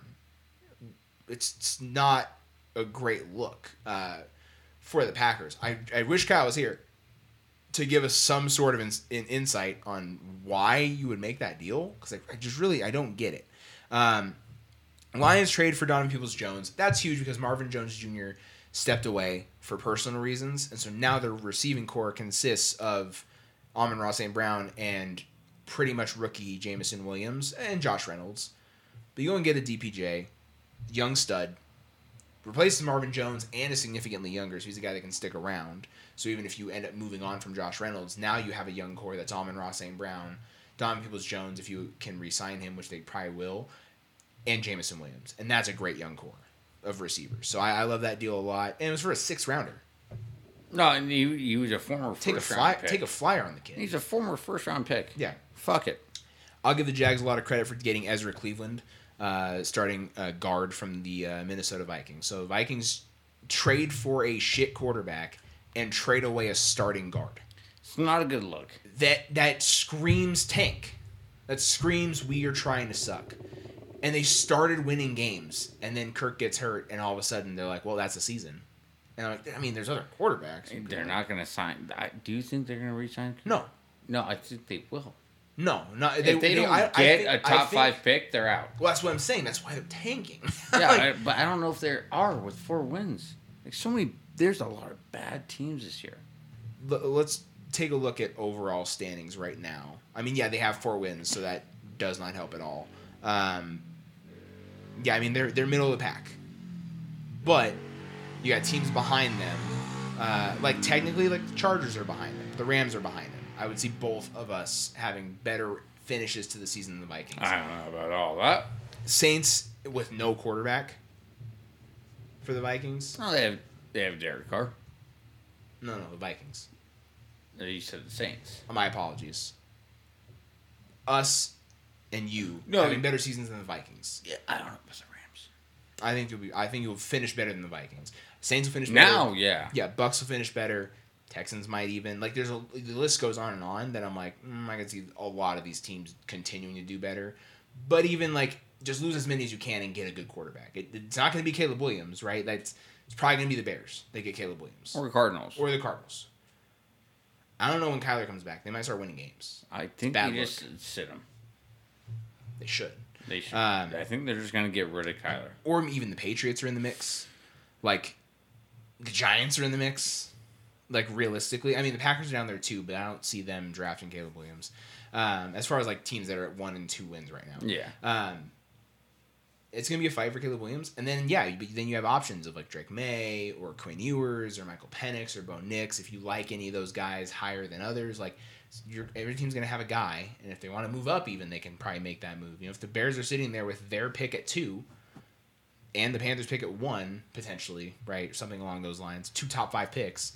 S2: It's, it's not a great look uh, for the Packers. I, I wish Kyle was here to give us some sort of in, in, insight on why you would make that deal because I, I just really I don't get it. Um, Lions trade for Donovan Peoples Jones. That's huge because Marvin Jones Jr. stepped away for personal reasons, and so now their receiving core consists of Amon-Ra St. Brown and pretty much rookie Jameson Williams and Josh Reynolds. But you go and get a DPJ, young stud, replaces Marvin Jones and is significantly younger, so he's a guy that can stick around. So even if you end up moving on from Josh Reynolds, now you have a young core that's Amon-Ra St. Brown, Donovan Peoples Jones, if you can re-sign him, which they probably will, and Jameson Williams, and that's a great young core of receivers. So I, I love that deal a lot, and it was for a six rounder.
S1: No, and he, he was a former
S2: Take a fly, take a flyer on the kid.
S1: He's a former first round pick.
S2: Yeah.
S1: Fuck it.
S2: I'll give the Jags a lot of credit for getting Ezra Cleveland, uh, starting uh, guard from the uh, Minnesota Vikings. So Vikings trade for a shit quarterback and trade away a starting guard.
S1: It's not a good look.
S2: That that screams tank. That screams we are trying to suck. And they started winning games, and then Kirk gets hurt, and all of a sudden they're like, "Well, that's the season." And I'm like, I mean, there's other quarterbacks.
S1: They're not going to sign. I, do you think they're going to resign?
S2: No,
S1: No, I think they will.
S2: no, not.
S1: if they, don't
S2: I-
S1: get
S2: I think-
S1: a top
S2: think-
S1: five pick, they're out.
S2: Well, that's what I'm saying. That's why they're tanking.
S1: Yeah,
S2: Like,
S1: but I don't know if they are with four wins. Like so many, there's a lot of bad teams this year.
S2: l- let's take a look at overall standings right now. I mean, yeah, they have four wins, so that does not help at all. Um, yeah, I mean they're they're middle of the pack, but you got teams behind them. Uh, like technically, like the Chargers are behind them, the Rams are behind them. I would see both of us having better finishes to the season than the Vikings.
S1: I don't know about all that.
S2: Saints with no quarterback for the Vikings.
S1: No, they have they have Derek Carr.
S2: No, no, the Vikings.
S1: You said the Saints.
S2: My apologies. us and you
S1: No,
S2: having better seasons than the Vikings.
S1: Yeah, I don't know about the Rams.
S2: I think you'll be. I think you'll finish better than the Vikings. Saints will finish
S1: Now,
S2: better.
S1: yeah.
S2: Yeah, Bucks will finish better. Texans might even like. There's a the list goes on and on. That I'm like, mm, I can see a lot of these teams continuing to do better. But even like, just lose as many as you can and get a good quarterback. It, it's not going to be Caleb Williams, right? That's it's probably going to be the Bears. They get Caleb Williams
S1: Or the Cardinals.
S2: or the Cardinals. I don't know when Kyler comes back. They might start winning games.
S1: I think they just sit him.
S2: They should.
S1: They should.
S2: Um,
S1: I think they're just gonna get rid of Kyler.
S2: or even the Patriots are in the mix. Like the Giants are in the mix. Like realistically, I mean the Packers are down there too, but I don't see them drafting Caleb Williams. Um, as far as like teams that are at one and two wins right now,
S1: Yeah.
S2: um, it's gonna be a fight for Caleb Williams, and then yeah, but then you have options of like Drake Maye or Quinn Ewers or Michael Penix or Bo Nix. If you like any of those guys higher than others, like your every team's gonna have a guy, and if they want to move up, even they can probably make that move. You know, if the Bears are sitting there with their pick at two, and the Panthers pick at one potentially, right, something along those lines, two top five picks.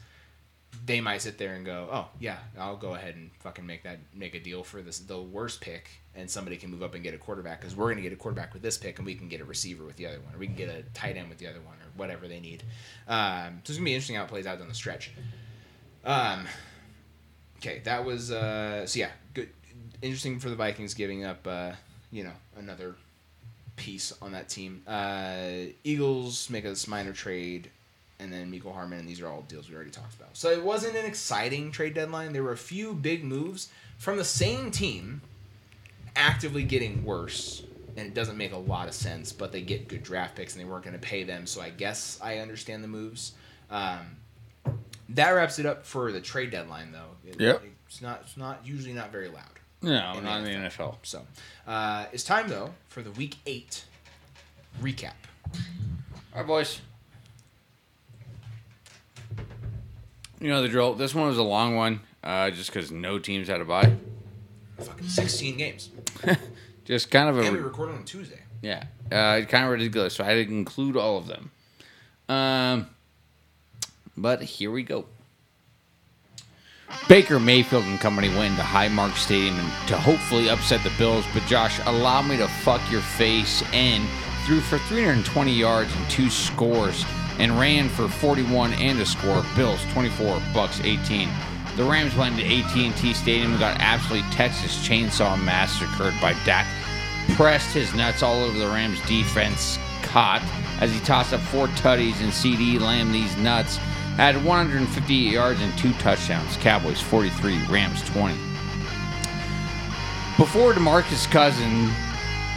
S2: They might sit there and go, "Oh yeah, I'll go ahead and fucking make that make a deal for this the worst pick, and somebody can move up and get a quarterback because we're gonna get a quarterback with this pick, and we can get a receiver with the other one, or we can get a tight end with the other one, or whatever they need." Um, so it's gonna be interesting how it plays out down the stretch. Um, okay, that was uh, so yeah, good, interesting for the Vikings giving up, uh, you know, another piece on that team. Uh, Eagles make a minor trade, and then Mecole Hardman, and these are all deals we already talked about. So it wasn't an exciting trade deadline. There were a few big moves from the same team, actively getting worse, and it doesn't make a lot of sense. But they get good draft picks, and they weren't going to pay them. So I guess I understand the moves. Um, that wraps it up for the trade deadline, though. It-
S1: Yep.
S2: It's not. It's not usually not very loud.
S1: No,
S2: In
S1: not in
S2: the
S1: the NFL.
S2: So, uh, it's time though for the week eight recap.
S1: All right, boys. You know the drill. This one was a long one, uh, just because no teams had a bye.
S2: Fucking sixteen games,
S1: Just kind of a
S2: and we recorded on Tuesday.
S1: Yeah, uh, kind of ridiculous. So I had to include all of them. Um, but here we go. Baker Mayfield and company went into Highmark Stadium to hopefully upset the Bills. But Josh, allow me to fuck your face and threw for 320 yards and two scores and ran for 41 and a score. Bills 24, Bucks 18. The Rams went into AT&T Stadium and got absolutely Texas chainsaw massacred by Dak pressed his nuts all over the Rams defense caught as he tossed up four tutties and CeeDee Lamb these nuts had 158 yards and two touchdowns. Cowboys 43, Rams 20. Before DeMarcus Cousin,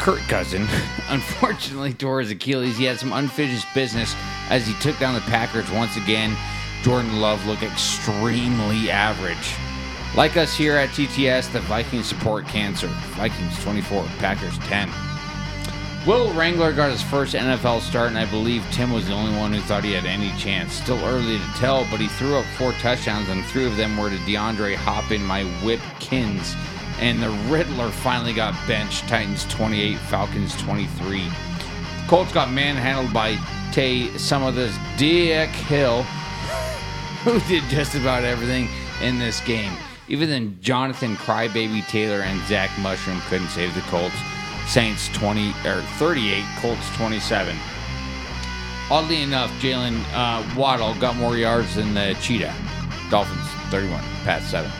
S1: Kurt Cousin, unfortunately tore his Achilles, he had some unfinished business as he took down the Packers once again. Jordan Love looked extremely average. Like us here at TTS, the Vikings support cancer. Vikings 24, Packers 10. Will Wrangler got his first NFL start, and I believe Tim was the only one who thought he had any chance. Still early to tell, but he threw up four touchdowns, and three of them were to DeAndre Hopkins, my Whipkins. And the Riddler finally got benched. Titans 28, Falcons 23. Colts got manhandled by Tay, some of this Dick Hill, who did just about everything in this game. Even then, Jonathan Crybaby Taylor and Zach Mushroom couldn't save the Colts. Saints 20 or 38, Colts 27. Oddly enough, Jaylen uh, Waddle got more yards than the Cheetah. Dolphins 31, Pats 7.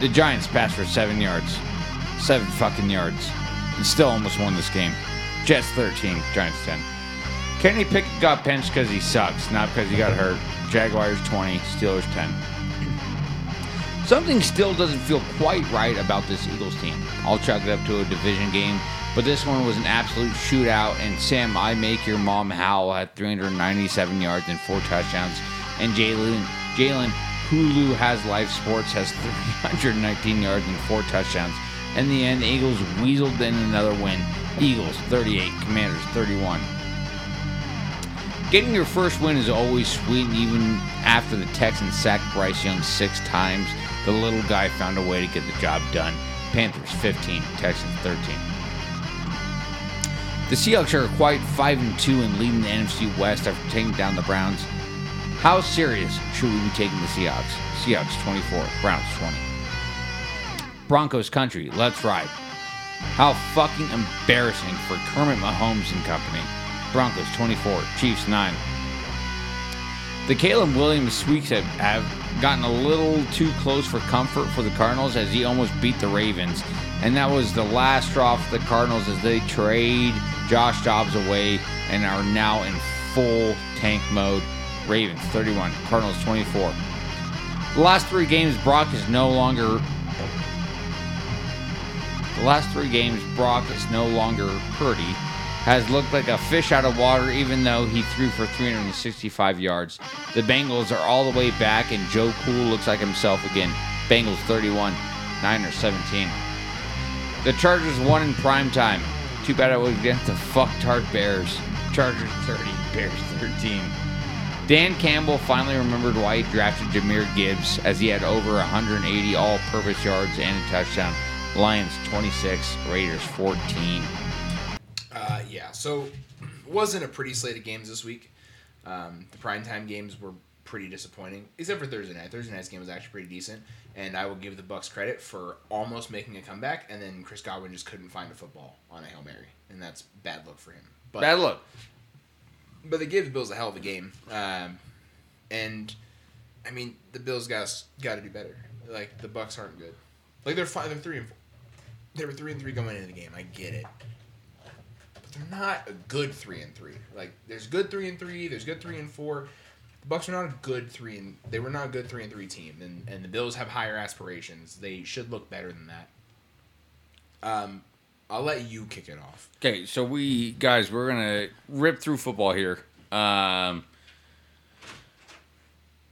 S1: The Giants passed for 7 yards. 7 fucking yards. And still almost won this game. Jets 13, Giants 10. Kenny Pickett got benched because he sucks, not because he got hurt. Jaguars 20, Steelers 10. Something still doesn't feel quite right about this Eagles team. I'll chalk it up to a division game, but this one was an absolute shootout. And Sam, I make your mom howl had 397 yards and four touchdowns, and Jalen Jalen Hulu has life sports has 319 yards and four touchdowns. In the end, Eagles weaseled in another win. Eagles 38, Commanders 31. Getting your first win is always sweet, and even after the Texans sacked Bryce Young six times, the little guy found a way to get the job done. Panthers 15, Texans 13. The Seahawks are quite 5 and 2 and leading the NFC West after taking down the Browns. How serious should we be taking the Seahawks? Seahawks 24, Browns 20. Broncos country. Let's ride. How fucking embarrassing for Kermit Mahomes and company. Broncos 24, Chiefs 9. The Caleb Williams weeks have, have gotten a little too close for comfort for the Cardinals as he almost beat the Ravens. And that was the last straw for the Cardinals as they trade Josh Dobbs away and are now in full tank mode. Ravens 31, Cardinals 24. The last three games, Brock is no longer. The last three games, Brock is no longer Purdy. Has looked like a fish out of water, even though he threw for 365 yards. The Bengals are all the way back, and Joe Cool looks like himself again. Bengals 31, Niners 17. The Chargers won in prime time. Too bad I was against the fucktard Bears. Chargers 30, Bears 13. Dan Campbell finally remembered why he drafted Jahmyr Gibbs as he had over 180 all purpose yards and a touchdown. Lions 26, Raiders 14.
S2: Uh, yeah, so wasn't a pretty slate of games this week. Um, the primetime games were pretty disappointing, except for Thursday night. Thursday night's game was actually pretty decent, and I will give the Bucks credit for almost making a comeback, and then Chris Godwin just couldn't find a football on a hail mary, and that's bad luck for him. But
S1: Bad luck.
S2: but they gave the Bills a hell of a game, um, and I mean the Bills got got to do better. Like the Bucks aren't good. Like they're five, they're three and four. They were three and three going into the game. I get it, not a good three and three. Like there's good three and three. There's good three and four. The Bucks are not a good three and they were not a good three and three team. And and the Bills have higher aspirations. They should look better than that. Um, I'll let you kick it off.
S1: Okay, so we guys, we're gonna rip through football here. Um,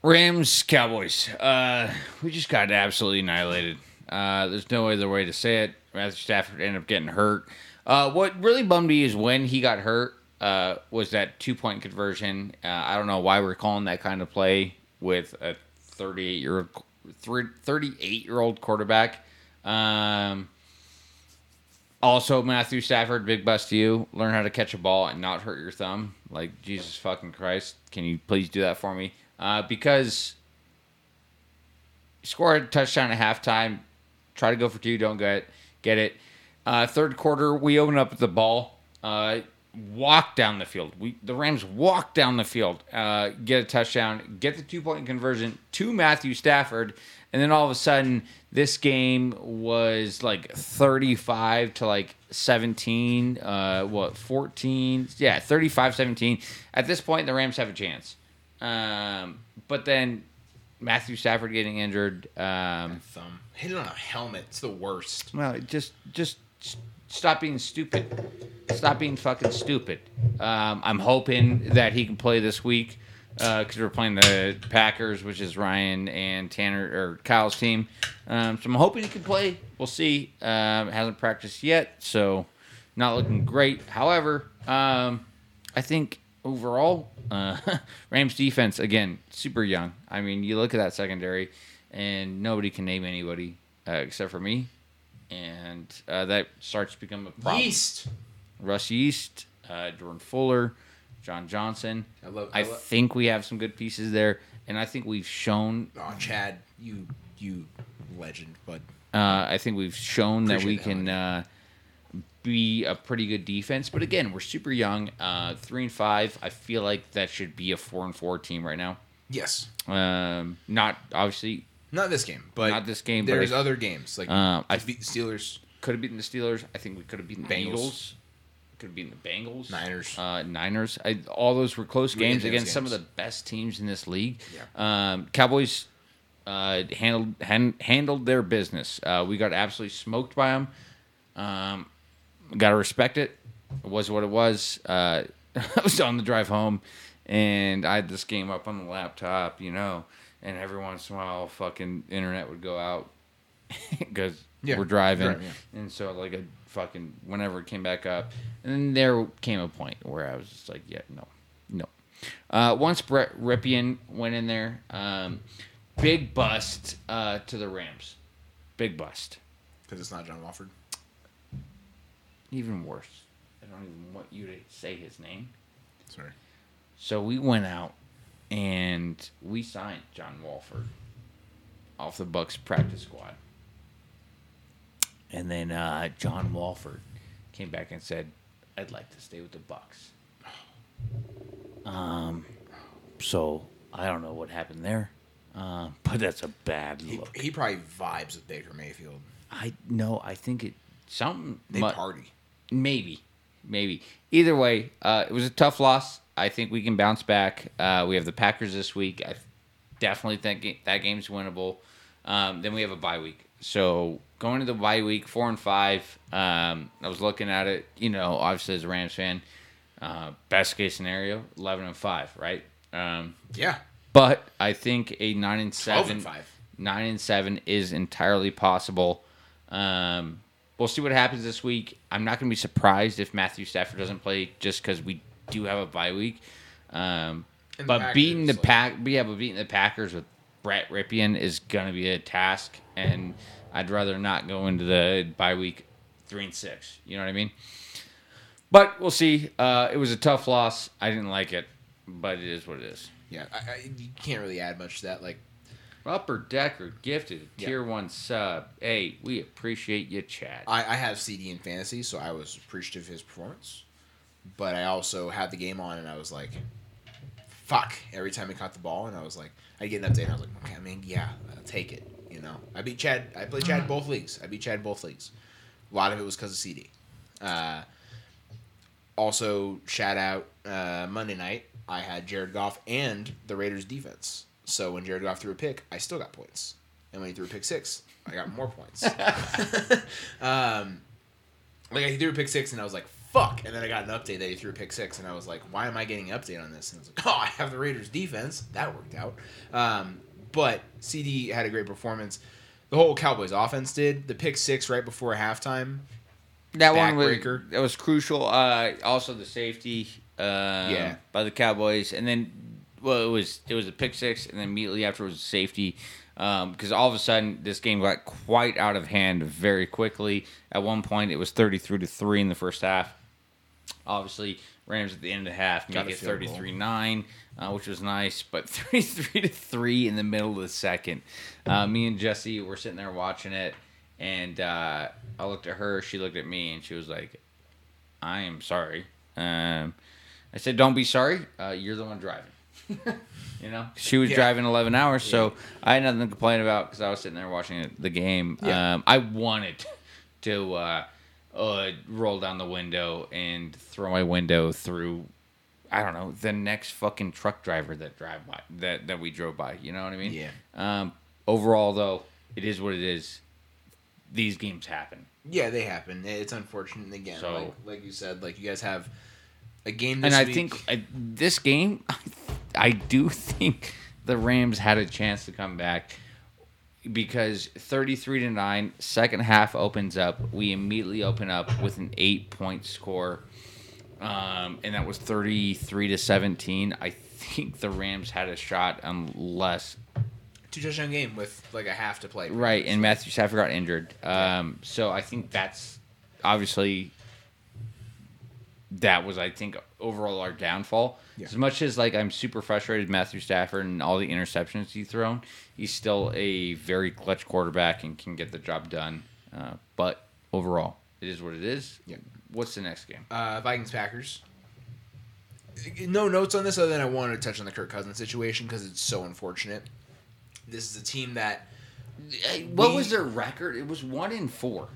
S1: Rams, Cowboys. Uh, we just got absolutely annihilated. Uh, there's no other way to say it. Matthew Stafford ended up getting hurt. Uh, what really bummed me is when he got hurt uh, was that two point conversion. Uh, I don't know why we're calling that kind of play with a 38 year old 38 year old quarterback. Um, also, Matthew Stafford, big bust to you. Learn how to catch a ball and not hurt your thumb. Like Jesus fucking Christ, can you please do that for me? Uh, because score a touchdown at halftime, try to go for two, don't get get it. Uh, third quarter, we open up the ball, uh, walk down the field. We the Rams walk down the field, uh, get a touchdown, get the two point conversion to Matthew Stafford, and then all of a sudden, this game was like thirty five to like seventeen. Uh, what fourteen? Yeah, 35-17. At this point, the Rams have a chance. Um, but then Matthew Stafford getting injured. Um,
S2: Thumb hit on a helmet. It's the worst.
S1: well, just just stop being stupid. Stop being fucking stupid. Um, I'm hoping that he can play this week because we're playing the Packers, which is Ryan and Tanner or Kyle's team. Um, so I'm hoping he can play. We'll see. Um, hasn't practiced yet, so not looking great. However, um, I think overall, uh, Rams defense again super young. I mean, you look at that secondary, and nobody can name anybody uh, except for me, and uh, that starts to become a problem.
S2: Yeast.
S1: Russ Yeast, uh, Jordan Fuller, John Johnson.
S2: I love.
S1: I
S2: I love
S1: think we have some good pieces there, and I think we've shown.
S2: oh, Chad, you you legend, but
S1: Uh, I think we've shown that we can uh, be a pretty good defense. But again, we're super young. Uh, three and five. I feel like that should be a four and four team right now.
S2: yes,
S1: Um, not obviously
S2: not this game, but
S1: Not this game, but
S2: There's
S1: I-
S2: other games like
S1: Uh, I-
S2: beat the Steelers,
S1: could have beaten the Steelers. I think we could have beaten the
S2: Bengals.
S1: Could have beaten the Bengals.
S2: Niners.
S1: Uh, Niners. I, all those were close games against some of the best teams in this league.
S2: Yeah.
S1: Um, Cowboys uh, handled han- handled their business. Uh, we got absolutely smoked by them. Um, Got to respect it. It was what it was. Uh, I was on the drive home, and I had this game up on the laptop, you know, and every once in a while, fucking internet would go out because
S2: Yeah,
S1: we're driving,
S2: right, yeah.
S1: and so like a fucking whenever it came back up, and then there came a point where I was just like, yeah, no, no. Uh, once Brett Rypien went in there, um, big bust uh, to the Rams, big bust.
S2: because it's not John Wolford.
S1: Even worse, I don't even want you to say his name.
S2: Sorry.
S1: So we went out and we signed John Wolford off the Bucks practice squad And then uh, John Wolford came back and said, "I'd like to stay with the Bucks." Um, so I don't know what happened there, uh, but that's a bad
S2: He,
S1: look.
S2: he probably vibes with Baker Mayfield.
S1: I no, I think it something
S2: They
S1: mu-
S2: party.
S1: maybe, maybe. Either way, uh, it was a tough loss. I think we can bounce back. Uh, we have the Packers this week. I definitely think that game's winnable. Um, then we have a bye week. So going to the bye week, four and five. Um, I was looking at it. You know, obviously as a Rams fan, uh, best case scenario, eleven and five, right? Um,
S2: Yeah.
S1: but I think a nine and seven,
S2: and 5.
S1: nine and seven is entirely possible. Um, we'll see what happens this week. I'm not going to be surprised if Matthew Stafford doesn't play just because we do have a bye week. Um, but beating the
S2: Packers, like-
S1: pack, yeah, but beating the Packers with Brett Rypien is to be a task, and I'd rather not go into the bye week three and six. You know what I mean? But we'll see. Uh, it was a tough loss. I didn't like it, but it is what it is.
S2: Yeah. I, I, you can't really add much to that. Like,
S1: Upper Decker gifted a
S2: Yeah.
S1: tier one sub. Hey, we appreciate you, Chad.
S2: I, I have CeeDee in fantasy, so I was appreciative of his performance. But I also had the game on, and I was like, "Fuck!" Every time he caught the ball, and I was like, I get an update, and I was like, "Okay, I mean, yeah, I'll take it." You know, I beat Chad. I played Chad in both leagues. I beat Chad in both leagues. A lot of it was because of CeeDee. Uh, also, shout out uh, Monday night. I had Jared Goff and the Raiders defense. So when Jared Goff threw a pick, I still got points. And when he threw a pick six, I got more points. um, like he threw a pick six, and I was like, "Fuck!" And then I got an update that he threw a pick six, and I was like, "Why am I getting an update on this?" And I was like, "Oh, I have the Raiders defense. That worked out." Um, but CeeDee had a great performance. The whole Cowboys offense did. The pick six right before halftime.
S1: that one was
S2: backbreaker.
S1: that was crucial. Uh, also the safety, uh,
S2: Yeah.
S1: by the Cowboys, and then well, it was it was a pick six, and then immediately after was a safety. Because all of a sudden this game got quite out of hand very quickly. At one point, it was thirty-three to three in the first half. Obviously, Rams at the end of the half make it 33-9, uh, which was nice, but 33 to 3 in the middle of the second. Uh, me and Jesse were sitting there watching it, and uh, I looked at her, she looked at me, and she was like, I am sorry. Um, I said, Don't be sorry. Uh, you're the one driving. you know, she was
S2: Yeah.
S1: driving 11 hours, so I had nothing to complain about because I was sitting there watching the game.
S2: Yeah.
S1: Um, I wanted to uh, roll down the window and throw my window through. I don't know the next fucking truck driver that drive by that that we drove by. You know what I mean?
S2: Yeah.
S1: Um, overall, though, it is what it is. These games happen.
S2: Yeah, they happen. It's unfortunate. Again,
S1: So-
S2: like, like you said, like you guys have a game this
S1: and I
S2: week.
S1: think I, this game, I do think the Rams had a chance to come back because 33 to 9 second half opens up. We immediately open up with an eight point score. Um, and that was 33 to 17 i think the rams had a shot unless
S2: two touchdown game with like a half to play.
S1: right and matthew stafford got injured. Um, so i think that's obviously that was i think overall our downfall
S2: Yeah.
S1: as much as like i'm super frustrated matthew stafford and all the interceptions he's thrown he's still a very clutch quarterback and can get the job done uh, but overall it is what it is
S2: Yeah.
S1: what's the next game
S2: Uh, Vikings Packers. No notes on this other than I wanted to touch on the Kirk Cousins situation because it's so unfortunate. This is a team that,
S1: Hey, what
S2: We-
S1: was their record it was one in four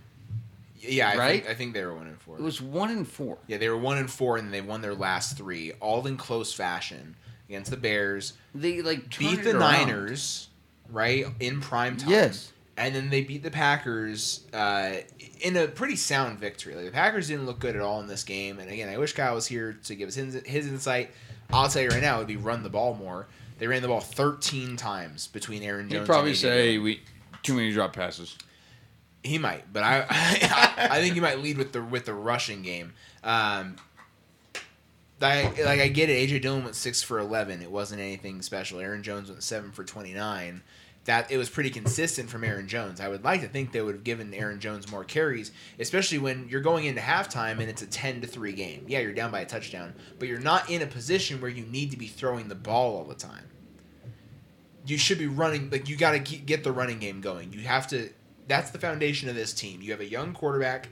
S2: yeah, I
S1: Right?
S2: think I think they were one and four.
S1: it was one in four
S2: yeah, they were one and four, and they won their last three, all in close fashion against the Bears.
S1: they like
S2: beat the
S1: it around.
S2: Niners, right in prime time.
S1: Yes.
S2: and then they beat the Packers uh, in a pretty sound victory. Like the Packers didn't look good at all in this game. And again, I wish Kyle was here to give us his, his insight. I'll tell you right now, it would be run the ball more. They ran the ball 13 times between Aaron Jones.
S1: he'd probably
S2: and
S1: say we too many drop passes
S2: he might, but I, I I think he might lead with the with the rushing game. Um, I, like I get it. AJ Dillon went six for eleven. It wasn't anything special. Aaron Jones went seven for twenty nine. That it was pretty consistent from Aaron Jones. I would like to think they would have given Aaron Jones more carries, especially when you're going into halftime and it's a ten to three game. Yeah, you're down by a touchdown, but you're not in a position where you need to be throwing the ball all the time. You should be running like you got to get the running game going. You have to That's the foundation of this team. You have a young quarterback.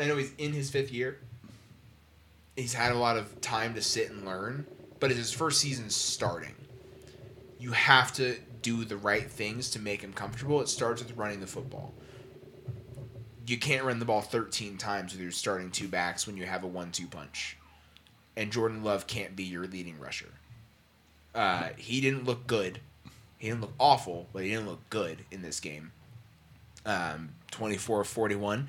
S2: I know he's in his fifth year. He's had a lot of time to sit and learn, but it's his first season starting. You have to do the right things to make him comfortable. It starts with running the football. You can't run the ball 13 times with your starting two backs when you have a one-two punch. And Jordan Love can't be your leading rusher. Uh, he didn't look good. He didn't look awful, but he didn't look good in this game. Um, 24 41.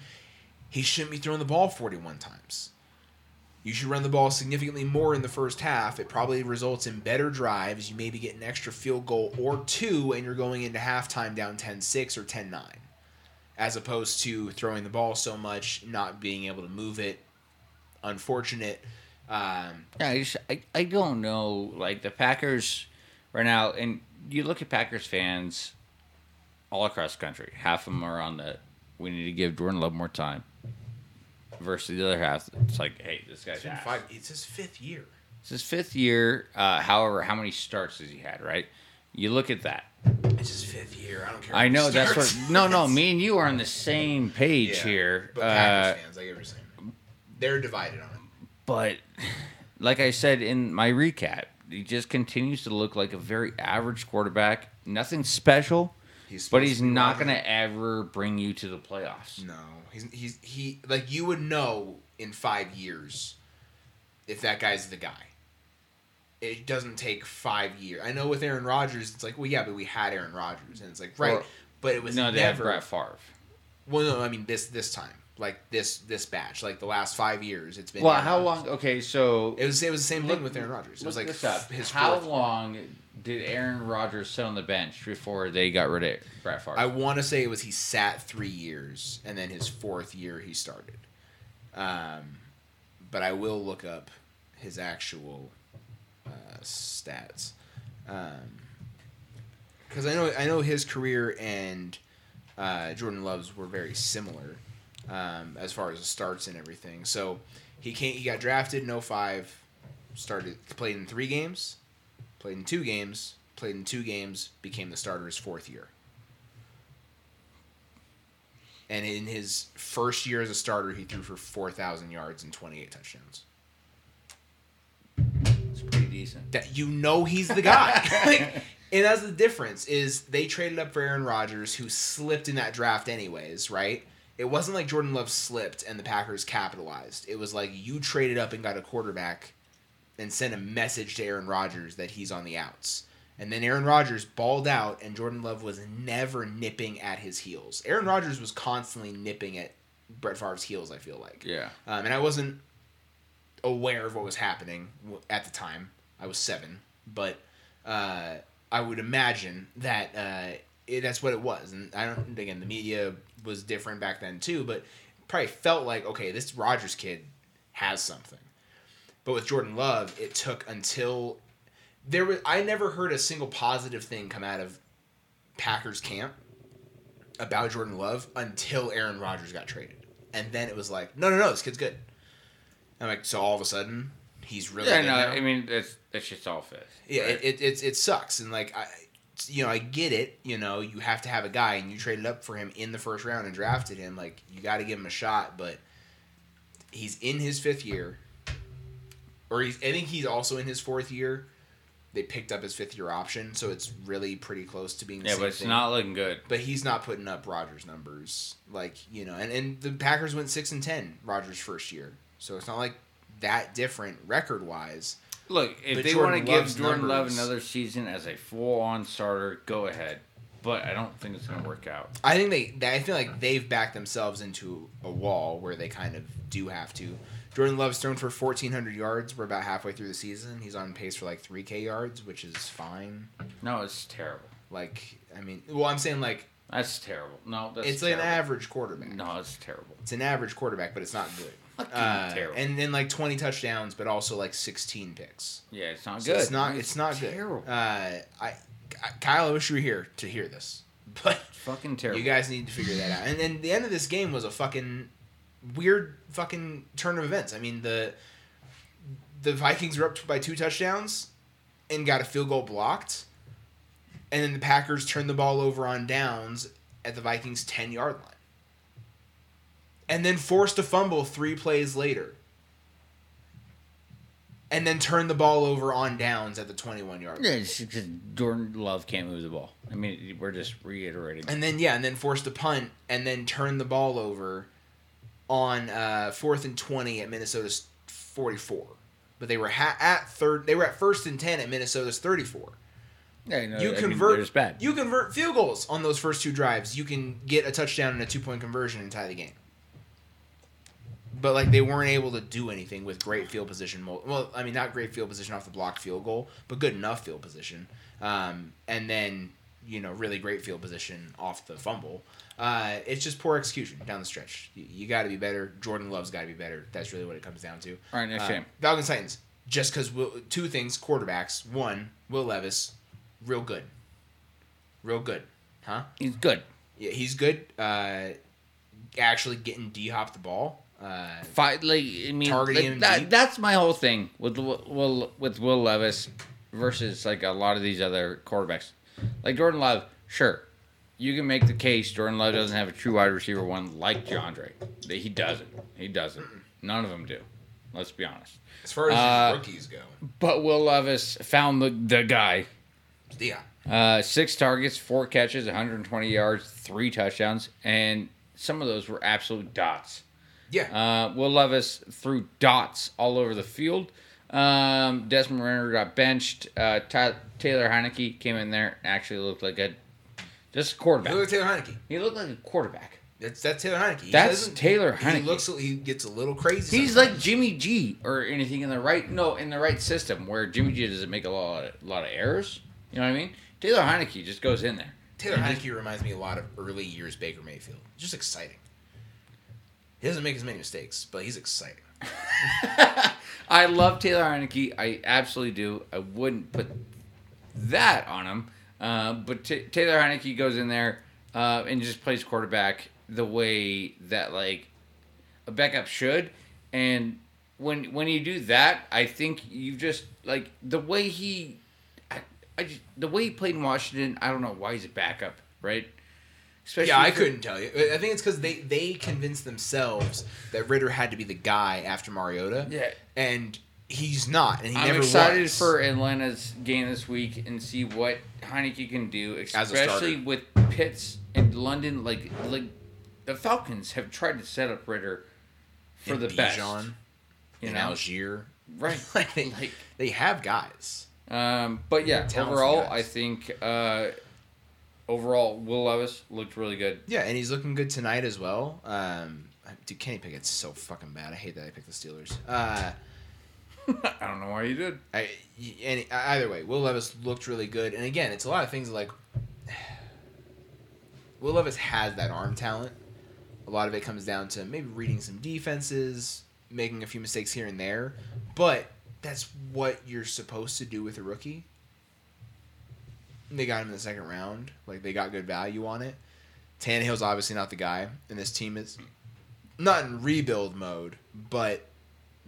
S2: He shouldn't be throwing the ball 41 times. You should run the ball significantly more in the first half. It probably results in better drives. You maybe get an extra field goal or two, and you're going into halftime down 10 6 or 10 9, as opposed to throwing the ball so much, not being able to move it. Unfortunate. Um,
S1: Yeah, I, just, I I don't know. Like the Packers right now, and you look at Packers fans all across the country. Half of them are on the we need to give Jordan Love more time. Versus the other half, it's like, hey, this guy's
S2: it's,
S1: ass.
S2: five, it's his fifth year.
S1: It's his fifth year. Uh, however, how many starts has he had? Right? You look at that.
S2: It's his fifth year. I don't care.
S1: I know that's what. No, no. Me and you are on the same page
S2: Yeah,
S1: here.
S2: But
S1: Uh,
S2: Packers fans, I get what you're saying. They're divided on it.
S1: but like I said in my recap, he just continues to look like a very average quarterback. Nothing special,
S2: He's
S1: but he's not going to ever bring you to the playoffs.
S2: No, he's he's he like you would know in five years if that guy's the guy. It doesn't take five years. I know with Aaron Rodgers, it's like, well, yeah, but we had Aaron Rodgers, and it's like, right,
S1: Or-
S2: but it was
S1: no, they have
S2: never.
S1: Brett Favre.
S2: Well, no, I mean this this time, like this this batch, like the last five years, it's been.
S1: Well,
S2: Aaron
S1: how
S2: Rodgers.
S1: long? Okay, so
S2: It was it was the same
S1: Look-
S2: thing with Aaron Rodgers. It was like his
S1: how long did Aaron Rodgers sit on the bench before they got rid of Brett Favre?
S2: I want to say it was he sat three years, and then his fourth year he started. Um, but I will look up his actual uh, stats, because I know I know his career and uh, Jordan Love's were very similar um, as far as the starts and everything. So he came, he got drafted in 05, started played in three games, played in two games, played in two games, became the starter his fourth year. And in his first year as a starter, he threw for 4,000 yards and 28 touchdowns.
S1: it's pretty decent.
S2: That you know he's the guy. Like, and that's the difference is they traded up for Aaron Rodgers, who slipped in that draft anyways, right? It wasn't like Jordan Love slipped and the Packers capitalized. It was like you traded up and got a quarterback and sent a message to Aaron Rodgers that he's on the outs. And then Aaron Rodgers balled out, and Jordan Love was never nipping at his heels. Aaron Rodgers was constantly nipping at Brett Favre's heels. I feel like,
S1: Yeah.
S2: um, and I wasn't aware of what was happening at the time. I was seven, but uh, I would imagine that uh, it, that's what it was. And I don't again the media was different back then too, but probably felt like okay, this Rodgers kid has something. But with Jordan Love, it took until there was. I never heard a single positive thing come out of Packers camp about Jordan Love until Aaron Rodgers got traded, and then it was like, no, no, no, this kid's good. I'm like, so all of a sudden, he's really
S1: Yeah, no,
S2: now?
S1: I mean that's that's just all fit.
S2: Yeah,
S1: right?
S2: it, it, it, it sucks. And, like, I, you know, I get it. You know, you have to have a guy, and you traded up for him in the first round and drafted him. Like, you got to give him a shot, but he's in his fifth year. Or he's, I think he's also in his fourth year. They picked up his fifth year option, so it's really pretty close to being the
S1: yeah, but it's
S2: thing.
S1: not looking good.
S2: But he's not putting up Rodgers numbers, like you know, and, and the Packers went six and ten Rodgers first year, so it's not like that different record wise.
S1: Look, if
S2: But
S1: they
S2: Jordan
S1: want to give Jordan Love another season as a full-on starter, go ahead. But I don't think it's going to work out.
S2: I think they, I feel like they've backed themselves into a wall where they kind of do have to. Jordan Love's thrown for 1,400 yards. We're about halfway through the season. He's on pace for like 3K yards, which is fine.
S1: No, it's terrible.
S2: Like, I mean, well, I'm saying like
S1: That's terrible. No, that's
S2: it's like an average quarterback.
S1: No, it's terrible.
S2: It's an average quarterback, but it's not good.
S1: Fucking
S2: Uh,
S1: terrible.
S2: and then like 20 touchdowns, but also like 16 picks.
S1: Yeah, it's not
S2: So
S1: good.
S2: It's not. It's, not
S1: terrible.
S2: good. Uh, I, Kyle, I wish you were here to hear this, but
S1: fucking terrible.
S2: you guys need to figure that out. And then the end of this game was a fucking weird fucking turn of events. I mean the the Vikings were up by two touchdowns and got a field goal blocked, and then the Packers turned the ball over on downs at the Vikings 10 yard line. And then forced a fumble three plays later. And then turned the ball over on downs at the 21 yard line.
S1: Yeah, it's because Jordan Love can't move the ball. I mean, we're just reiterating.
S2: And then, yeah, and then forced a punt and then turned the ball over on uh, fourth and 20 at Minnesota's 44. But they were ha- at third. They were at first and 10 at Minnesota's 34.
S1: Yeah,
S2: you
S1: I mean,
S2: convert
S1: just bad.
S2: you convert field goals on those first two drives. You can get a touchdown and a two point conversion and tie the game. But like they weren't able to do anything with great field position. Well, I mean not great field position off the blocked field goal, but good enough field position. Um, and then you know really great field position off the fumble. Uh, it's just poor execution down the stretch. You, you got to be better. Jordan Love's got to be better. That's really what it comes down to.
S1: All right, next
S2: Uh,
S1: game.
S2: Falcons Titans. Just because two things: quarterbacks. One, Will Levis, real good, real good, huh?
S1: He's good.
S2: Yeah, he's good. Uh, actually getting D Hop the ball. Uh,
S1: Fight like I mean,
S2: Targeting
S1: like,
S2: him
S1: that, that's my whole thing with Will, Will with Will Levis versus like a lot of these other quarterbacks. Like Jordan Love, sure, you can make the case Jordan Love doesn't have a true wide receiver one like DeAndre. He doesn't. He doesn't. None of them do. Let's be honest.
S2: as far as
S1: Uh,
S2: rookies go,
S1: But Will Levis found the the guy.
S2: Hop.
S1: Uh, six targets, four catches, 120 yards, three touchdowns, and some of those were absolute dots.
S2: Yeah,
S1: Uh, Will Levis threw dots all over the field. Um, Desmond Ridder got benched. Uh, Ty- Taylor Heinicke came in there and actually looked like a just
S2: look
S1: quarterback.
S2: at Taylor Heinicke.
S1: He looked like a quarterback.
S2: That's that's Taylor Heinicke. He
S1: That's Taylor
S2: He looks. He gets a little crazy.
S1: He's
S2: sometimes.
S1: like Jimmy G or anything in the right no in the right system where Jimmy G doesn't make a lot of, a lot of errors. You know what I mean? Taylor Heinicke just goes in there.
S2: Taylor Heinicke reminds me a lot of early years Baker Mayfield. Just exciting. He doesn't make as many mistakes, but he's exciting.
S1: I love Taylor Heinicke. I absolutely do. I wouldn't put that on him. Uh, but T- Taylor Heinicke goes in there uh, and just plays quarterback the way that like a backup should. And when when you do that, I think you just like the way he, I, I just, the way he played in Washington. I don't know why he's a backup, right? Especially
S2: Yeah, I
S1: for-
S2: couldn't tell you. I think it's because they they convinced themselves that Ridder had to be the guy after Mariota.
S1: Yeah.
S2: and he's not, and he
S1: I'm
S2: never
S1: excited
S2: was.
S1: for Atlanta's game this week and see what Heinicke can do, especially with Pitts and London. Like, like the Falcons have tried to set up Ridder for
S2: And
S1: the best.
S2: Bijan
S1: You know,
S2: Allgeier.
S1: right?
S2: Like they,
S1: Like,
S2: they have guys.
S1: um, but yeah, overall,
S2: guys.
S1: I think uh, overall Will Levis looked really good.
S2: Yeah, and he's looking good tonight as well. Um, dude, Kenny Pickett's so fucking bad. I hate that I picked the Steelers. Uh,
S1: I don't know why you did.
S2: I, and either way, Will Levis looked really good. And again, it's a lot of things like Will Levis has that arm talent. A lot of it comes down to maybe reading some defenses, making a few mistakes here and there, but that's what you're supposed to do with a rookie. They got him in the second round. Like they got good value on it. Tannehill's obviously not the guy, and this team is not in rebuild mode, but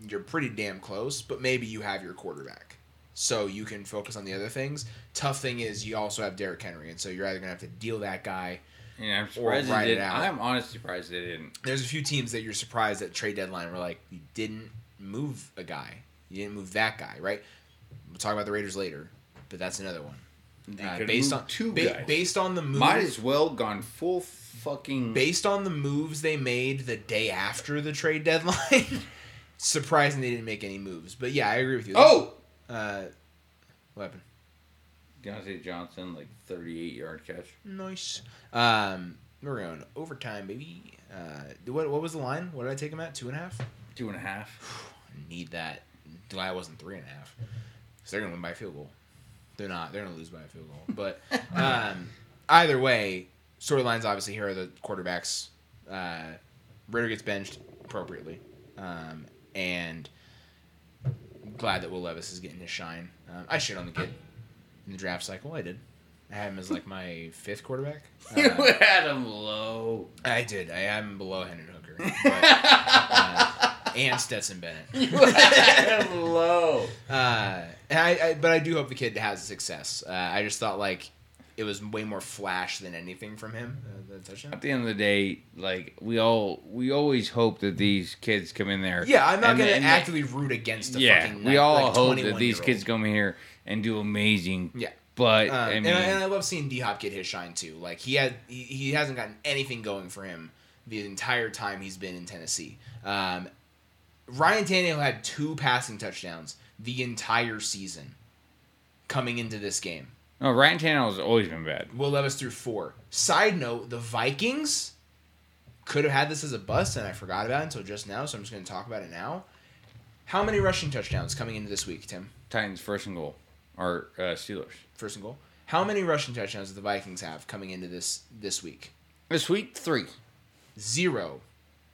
S2: you're pretty damn close. But maybe you have your quarterback, so you can focus on the other things. Tough thing is you also have Derrick Henry, and so you're either gonna have to deal that guy.
S1: Yeah, I'm
S2: Or
S1: surprised they
S2: ride it
S1: didn't.
S2: out.
S1: I'm honestly surprised they didn't.
S2: There's a few teams that you're surprised at trade deadline were like you didn't move a guy, you didn't move that guy, right? We'll talk about the Raiders later, but that's another one. Uh, based on
S1: two
S2: ba- based on the move,
S1: Might as well gone full fucking.
S2: based on the moves they made the day after the trade deadline. surprising they didn't make any moves, but yeah, I agree with you.
S1: oh,
S2: uh, what happened?
S1: Diontae Johnson like 38 yard catch.
S2: Nice. Um, we're going overtime, baby. Uh, what what was the line? What did I take him at? Two and a half.
S1: Two and a half.
S2: Need that. Glad I wasn't three and a half. Because they're gonna win by a field goal. They're not. They're gonna lose by a field goal. But um, either way, storylines obviously here are the quarterbacks. Uh, Ridder gets benched appropriately, um, and glad that Will Levis is getting his shine. Um, I shit on the kid in the draft cycle. I did. I had him as like my fifth quarterback.
S1: You
S2: Uh,
S1: had him low.
S2: I did. I had him below Hendon Hooker. But, uh, and Stetson Bennett.
S1: You had him low.
S2: Uh, I, I, but I do hope the kid has success. Uh, I just thought like it was way more flash than anything from him. Uh, the touchdown.
S1: At the end of the day, like we all we always hope that these kids come in there.
S2: Yeah, I'm not gonna
S1: and-
S2: actively root against the
S1: yeah,
S2: fucking.
S1: we
S2: like,
S1: all
S2: like,
S1: hope that these kids come in here and do amazing.
S2: Yeah.
S1: But
S2: Um,
S1: I mean,
S2: and, I, and I love seeing D Hop get his shine too. Like he had, he, he hasn't gotten anything going for him the entire time he's been in Tennessee. Um, Ryan Tannehill had two passing touchdowns the entire season coming into this game.
S1: No, Ryan Tannehill has always been bad.
S2: Will Levis threw four. Side note: the Vikings could have had this as a bust, and I forgot about it until just now. So I'm just going to talk about it now. How many rushing touchdowns coming into this week, Tim?
S1: Titans first and goal, or uh, Steelers
S2: First and goal. How many rushing touchdowns do the Vikings have coming into this this week?
S1: this week three.
S2: Zero.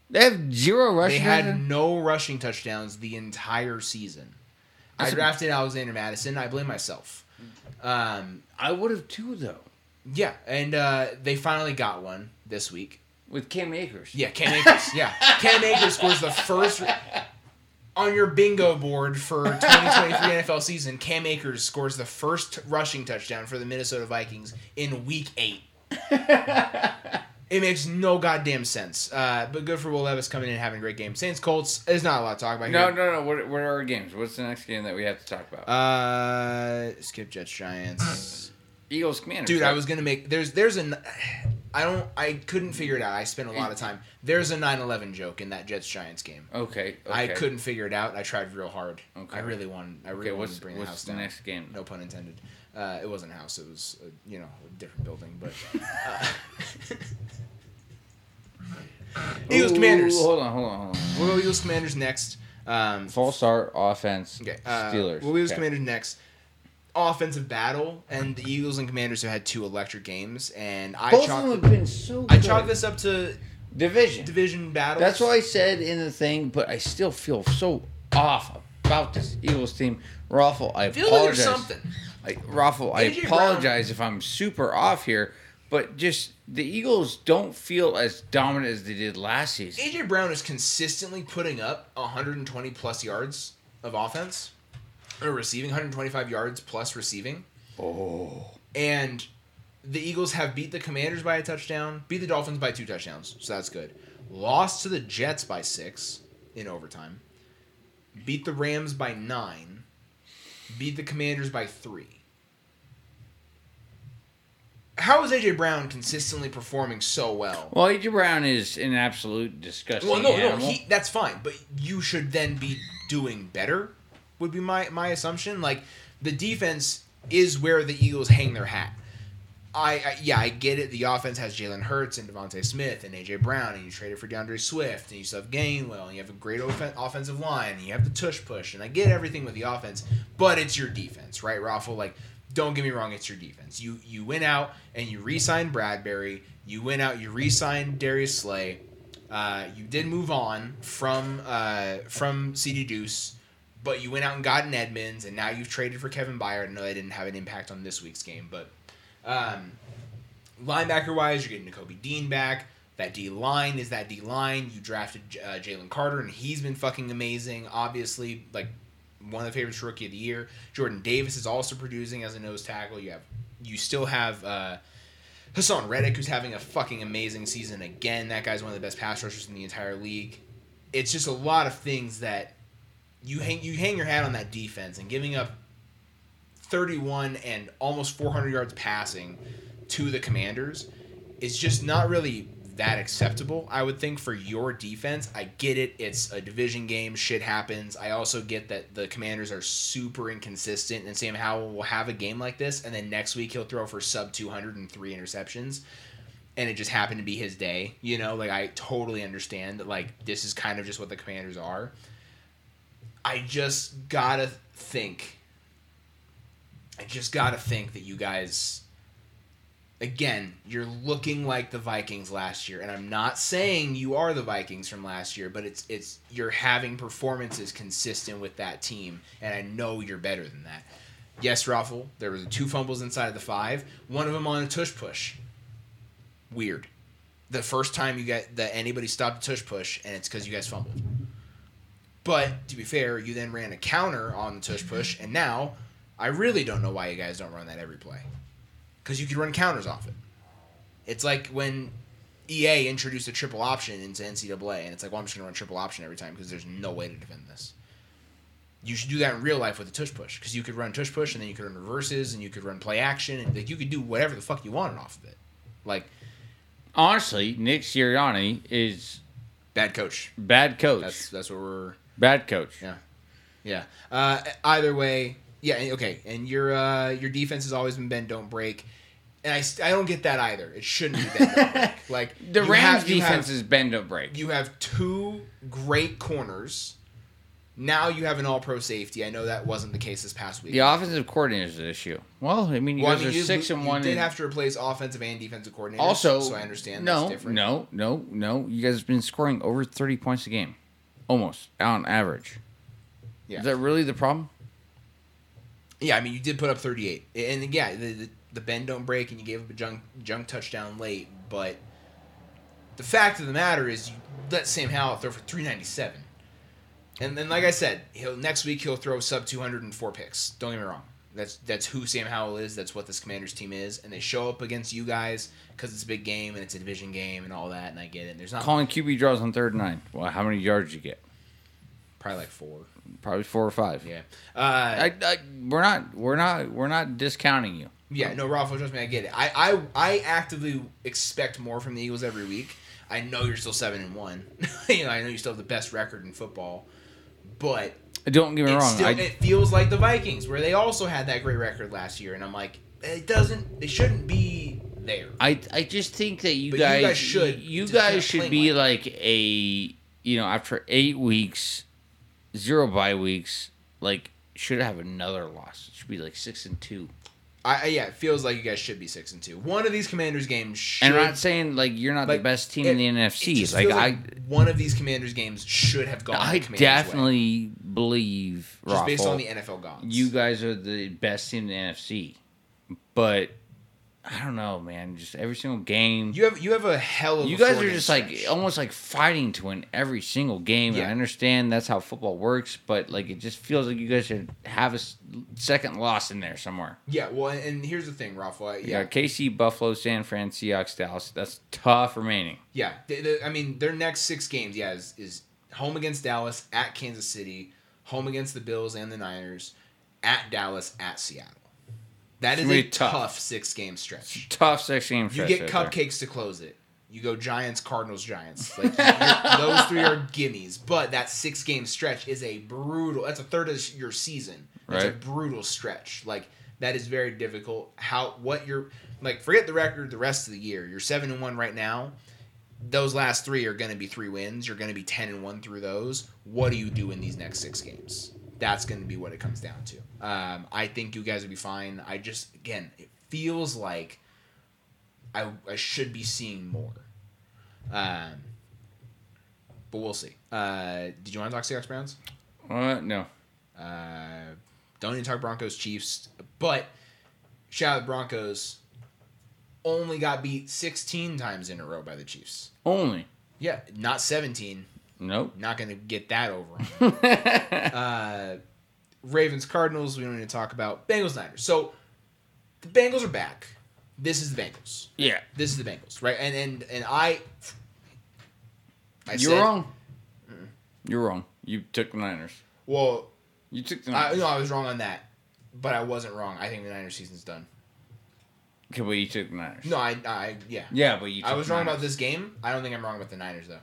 S1: They have zero rushing.
S2: They had
S1: touchdowns?
S2: no rushing touchdowns the entire season. I
S1: That's a-
S2: drafted Alexander Mattison. I blame myself. Um,
S1: I would have two though
S2: yeah, and uh, they finally got one this week.
S1: with Cam Akers.
S2: Yeah, Cam Akers. Yeah, Cam Akers scores the first on your bingo board for 2023 NFL season. Cam Akers scores the first rushing touchdown for the Minnesota Vikings in Week Eight. It makes no goddamn sense. Uh, but good for Will Levis coming in and having a great game. Saints Colts. There's not a lot to talk about
S1: No,
S2: here.
S1: no, no. What, what are our games? What's the next game that we have to talk about?
S2: Uh, skip Jets Giants.
S1: Eagles Commanders.
S2: Dude, I was gonna make. There's there's an. I don't. I couldn't figure it out. I spent a lot of time. There's a 9/11 joke in that Jets Giants game.
S1: Okay, okay.
S2: I couldn't figure it out. I tried real hard.
S1: Okay.
S2: I really wanted. I really
S1: Okay,
S2: wanted to bring the house
S1: the
S2: down.
S1: next game?
S2: No pun intended. Uh, it wasn't a house. It was a, you know a different building. But uh, Eagles
S1: Ooh,
S2: Commanders.
S1: Hold on, hold on, hold on.
S2: We'll go Eagles Commanders next. Um,
S1: False start offense.
S2: Okay. Uh,
S1: Steelers.
S2: We'll Eagles
S1: Okay.
S2: Commanders next. Offensive battle, and the Eagles and Commanders have had two electric games, and I
S1: Both
S2: chalk
S1: of them have been so.
S2: I chalk this up to
S1: division.
S2: division battle.
S1: That's what I said in the thing, but I still feel so off about this Eagles team. Raffle, I
S2: feel like
S1: apologize.
S2: something.
S1: I, Raffle, I
S2: AJ Brown-
S1: apologize if I'm super off here, but just the Eagles don't feel as dominant as they did last season.
S2: AJ Brown is consistently putting up 120 plus yards of offense, or receiving 125 yards plus receiving,
S1: Oh,
S2: and the Eagles have beat the Commanders by a touchdown, beat the Dolphins by two touchdowns, so that's good. Lost to the Jets by six in overtime, beat the Rams by nine, beat the Commanders by three. How is AJ Brown consistently performing so well?
S1: well, AJ Brown is an absolute disgusting
S2: Well, no,
S1: animal.
S2: no, he, that's fine, but you should then be doing better. Would be my my assumption. Like the defense is where the Eagles hang their hat. I, I yeah, I get it. The offense has Jalen Hurts and DeVonta Smith and AJ Brown, and you traded for D'Andre Swift, and you still have Gainwell, and you have a great offen- offensive line, and you have the tush push, and I get everything with the offense, but it's your defense, right, Raffle? Like, don't get me wrong, it's your defense. You you went out and you re-signed Bradbury. You went out, you re-signed Darius Slay. Uh, you did move on from uh, from CD Deuce, but you went out and got an Edmunds, and now you've traded for Kevin Byard. I know that didn't have an impact on this week's game, but um, linebacker wise, you're getting Nakobe Dean back. That D line is that D line. You drafted uh, Jalen Carter, and he's been fucking amazing. Obviously, like one of the favorites rookie of the year. Jordan Davis is also producing as a nose tackle. You have you still have uh, Haason Reddick, who's having a fucking amazing season again. That guy's one of the best pass rushers in the entire league. It's just a lot of things that you hang you hang your hat on that defense and giving up 31 and almost 400 yards passing to the Commanders is just not really that acceptable. I would think for your defense. I get it. It's a division game. Shit happens. I also get that the Commanders are super inconsistent, and Sam Howell will have a game like this, and then next week he'll throw for sub 203 interceptions. And it just happened to be his day, you know. Like I totally understand that. Like this is kind of just what the Commanders are. I just gotta think I just gotta think that you guys again, you're looking like the Vikings last year. And I'm not saying you are the Vikings from last year, but it's it's you're having performances consistent with that team, and I know you're better than that. Yes, Raffle, there was two fumbles inside of the five, one of them on a tush push. Weird. The first time you get that anybody stopped a tush push, and it's because you guys fumbled. But to be fair, you then ran a counter on the tush push, and now I really don't know why you guys don't run that every play. Because you could run counters off it. It's like when EA introduced a triple option into NCAA, and it's like, well, I'm just gonna run triple option every time because there's no way to defend this. You should do that in real life with a tush push because you could run tush push and then you could run reverses and you could run play action and like you could do whatever the fuck you wanted off of it. Like
S1: Honestly, Nick Sirianni is
S2: bad coach.
S1: bad coach.
S2: That's that's what we're
S1: bad coach.
S2: Yeah, yeah. Uh, either way, yeah. Okay, and your uh, your defense has always been bend don't break, and I, I don't get that either. It shouldn't be bend don't break. Like
S1: The Rams
S2: have-
S1: defense
S2: have-
S1: is bend don't break.
S2: You have two great corners. Now you have an All Pro safety. I know that wasn't the case this past week.
S1: The offensive coordinator is the issue. Well, I mean, you
S2: Well, I
S1: guys
S2: mean,
S1: are
S2: you,
S1: six and
S2: you
S1: one.
S2: did
S1: in-
S2: have to replace offensive and defensive coordinators.
S1: also,
S2: so I understand
S1: No,
S2: that's different.
S1: no, no, no. You guys have been scoring over thirty points a game, almost on average.
S2: Yeah.
S1: Is that really the problem?
S2: Yeah, I mean, you did put up 38. And yeah, the, the, the bend don't break and you gave up a junk, junk touchdown late. But the fact of the matter is, you let Sam Howell throw for 397. And then, like I said, he'll next week he'll throw sub 204 picks. Don't get me wrong. That's that's who Sam Howell is. That's what this Commanders team is. And they show up against you guys because it's a big game and it's a division game and all that. And I get it. And there's not
S1: Calling QB draws on third and nine. Well, how many yards you get?
S2: probably like four.
S1: Probably four or five.
S2: Yeah. Uh,
S1: I, I, we're not, we're not, we're not discounting you.
S2: Yeah, no, Ralph, trust me, I get it. I, I I actively expect more from the Eagles every week. I know you're still seven and one. you know, I know you still have the best record in football, but
S1: Don't get me
S2: it
S1: wrong.
S2: still
S1: I,
S2: it feels like the Vikings, where they also had that great record last year, and I'm like, it doesn't. They shouldn't be there.
S1: I, I just think that you
S2: But you
S1: guys,
S2: guys should.
S1: you guys should be
S2: like
S1: like a, you know, after eight weeks, zero bye weeks, like should have another loss. It should be like six and two.
S2: I, yeah, it feels like you guys should be six and two. One of these Commanders games should.
S1: And I'm not saying like you're not
S2: like,
S1: the best team
S2: it-
S1: in the NFC. Like I,
S2: one of these Commanders games should have gone.
S1: I
S2: Commanders' way.
S1: definitely believe
S2: just based on the NFL gods.
S1: you guys are the best team in the NFC, but I don't know, man. Just every single game,
S2: You have you have a hell of a you
S1: guys are just like almost like fighting to win every single game.
S2: Yeah.
S1: I understand that's how football works, but like it just feels like you guys should have a second loss in there somewhere.
S2: yeah. Well, and here's the thing, Ralph. Yeah,
S1: KC, Buffalo, San Fran, Seahawks, Dallas. That's tough remaining.
S2: yeah. The- the- I mean, their next six games, yeah, is, is home against Dallas, at Kansas City, home against the Bills and the Niners, at Dallas, at Seattle. That is a
S1: tough.
S2: tough. six game stretch.
S1: Tough six game stretch.
S2: You
S1: stretch.
S2: get
S1: right there.
S2: cupcakes to close it. You go Giants, Cardinals, Giants. Like those three are gimmies. But that six game stretch is a brutal. That's a third of your season. That's a brutal stretch. Like that is very difficult. How what you're like? Forget the record. The rest of the year, you're seven and one right now. Those last three are going to be three wins. You're going to be ten and one through those. What do you do in these next six games? That's going to be what it comes down to. Um, I think you guys will be fine. I just again, it feels like I, I should be seeing more. Um, but we'll see. Uh, did you want to talk Seahawks Browns?
S1: Uh, no.
S2: Uh, don't even talk Broncos Chiefs. But shout out the Broncos. Only got beat 16 times in a row by the Chiefs.
S1: Only.
S2: Yeah, not 17.
S1: Nope.
S2: Not going to get that over uh, Ravens Cardinals, we don't need to talk about. Bengals Niners. So the Bengals are back. This is the Bengals.
S1: yeah.
S2: This is the Bengals, right? And and and I. I
S1: You're
S2: said-
S1: wrong. You're wrong. You took the Niners.
S2: Well,
S1: You took the
S2: I,
S1: Niners.
S2: no, I was wrong on that, but I wasn't wrong. I think the Niners season's done.
S1: Okay, but you took the Niners.
S2: No, I, I yeah.
S1: Yeah, but you. Took
S2: I was wrong
S1: Niners.
S2: about this game. I don't think I'm wrong about the Niners though.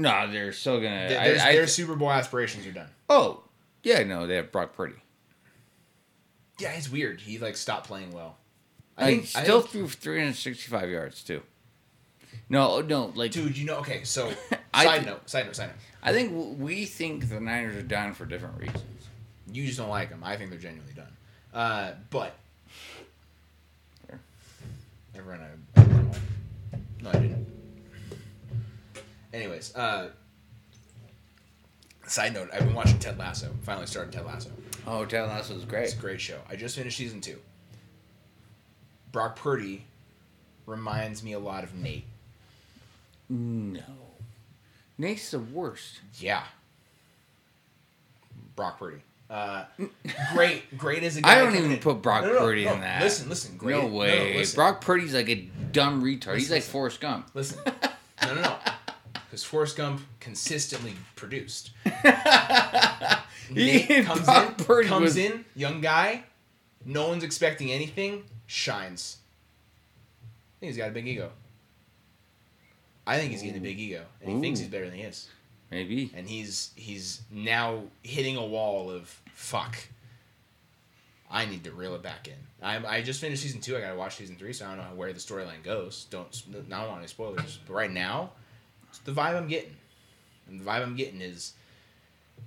S1: No, they're still gonna.
S2: Th-
S1: I-
S2: Their,
S1: I-
S2: their Super Bowl aspirations are done.
S1: oh, yeah, no, they have Brock Purdy.
S2: Yeah, he's weird. He like stopped playing well.
S1: I,
S2: I think
S1: still
S2: think,
S1: threw 365 yards too. No, no, like
S2: dude. You know, okay. So
S1: I
S2: side note, side note, side note.
S1: I think we think the Niners are done for different reasons.
S2: You just don't like them. I think they're genuinely done. Uh, but everyone, I, went. No, I didn't. Anyways, uh, side note: I've been watching Ted Lasso. Finally started Ted Lasso.
S1: Oh, Ted Lasso is great.
S2: It's a great show. I just finished season two. Brock Purdy reminds me a lot of Nate.
S1: No, Nate's the worst.
S2: Yeah. Brock Purdy. Uh, great, great as a guy.
S1: I don't even put Brock
S2: No, no,
S1: Purdy
S2: no.
S1: in that.
S2: Listen, listen, great.
S1: No way.
S2: listen.
S1: Brock Purdy's like a dumb retard. He's like
S2: listen.
S1: Forrest Gump.
S2: Listen, no, no, no, because Forrest Gump consistently produced. Nate comes
S1: Brock
S2: in,
S1: Purdy
S2: comes
S1: was-
S2: in, young guy, no one's expecting anything, shines. I think he's got a big ego. I think he's getting a big ego, and he thinks he's better than he is.
S1: Maybe.
S2: And he's he's now hitting a wall of fuck. I need to reel it back in. I I just finished season two. I gotta watch season three, so I don't know where the storyline goes. Don't don't want any spoilers. But right now, it's the vibe I'm getting, and the vibe I'm getting is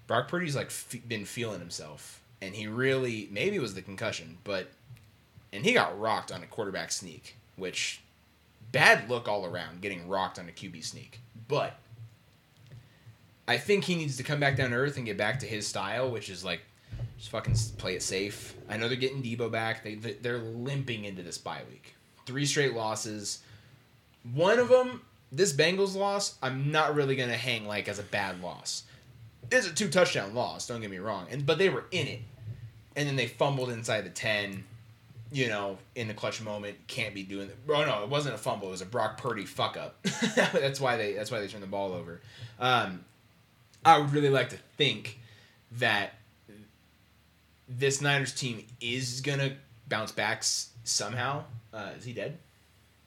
S2: Brock Purdy's like f- been feeling himself, and he really maybe it was the concussion, but and he got rocked on a quarterback sneak, which bad look all around, getting rocked on a QB sneak, but. I think he needs to come back down to earth and get back to his style, which is like just fucking play it safe. I know they're getting Deebo back. They they- they're limping into this bye week. Three straight losses. One of them, this Bengals loss, I'm not really gonna hang like as a bad loss. It's a two touchdown loss. Don't get me wrong, and but they were in it, and then they fumbled inside the ten. You know, in the clutch moment, can't be doing. Oh no, it wasn't a fumble. It was a Brock Purdy fuck up. that's why they. That's why they turned the ball over. Um, I would really like to think that this Niners team is gonna bounce back somehow. Uh, is he dead?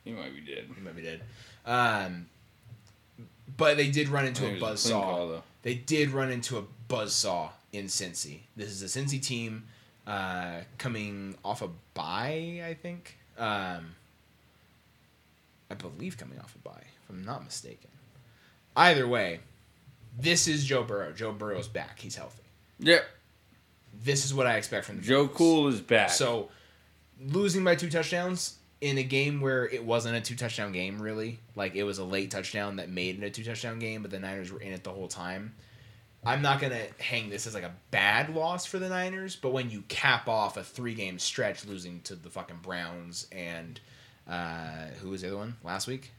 S1: He might be dead.
S2: He might be dead. Um, but they did run into a
S1: a call.
S2: They did run into a buzzsaw in Cincy. This is a Cincy team uh, coming off a bye, I think. Um, I believe coming off a bye, if I'm not mistaken. Either way, this is Joe Burrow. Joe Burrow's back. He's healthy.
S1: Yeah.
S2: This is what I expect from the
S1: Joe. Cool is back.
S2: So, losing by two touchdowns in a game where it wasn't a two touchdown game, really, like it was a late touchdown that made it a two touchdown game, but the Niners were in it the whole time. I'm not gonna hang this as like a bad loss for the Niners, but when you cap off a three game stretch losing to the fucking Browns and uh, who was the other one last week?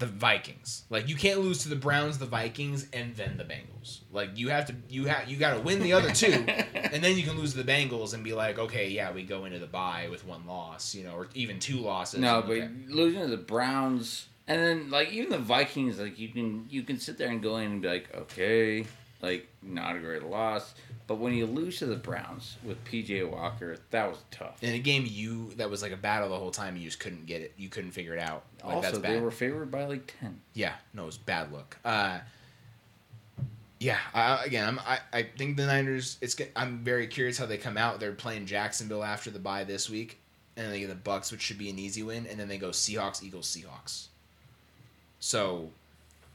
S2: The Vikings. Like you can't lose to the Browns, the Vikings, and then the Bengals. Like you have to, you have, you got to win the other two, and then you can lose to the Bengals and be like, okay, yeah, we go into the bye with one loss, you know, or even two losses.
S1: no, but
S2: Okay.
S1: losing to the Browns and then like even the Vikings, like you can you can sit there and go in and be like, okay, like not a great loss. But when you lose to the Browns with PJ Walker, that was tough.
S2: in a game you that was like a battle the whole time, you just couldn't get it, you couldn't figure it out. Like
S1: also, they were favored by like ten.
S2: Yeah, no, it was bad look. Uh, yeah, I, again, I'm, I, I think the Niners. It's I'm very curious how they come out. They're playing Jacksonville after the bye this week, and then they get the Bucs, which should be an easy win, and then they go Seahawks, Eagles, Seahawks. So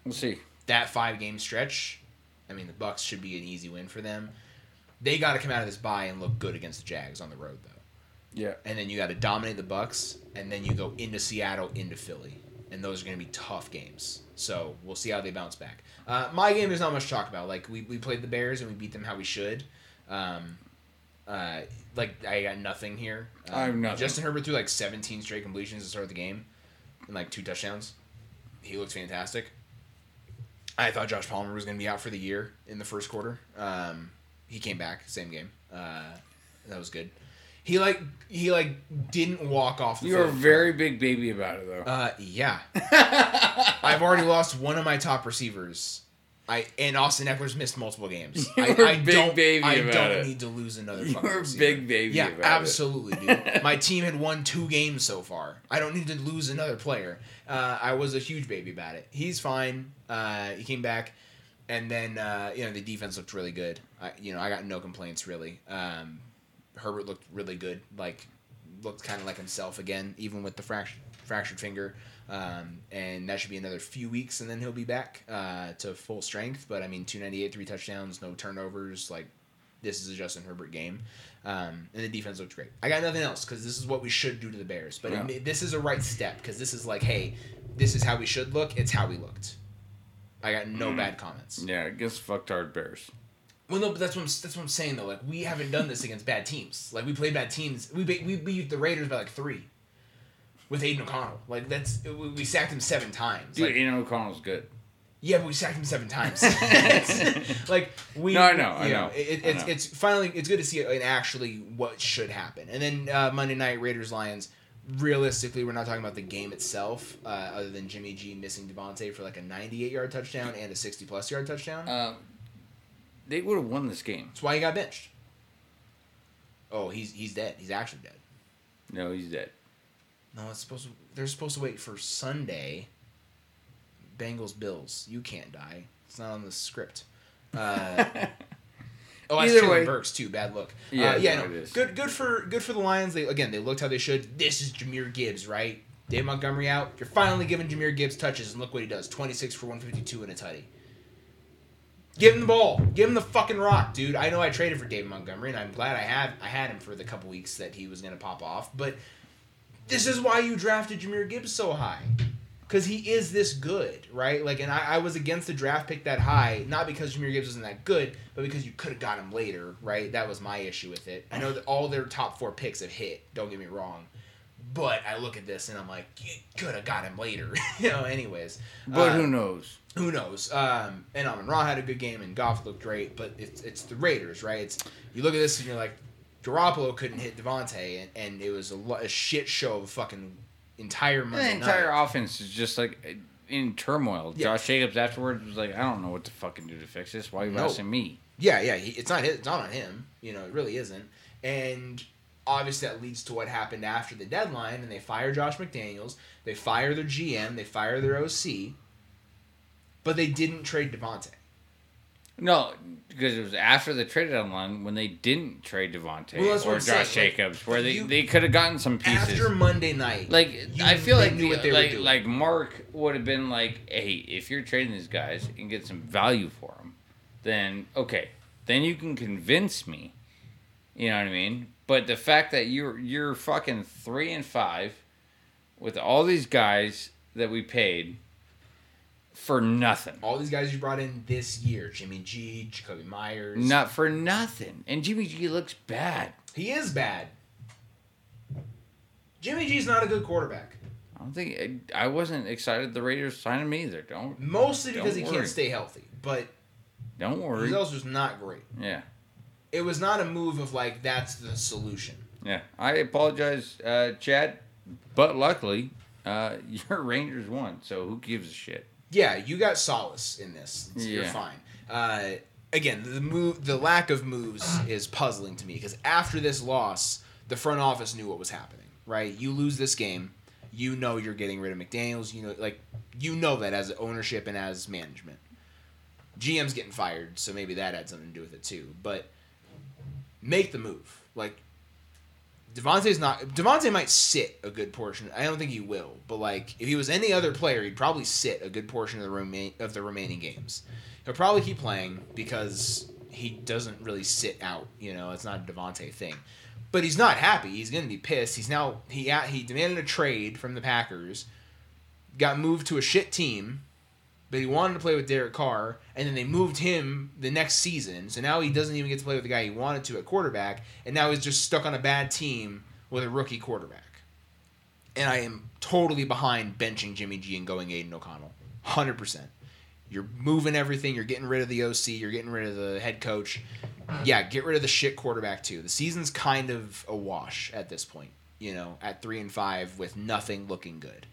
S1: We'll see.
S2: that five game stretch, I mean, the Bucs should be an easy win for them. They got to come out of this bye and look good against the Jags on the road, though
S1: Yeah.
S2: and then you got to dominate the Bucs, and then you go into Seattle, into Philly, and those are going to be tough games. So we'll see how they bounce back. Uh, my game, there's not much to talk about. Like we, we played the Bears and we beat them how we should. Um, uh, like I got nothing here. Um,
S1: I have nothing.
S2: Justin Herbert threw like 17 straight completions to start the game, and like two touchdowns. He looks fantastic. I thought Josh Palmer was going to be out for the year in the first quarter. Um, he came back, same game. Uh, that was good. He like he like didn't walk off the
S1: You were a
S2: field.
S1: very big baby about it though.
S2: Uh, yeah. I've already lost one of my top receivers. I and Austin Ekeler's missed multiple games.
S1: You
S2: I,
S1: were
S2: I
S1: big
S2: don't.
S1: baby
S2: I
S1: about
S2: don't
S1: it.
S2: need to lose another.
S1: You
S2: fucking
S1: were
S2: receiver.
S1: big baby
S2: Yeah,
S1: about it.
S2: absolutely, dude. my team had won two games so far. I don't need to lose another player. Uh, I was a huge baby about it. He's fine. Uh, he came back, and then uh, you know the defense looked really good. I, you know I got no complaints really. Um, Herbert looked really good. Like looked kind of like himself again, even with the fractured fractured finger. Um, and that should be another few weeks, and then he'll be back uh, to full strength. But I mean, two ninety eight, three touchdowns, no turnovers. Like this is a Justin Herbert game, um, and the defense looked great. I got nothing else because this is what we should do to the Bears. But
S1: Yeah.
S2: it, this is a right step because this is like, hey, this is how we should look. It's how we looked. I got no
S1: Mm.
S2: bad comments.
S1: yeah, against fucktard Bears.
S2: Well, no, but that's what I'm, that's what I'm saying though. Like we haven't done this against bad teams. Like we played bad teams. We beat, we beat the Raiders by like three. With Aidan O'Connell, like that's we, sacked him seven times.
S1: Dude,
S2: Like,
S1: Aidan O'Connell's good.
S2: Yeah, but we sacked him seven times. Like we,
S1: No, I know, I
S2: you
S1: know,
S2: It,
S1: I
S2: it's
S1: know.
S2: it's finally it's good to see it, actually what should happen. And then uh, Monday night Raiders Lions. Realistically, we're not talking about the game itself, uh, other than Jimmy G missing Davante for like a 98 yard touchdown and a 60 plus yard touchdown.
S1: Um, they would have won this game.
S2: That's why he got benched. Oh, he's he's dead. He's actually dead.
S1: No, he's dead.
S2: No, it's supposed to. They're supposed to wait for Sunday. Bengals Bills. You can't die. It's not on the script. Uh, oh, that's
S1: Either
S2: Jalen
S1: way-
S2: Burks too. Bad look.
S1: Yeah,
S2: uh, yeah.
S1: no,
S2: No, good, good for good for the Lions. They again, they looked how they should. This is Jahmyr Gibbs, right? Dave Montgomery out. You're finally giving Jahmyr Gibbs touches, and look what he does: 26 for 152 and a tutty. Give him the ball. Give him the fucking rock, dude. I know I traded for David Montgomery, and I'm glad I had I had him for the couple weeks that he was gonna pop off. But this is why you drafted Jahmyr Gibbs so high. Because he is this good, right? Like, and I, I was against the draft pick that high, not because Jahmyr Gibbs wasn't that good, but because you could have got him later, right? That was my issue with it. I know that all their top four picks have hit, don't get me wrong. But I look at this and I'm like, you could have got him later. you know, anyways.
S1: But
S2: Uh,
S1: who knows?
S2: who knows? Um, and Amon Ra had a good game, and Goff looked great, but it's it's the Raiders, right? It's you look at this and you're like, Garoppolo couldn't hit Davante, and, and it was a, lo- a shit show of fucking entire
S1: The entire
S2: night.
S1: offense is just like in turmoil.
S2: Yeah.
S1: Josh Jacobs afterwards was like, I don't know what to fucking do to fix this. Why are you
S2: No.
S1: asking me?
S2: Yeah, yeah, he, it's not his, it's not on him. You know, it really isn't. And obviously that leads to what happened after the deadline, and they fire Josh McDaniels, they fire their GM, they fire their OC, but they didn't trade Davante.
S1: No, because it was after the trade deadline when they didn't trade Davante
S2: Well,
S1: or Josh
S2: saying, like,
S1: Jacobs, where they,
S2: you-
S1: they could have gotten some pieces.
S2: After Monday night,
S1: like I feel like
S2: knew what they were
S1: like
S2: doing.
S1: like Mark would have been like, hey, if you're trading these guys and get some value for them, then okay, then you can convince me. You know what I mean? But the fact that you're you're fucking three and five with all these guys that we paid for nothing.
S2: all these guys you brought in this year, Jimmy G, Jakobi Meyers.
S1: Not for nothing. And Jimmy G looks bad.
S2: He is bad. Jimmy G's not a good quarterback.
S1: I don't think I wasn't excited the Raiders signed him either. Don't
S2: Mostly because
S1: Don't
S2: he
S1: worry.
S2: can't stay healthy. But
S1: don't worry.
S2: his was not great.
S1: Yeah.
S2: It was not a move of like that's the solution.
S1: Yeah, I apologize, uh, Chad, but luckily, uh, your Rangers won, so who gives a shit?
S2: Yeah, you got solace in this. So You're fine. Uh, again, the move, the lack of moves is puzzling to me because after this loss, the front office knew what was happening. Right? You lose this game, you know you're getting rid of McDaniels. You know, like you know that as ownership and as management. GM's getting fired, so maybe that had something to do with it too. But make the move. Like Davante's not Davante might sit a good portion. I don't think he will, but like if he was any other player, he'd probably sit a good portion of the remain of the remaining games. He'll probably keep playing because he doesn't really sit out. You know, it's not a Davante thing. But he's not happy. He's gonna be pissed. He's now he he demanded a trade from the Packers, got moved to a shit team, but he wanted to play with Derek Carr, and then they moved him the next season. So now he doesn't even get to play with the guy he wanted to at quarterback, and now he's just stuck on a bad team with a rookie quarterback. And I am totally behind benching Jimmy G and going Aidan O'Connell. 100%. You're moving everything. You're getting rid of the OC. You're getting rid of the head coach. Yeah, get rid of the shit quarterback too. The season's kind of a wash at this point. You know, at three and five with nothing looking good.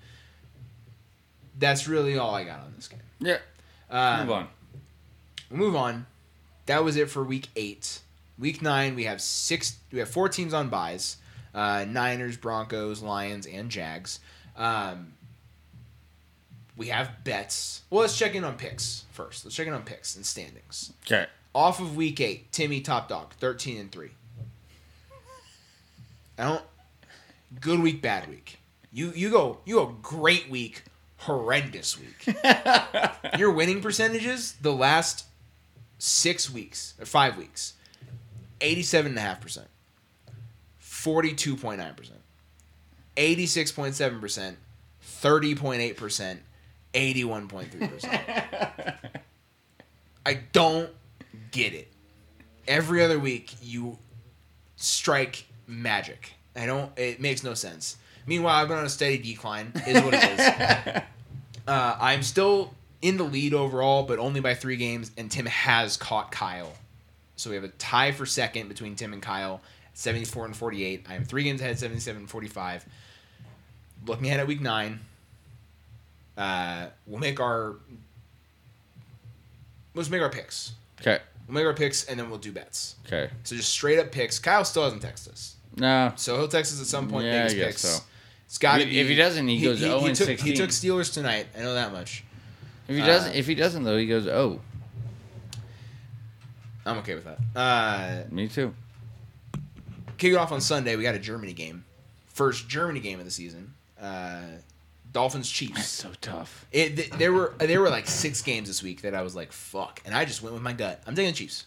S2: That's really all I got on this game.
S1: Yeah,
S2: Um,
S1: move on.
S2: We'll move on. That was it for week eight. Week nine, we have six. We have four teams on buys: uh, Niners, Broncos, Lions, and Jags. Um, we have bets. Well, let's check in on picks first. Let's check in on picks and standings.
S1: Okay,
S2: Off of week eight, Timmy top dog, thirteen and three. I don't. Good week, bad week. You you go you go great week, horrendous week. Your winning percentages the last six weeks or five weeks, eighty-seven and a half percent, forty-two point nine percent, eighty-six point seven percent, thirty point eight percent, eighty-one point three percent. I don't get it. Every other week you strike magic. I don't. It makes no sense. Meanwhile, I've been on a steady decline. Is what it is. Uh, I'm still in the lead overall, but only by three games, and Tim has caught Kyle. So we have a tie for second between Tim and Kyle, 74 and 48. I am three games ahead, 77 and 45. Looking ahead at week nine, uh, we'll make our let's make our picks.
S1: Okay.
S2: We'll make our picks and then we'll do bets.
S1: Okay.
S2: So just straight up picks. Kyle still hasn't texted us,
S1: No.
S2: so he'll text us at some point.
S1: Yeah,
S2: make his
S1: I guess
S2: picks.
S1: so.
S2: To
S1: If- if he doesn't, he goes 0 and
S2: took,
S1: 16.
S2: He took Steelers tonight. I know that much.
S1: If he
S2: Uh,
S1: doesn't, if he doesn't though, he goes, "Oh,
S2: I'm okay with that. Uh,
S1: me too."
S2: kick it off on Sunday. We got a Germany game, first Germany game of the season. Uh, Dolphins
S1: That's
S2: Chiefs.
S1: so tough.
S2: It th- there were there were like six games this week that I was like fuck, and I just went with my gut. I'm taking the Chiefs.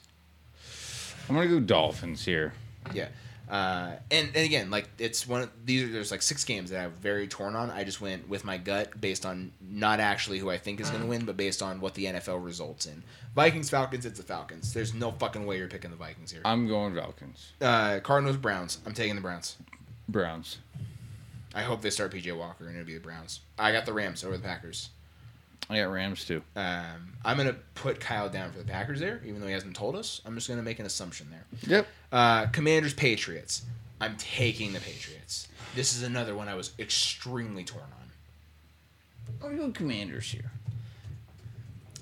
S1: I'm gonna go Dolphins here.
S2: Yeah. Uh, and, and again, like it's one of these are there's like six games that I'm very torn on. I just went with my gut based on not actually who I think is going to win, but based on what the NFL results in. Vikings Falcons, it's the Falcons. There's no fucking way you're picking the Vikings here.
S1: I'm going Falcons.
S2: Uh, Cardinals Browns. I'm taking the Browns.
S1: Browns.
S2: I hope they start PJ Walker and it'll be the Browns. I got the Rams over the Packers.
S1: I got Rams too.
S2: Um, I'm gonna put Kyle down for the Packers there, even though he hasn't told us. I'm just gonna make an assumption there.
S1: Yep.
S2: Uh, Commanders Patriots. I'm taking the Patriots. This is another one I was extremely torn on.
S1: I'm going Commanders here.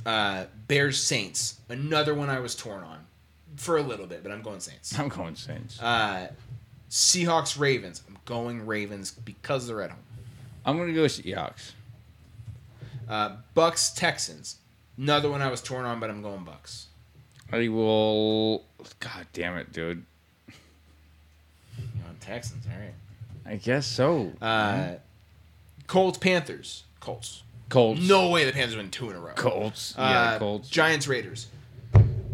S2: Uh, Bears Saints. Another one I was torn on for a little bit, but I'm going Saints.
S1: I'm going Saints.
S2: Uh, Seahawks Ravens. I'm going Ravens because they're at home.
S1: I'm gonna go Seahawks.
S2: Uh, Bucs Texans. Another one I was torn on, but I'm going Bucs.
S1: I will. God damn it, dude.
S2: You know, Texans. All right.
S1: I guess so.
S2: Uh, Colts Panthers. Colts.
S1: Colts.
S2: No way the Panthers win two in a row.
S1: Colts.
S2: Uh,
S1: yeah, Colts.
S2: Giants Raiders.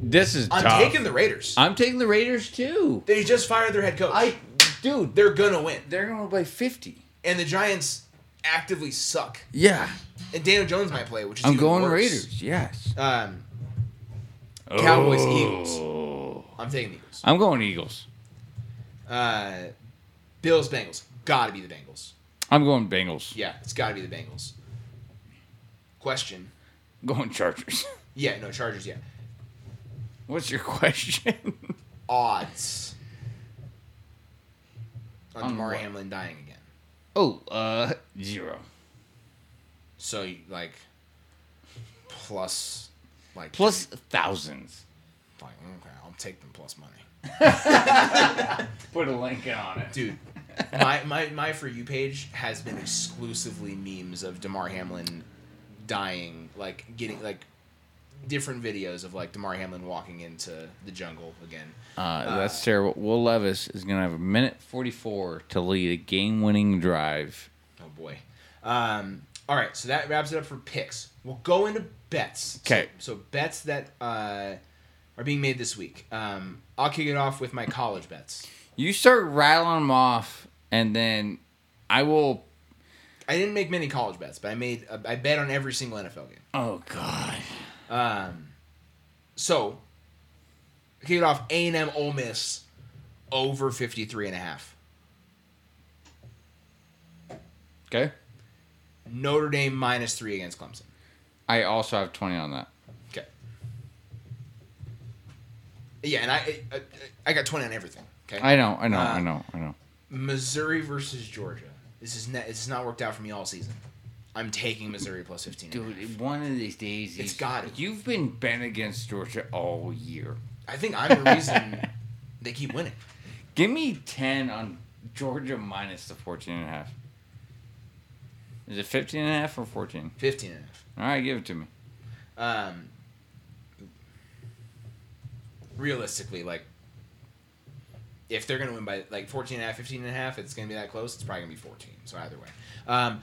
S1: This is
S2: I'm
S1: tough.
S2: taking the Raiders.
S1: I'm taking the Raiders too.
S2: they just fired their head coach.
S1: I, dude,
S2: They're gonna win,
S1: they're going to play 50.
S2: and the Giants actively suck.
S1: Yeah.
S2: And Daniel Jones might play, which is
S1: I'm
S2: even
S1: going
S2: worse.
S1: Raiders. Yes.
S2: Um, Cowboys,
S1: Oh.
S2: I'm taking the Eagles.
S1: I'm going Eagles.
S2: Uh, Bills Bengals. Got to be the Bengals.
S1: I'm going Bengals.
S2: Yeah, it's got to be the Bengals. Question.
S1: I'm going Chargers.
S2: Yeah, no Chargers. Yeah,
S1: What's your question?
S2: odds on
S1: On
S2: Damar? Hamlin dying again.
S1: Oh, uh, zero.
S2: So like plus like
S1: Plus thousands.
S2: Like, okay, I'll take them plus money.
S1: Put a link on it.
S2: dude. My, my my for you page has been exclusively memes of Damar Hamlin dying, like getting like different videos of like Damar Hamlin walking into the jungle again.
S1: Uh, that's terrible. Will Levis is going to have a minute 44 to lead a game winning drive.
S2: Oh boy. Um, all right, so that wraps it up for picks. We'll go into bets. So- So, bets that uh, are being made this week. Um, I'll kick it off with my college bets.
S1: You start rattling them off, and then I will.
S2: I didn't make many college bets, but I made I bet on every single NFL game.
S1: Oh, God.
S2: Um, so, kick it off A&M Ole Miss over 53 and a half.
S1: Okay.
S2: Notre Dame minus three against Clemson.
S1: I also have 20 on that.
S2: Okay. Yeah, and I I, I got 20 on everything. Okay.
S1: I know, I know,
S2: Uh,
S1: I know, I know.
S2: Missouri versus Georgia. This is not, this has not worked out for me all season. I'm taking Missouri plus 15. and a half.
S1: Dude, one of these days,
S2: It's got it.
S1: You've been bent against Georgia all year.
S2: I think I'm the reason they keep winning.
S1: Give me 10 on Georgia minus the 14 and a half. Is it 15 and a half or 14?
S2: 15 and a half.
S1: All right, give it to me.
S2: Um, realistically, like, if they're going to win by like 14 and a half, 15 and a half, it's going to be that close. It's probably going to be 14. So either way. Um,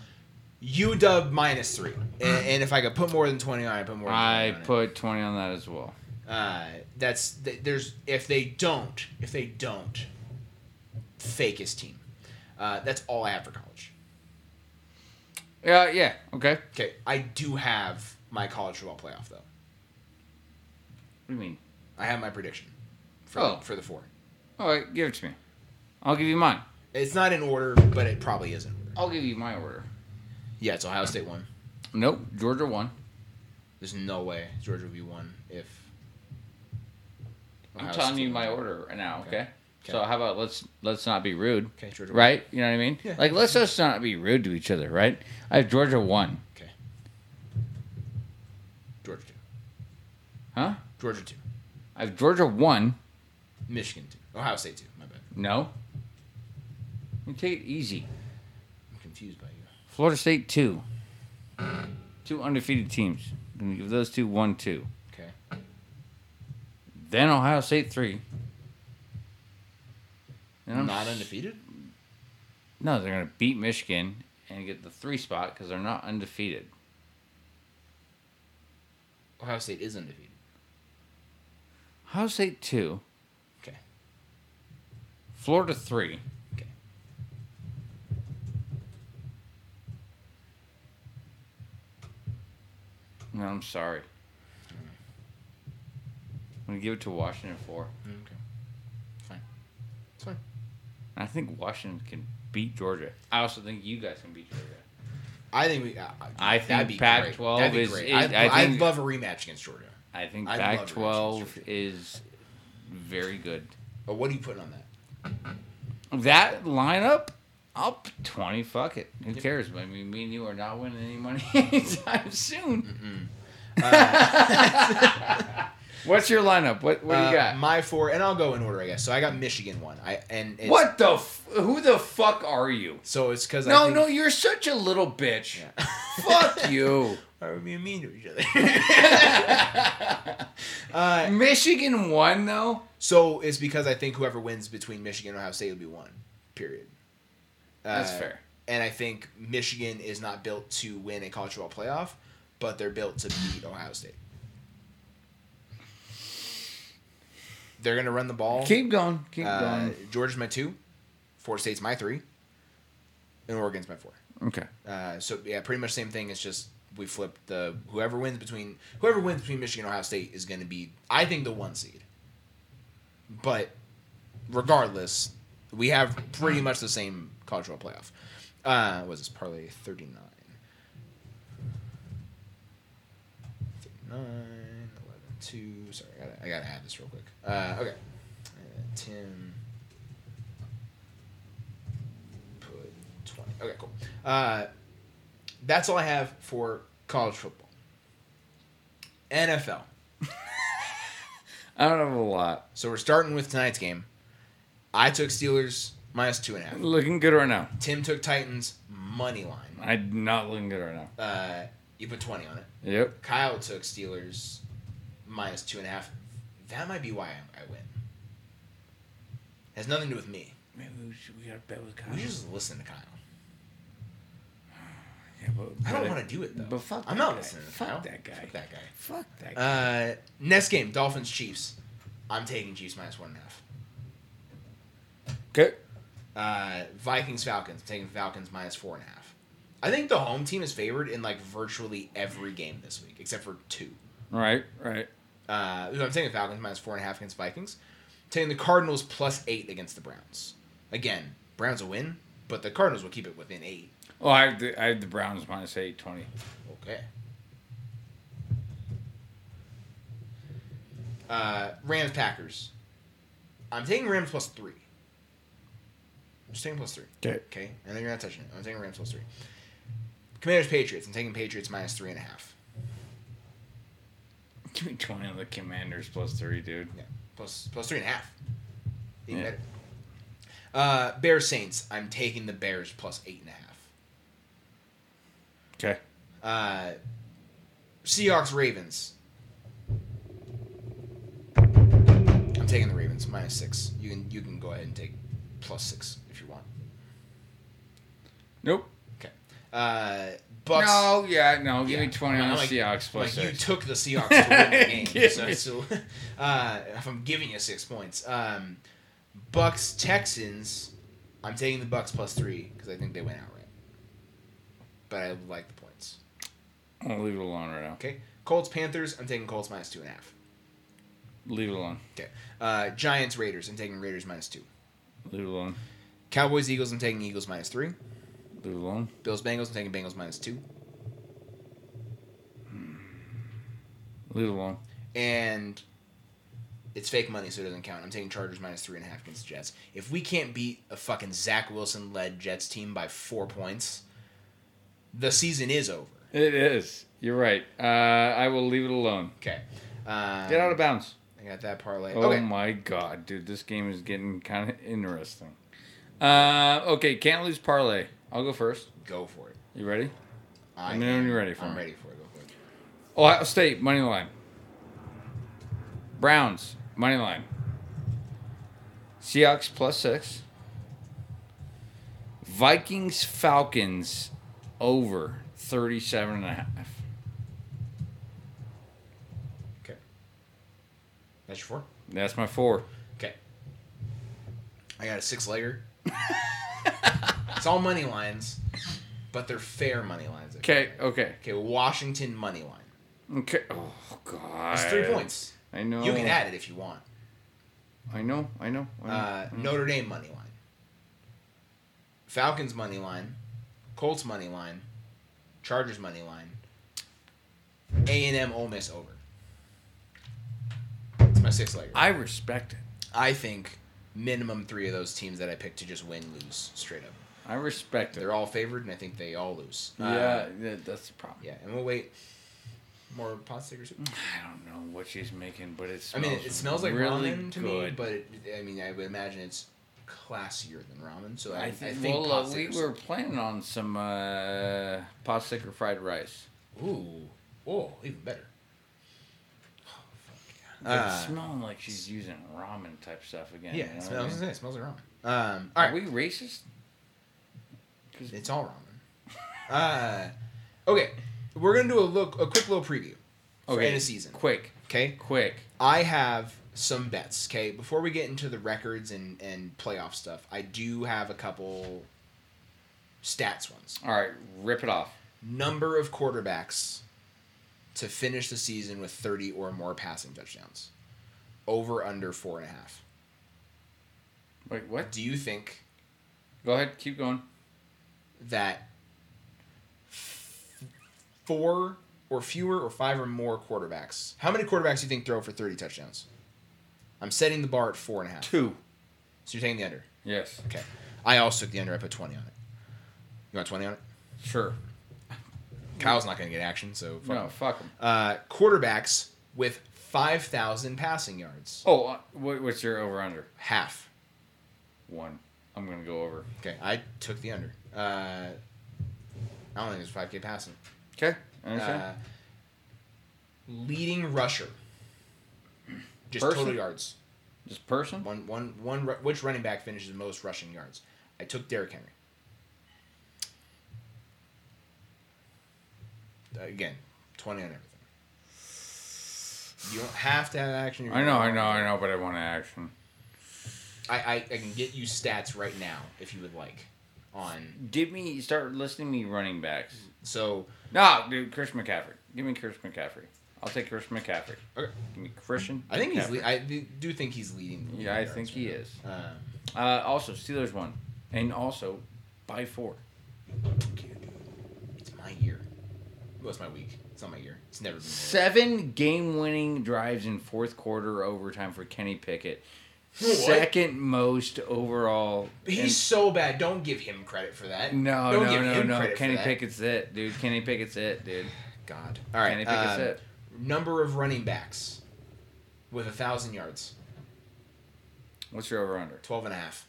S2: UW minus three. And, and if I could put more than 20 on it, I put more than 20
S1: I
S2: it.
S1: put 20 on that as well.
S2: Uh, that's there's if they don't if they don't fake his team, uh, that's all I have for college.
S1: Yeah, yeah, okay.
S2: Okay, I do have my college football playoff though.
S1: What do you mean?
S2: I have my prediction for
S1: Oh.
S2: the, for the four.
S1: All right, give it to me. I'll give you mine.
S2: It's not in order, but it probably isn't.
S1: I'll give you my order.
S2: Yeah, it's Ohio State one,
S1: Nope, Georgia one.
S2: There's no way Georgia would be one.
S1: I'm telling you my order right now.
S2: Okay.
S1: Okay.
S2: Okay.
S1: So how about let's let's not be rude,
S2: Okay, Georgia.
S1: right? You know what I mean?
S2: Yeah.
S1: Like let's just not be rude to each other, right? I have Georgia one,
S2: Okay. Georgia two.
S1: huh?
S2: Georgia two.
S1: I have Georgia one.
S2: Michigan two. Ohio State two. My bad.
S1: No. You take it easy.
S2: I'm confused by you.
S1: Florida State two. Two undefeated teams. I'm gonna give those two one two. Then Ohio State three. Then I'm
S2: Not undefeated.
S1: No, they're gonna beat Michigan and get the three spot because they're not undefeated.
S2: Ohio State is undefeated.
S1: Ohio State two.
S2: Okay.
S1: Florida three.
S2: Okay.
S1: No, I'm sorry. I'm gonna give it to Washington four.
S2: Okay. Fine. It's fine.
S1: I think Washington can beat Georgia. I also think you guys can beat Georgia.
S2: I think we. Uh,
S1: I think
S2: be
S1: Pac-12
S2: great. That'd be
S1: is-
S2: great.
S1: is-
S2: I'd,
S1: I
S2: I'd love a rematch against Georgia.
S1: I think
S2: I'd
S1: Pac-12 is very good.
S2: But what are you putting on that?
S1: That lineup, I'll 20. Fuck it. Who cares? I mean, me and you are not winning any money anytime soon. What's your lineup? What What do
S2: Uh,
S1: you got?
S2: My four, and I'll go in order, I guess. So I got Michigan one. I and
S1: what the? F- who the fuck are you?
S2: So it's because
S1: No,
S2: I think,
S1: no, you're such a little bitch.
S2: Yeah.
S1: Fuck you.
S2: Why are we being mean to each other? uh,
S1: Michigan won though.
S2: so it's because I think whoever wins between Michigan and Ohio State will be one. Period.
S1: That's
S2: Uh,
S1: fair.
S2: And I think Michigan is not built to win a college football playoff, but they're built to beat Ohio State. They're gonna run the ball.
S1: Keep going. Keep
S2: Uh,
S1: going.
S2: Georgia's my two, Florida State's my three, and Oregon's my four.
S1: Okay.
S2: Uh, so yeah, pretty much same thing. It's just we flip the whoever wins between whoever wins between Michigan and Ohio State is going to be I think the one seed. But regardless, we have pretty much the same college football playoff. Uh, was this parlay thirty nine? 39, 11, 2. Sorry, I gotta, I gotta add this real quick. Uh, okay. Uh, Tim. Put 20. Okay, cool. Uh, that's all I have for college football. NFL.
S1: I don't have a lot.
S2: So we're starting with tonight's game. I took Steelers minus two and a half.
S1: Looking good right now.
S2: Tim took Titans money line.
S1: I'm not looking good right now.
S2: Uh, you put 20 on it.
S1: Yep.
S2: Kyle took Steelers minus two and a half. That might be why I, I win. Has nothing to do with me.
S1: Maybe we, should, we gotta bet with Kyle.
S2: We just listen to Kyle.
S1: Yeah, but,
S2: I don't want to do it though.
S1: But fuck
S2: I'm not
S1: guy.
S2: listening to
S1: Fuck
S2: Kyle.
S1: that guy.
S2: Fuck that guy.
S1: Fuck that guy.
S2: Uh, next game, Dolphins Chiefs. I'm taking Chiefs minus one and a half.
S1: okay.
S2: Uh, Vikings Falcons. I'm taking Falcons minus four and a half. I think the home team is favored in like virtually every game this week, except for two.
S1: Right. Right.
S2: Uh, I'm taking the Falcons minus four and a half against Vikings. I'm taking the Cardinals plus eight against the Browns. Again, Browns will win, but the Cardinals will keep it within eight.
S1: Oh, I have the, I have the Browns minus eight twenty.
S2: Okay. Uh, Rams Packers. I'm taking Rams plus three. I'm just taking plus three.
S1: Okay.
S2: Okay. I know you're not touching it. I'm taking Rams plus three. Commanders Patriots. I'm taking Patriots minus three and a half.
S1: Give me twenty on the Commanders plus three, dude.
S2: Yeah. Plus plus three and a half. Even
S1: Yeah.
S2: better. Uh, Bears Saints. I'm taking the Bears plus eight and a half.
S1: Okay.
S2: Uh, Seahawks Ravens. I'm taking the Ravens minus six. You can you can go ahead and take plus six if you want.
S1: Nope.
S2: Okay. Uh, Bucs.
S1: No. Yeah. No. Give
S2: Yeah.
S1: me twenty on
S2: I'm
S1: the
S2: like-
S1: Seahawks plus
S2: like, you took the Seahawks to win the game.
S1: Give
S2: so,
S1: me-
S2: so uh, if I'm giving you six points, um, Bucs Texans. I'm taking the Bucs plus three because I think they went outright. But I like the points.
S1: I'll leave it alone right now.
S2: Okay. Colts Panthers. I'm taking Colts minus two and a half.
S1: Leave it alone.
S2: Okay. Uh, Giants Raiders. I'm taking Raiders minus two.
S1: Leave it alone.
S2: Cowboys Eagles. I'm taking Eagles minus three.
S1: Leave it alone.
S2: Bills Bengals. I'm taking Bengals minus two.
S1: Leave it alone.
S2: and it's fake money, so it doesn't count. I'm taking Chargers minus three and a half against the Jets. If we can't beat a fucking Zach Wilson led Jets team by four points, the season is over.
S1: It is. You're right. Uh, I will leave it alone.
S2: Okay. Um,
S1: Get out of bounds.
S2: I got that parlay.
S1: Oh
S2: okay.
S1: my god, dude, this game is getting kind of interesting. Uh, okay, can't lose parlay. I'll go first.
S2: Go for it.
S1: You ready?
S2: I
S1: Let me know when you're ready for
S2: I'm
S1: it.
S2: ready for it. Go for it.
S1: Ohio State money line. Browns money line. Seahawks plus six. Vikings Falcons over 37 and a half.
S2: Okay. That's your four.
S1: That's my four.
S2: Okay. I got a six legger. It's all money lines, but they're fair money lines.
S1: Okay, okay.
S2: Okay, Washington money line.
S1: Okay. Oh god.
S2: It's three points.
S1: I know.
S2: You can add it if you want.
S1: I know. I know. I know.
S2: Uh, Notre Dame money line. Falcons money line. Colts money line. Chargers money line. A and M Ole Miss over. It's my six leg.
S1: I respect it.
S2: I think minimum three of those teams that I picked to just win lose straight up.
S1: I respect it.
S2: They're all favored, and I think they all lose. Uh,
S1: yeah, that- that's the problem.
S2: yeah, and we'll wait. More pot stickers.
S1: I don't know what she's making, but it's.
S2: I mean, it, it smells like
S1: really
S2: ramen to
S1: good.
S2: me, but it, I mean, I would imagine it's classier than ramen. So I,
S1: I
S2: I
S1: think, well, uh, we were planning on some uh, pot sticker fried rice.
S2: Ooh, oh, even better. Fuck
S1: It's
S2: Uh,
S1: smelling like she's using ramen type stuff again.
S2: yeah,
S1: you know
S2: it smells,
S1: I mean?
S2: it smells like ramen. Um, all
S1: Are
S2: right,
S1: we racist? 'Cause-
S2: it's all ramen. Uh, okay, we're gonna do a look, a quick little preview for
S1: Okay,
S2: end of season.
S1: quick,
S2: Okay,
S1: quick.
S2: I have some bets. Okay, before we get into the records and and playoff stuff, I do have a couple stats ones.
S1: All right, rip it off.
S2: Number of quarterbacks to finish the season with thirty or more passing touchdowns. Over under four and a half.
S1: Wait, what?
S2: Do you think
S1: Go ahead, keep going.
S2: that four or fewer or five or more quarterbacks? How many quarterbacks do you think throw for thirty touchdowns? I'm setting the bar at four and a half.
S1: Two.
S2: So you're taking the under.
S1: Yes,
S2: Okay. I also took the under. I put 20 on it. You want 20 on it?
S1: sure.
S2: Kyle's not going to get action, so fuck
S1: no,
S2: him.
S1: fuck them.
S2: Uh, quarterbacks with 5,000 passing yards.
S1: Oh, uh, what, what's your over under?
S2: Half.
S1: One. I'm gonna go over.
S2: Okay, I took the under. Uh, I don't think it's 5K passing.
S1: Okay,
S2: Uh, leading rusher. Just
S1: Person?
S2: total yards.
S1: Just person.
S2: One, one, one. Which running back finishes most rushing yards? I took Derrick Henry. Uh, Again, twenty on everything. You don't have to have action.
S1: I know, I know, I know, but I want action.
S2: I, I, I can get you stats right now if you would like. On
S1: Give me, start listing me running backs.
S2: so
S1: No, dude, Chris McCaffrey. Give me Chris McCaffrey. I'll take Chris McCaffrey.
S2: okay.
S1: Give me Christian.
S2: I think he's. Le- I do- think he's leading. the
S1: Yeah, I think
S2: right
S1: he
S2: now.
S1: is.
S2: Um,
S1: Uh, also, Steelers won, and also by four.
S2: it's my year. Well, it's my week. It's not my year. It's never been.
S1: Seven game-winning drives in fourth quarter overtime for Kenny Pickett.
S2: What?
S1: Second most overall.
S2: He's
S1: in-
S2: so bad. Don't give him credit for that.
S1: no,
S2: Don't
S1: no, no, no. Kenny. Pickett's it, dude. Kenny Pickett's it, dude.
S2: God. All right.
S1: Kenny Pickett's
S2: um,
S1: it.
S2: Number of running backs with a thousand yards.
S1: What's your over/under?
S2: 12 and a half.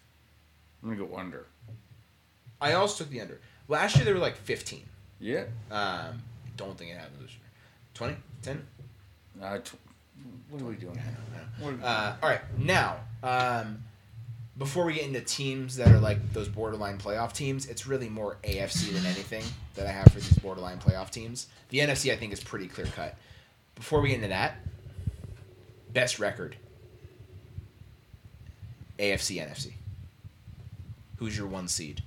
S1: I'm gonna go under.
S2: I also took the under. Last year they were like 15.
S1: Yeah.
S2: Um, don't think it happens this year. 20? 10?
S1: Uh, tw- what are we doing?
S2: I
S1: here?
S2: know, know.
S1: What are we
S2: Uh, all right, now, um, before we get into teams that are like those borderline playoff teams, it's really more AFC than anything that I have for these borderline playoff teams. The NFC, I think, is pretty clear cut. Before we get into that, best record AFC, NFC. Who's your one seed?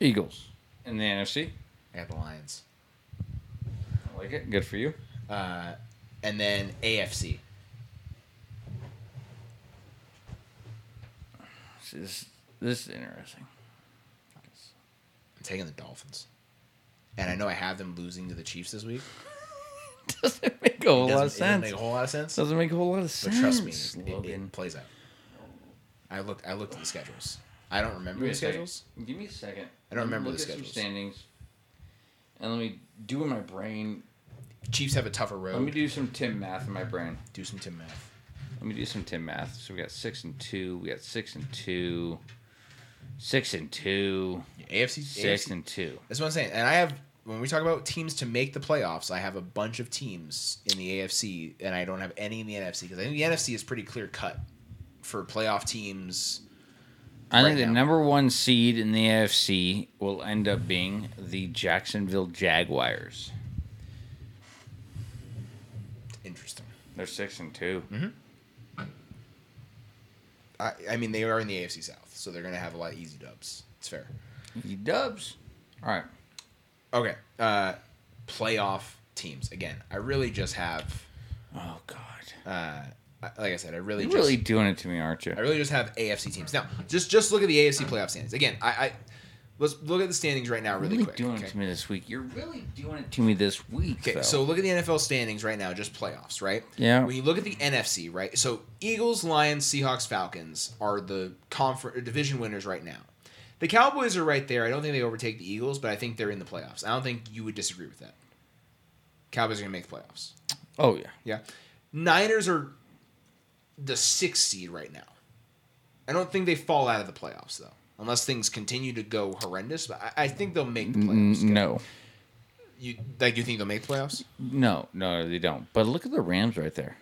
S1: Eagles in the NFC.
S2: I got the Lions.
S1: Like it. Good for you.
S2: Uh, and then AFC.
S1: This is, this is interesting.
S2: I'm taking the Dolphins. And I know I have them losing to the Chiefs this week.
S1: doesn't make a whole lot of
S2: sense. doesn't make a whole lot of sense.
S1: Doesn't make a whole lot of
S2: But
S1: sense.
S2: trust me, it, it plays out. I looked. I looked at the schedules. I don't remember the schedules.
S1: Give me a second.
S2: I don't remember the schedules.
S1: standings. And let me do in my brain.
S2: Chiefs have a tougher road.
S1: Let me do some Tim math in my brain.
S2: Do some Tim math.
S1: Let me do some Tim math. So we got six and two. We got six and two. Six and two.
S2: AFC.
S1: Six
S2: AFC
S1: and two.
S2: That's what I'm saying. And I have when we talk about teams to make the playoffs, I have a bunch of teams in the AFC, and I don't have any in the NFC because I think the NFC is pretty clear cut for playoff teams.
S1: I
S2: Right
S1: think the
S2: now.
S1: number one seed in the AFC will end up being the Jacksonville Jaguars.
S2: Interesting.
S1: They're six and 2
S2: I, I mean, they are in the AFC South, so they're going to have a lot of easy dubs. It's fair.
S1: He dubs. All right.
S2: Okay. Uh, playoff teams. Again, I really just have,
S1: Oh God.
S2: uh, like I said, I really
S1: You're
S2: just,
S1: really doing it to me, aren't you?
S2: I really just have AFC teams. Now, just just look at the AFC playoff standings. Again, I, I let's look at the standings right now, really,
S1: really
S2: quick.
S1: doing
S2: okay?
S1: it to me this week. You're really doing it to me this week.
S2: Okay,
S1: though.
S2: so look at the NFL standings right now, just playoffs, right?
S1: Yeah.
S2: When you look at the NFC, right? So Eagles, Lions, Seahawks, Falcons are the confer- division winners right now. The Cowboys are right there. I don't think they overtake the Eagles, but I think they're in the playoffs. I don't think you would disagree with that. Cowboys are going to make the playoffs.
S1: oh yeah.
S2: Yeah. Niners are the sixth seed right now. I don't think they fall out of the playoffs though, unless things continue to go horrendous. But I, I think they'll make the
S1: N-
S2: playoffs.
S1: no,
S2: You like you think they'll make the playoffs?
S1: no, no, they don't. But look at the Rams right there.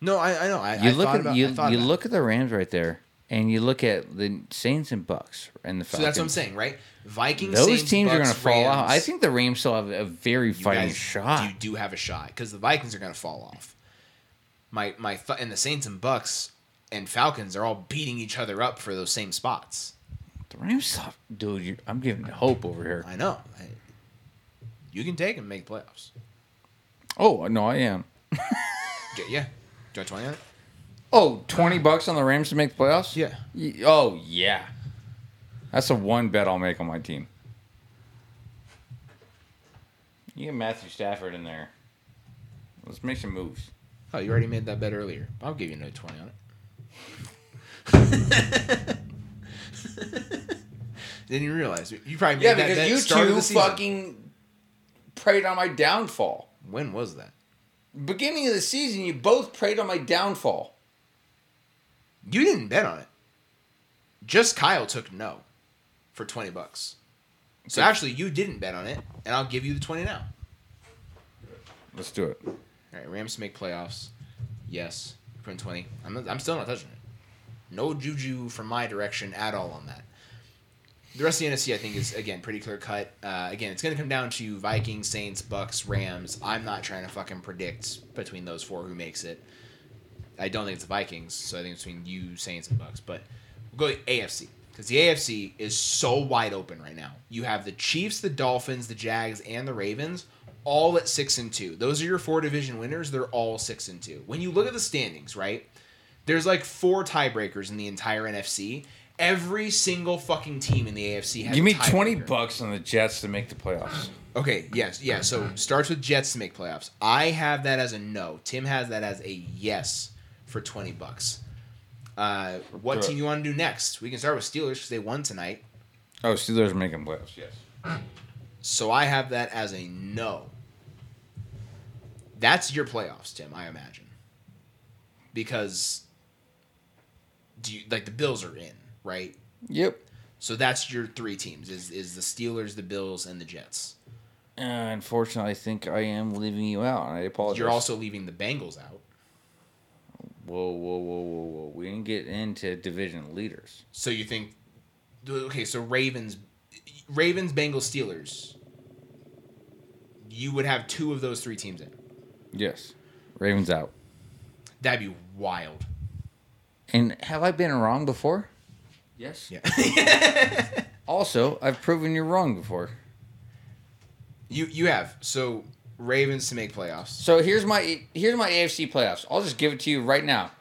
S2: No, I, I know. I,
S1: You
S2: I
S1: look
S2: thought
S1: at
S2: about,
S1: you, you look at the Rams right there, and you look at the Saints and Bucs and the
S2: So that's what I'm saying, right? Vikings,
S1: Those
S2: Saints,
S1: teams are going to fall out.
S2: Rams.
S1: I think the Rams still have a very fighting
S2: guys
S1: shot.
S2: You do have a shot because the Vikings are going to fall off. My my and the Saints and Bucs and Falcons are all beating each other up for those same spots.
S1: The Rams, dude. You, I'm giving hope over here.
S2: I know. I, you can take and make playoffs.
S1: Oh no, I am.
S2: Yeah, yeah. Do you want twenty on it?
S1: Oh, 20 bucks on the Rams to make the playoffs?
S2: Yeah.
S1: Y- Oh, yeah. That's the one bet I'll make on my team. You get Matthew Stafford in there. Let's make some moves.
S2: Oh, you already made that bet earlier. I'll give you another twenty on it. Didn't even realize you probably made
S1: Yeah,
S2: that
S1: because
S2: bet
S1: you
S2: start of
S1: two fucking preyed on my downfall.
S2: When was that?
S1: Beginning of the season, you both preyed on my downfall.
S2: You didn't bet on it. Just Kyle took no for 20 bucks. So actually, you didn't bet on it, and I'll give you the 20 now.
S1: Let's do it.
S2: All right, Rams to make playoffs. Yes. In 20. I'm, I'm still not touching it. No juju from my direction at all on that. The rest of the NFC, I think, is, again, pretty clear cut. Uh, again, it's going to come down to Vikings, Saints, Bucs, Rams. I'm not trying to fucking predict between those four who makes it. I don't think it's the Vikings, so I think it's between you, Saints, and Bucs. But we'll go to AFC because the AFC is so wide open right now. You have the Chiefs, the Dolphins, the Jags, and the Ravens all at six and two. Those are your four division winners. They're all six and two. When you look at the standings, right? There's like four tiebreakers in the entire NFC. Every single fucking team in the AFC has.
S1: Give me 20
S2: tiebreaker.
S1: bucks on the Jets to make the playoffs.
S2: Okay, yes, yeah. So starts with Jets to make playoffs. I have that as a no. Tim has that as a yes for twenty bucks. Uh, what
S1: it.
S2: team you want to do next? We can start with Steelers because they won tonight.
S1: Oh, Steelers are making playoffs, yes.
S2: So I have that as a no. That's your playoffs, Tim. I imagine because do you like the Bills are in right?
S1: Yep.
S2: So that's your three teams: is is the Steelers, the Bills, and the Jets.
S1: Uh, unfortunately, I think I am leaving you out. and I apologize.
S2: You're also leaving the Bengals out.
S1: Whoa, whoa, whoa, whoa, whoa. We didn't get into division leaders.
S2: So you think okay, so Ravens Ravens, Bengals, Steelers. You would have two of those three teams in.
S1: Yes. Ravens out.
S2: That'd be wild.
S1: And have I been wrong before? Yes.
S2: Yeah.
S1: Also, I've proven you're wrong before.
S2: you you have. So Ravens to make playoffs.
S1: So here's my here's my AFC playoffs. I'll just give it to you right now.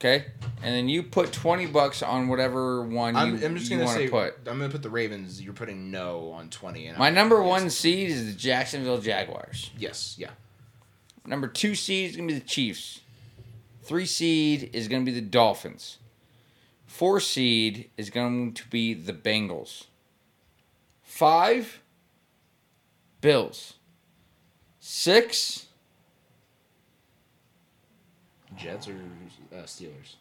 S1: Okay, and then you put twenty bucks on whatever one you,
S2: I'm, I'm just
S1: you
S2: gonna
S1: want
S2: say
S1: to put.
S2: I'm gonna put the Ravens. You're putting no on twenty. And
S1: My
S2: I'm-
S1: number one seed is the Jacksonville Jaguars.
S2: Yes. Yeah.
S1: Number two seed is going to be the Chiefs. Three seed is going to be the Dolphins. Four seed is going to be the Bengals. Five, Bills. Six,
S2: Jets or uh, Steelers?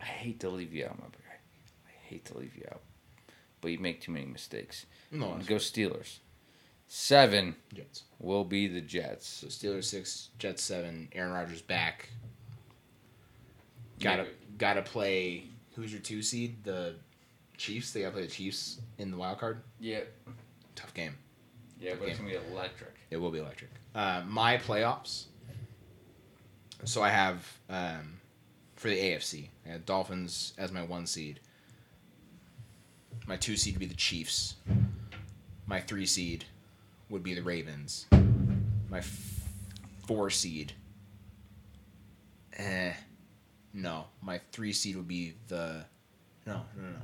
S1: I hate to leave you out, my boy. I hate to leave you out. But you make too many mistakes.
S2: No,
S1: I'm
S2: it's
S1: gonna go Steelers. Seven
S2: Jets.
S1: will be the Jets.
S2: So Steelers six, Jets seven. Aaron Rodgers back. Gotta
S1: Yeah.
S2: gotta play. Who's your two seed? The Chiefs. They gotta play the Chiefs in the wild card.
S1: Yeah.
S2: Tough game.
S1: Yeah,
S2: but it's
S1: gonna be electric.
S2: It will be electric. Uh, my playoffs. So I have um, for the AFC. I had Dolphins as my one seed. My two seed would be the Chiefs. My three seed would be the Ravens. My f- four seed. Eh. No. My three seed would be the. No, no, no.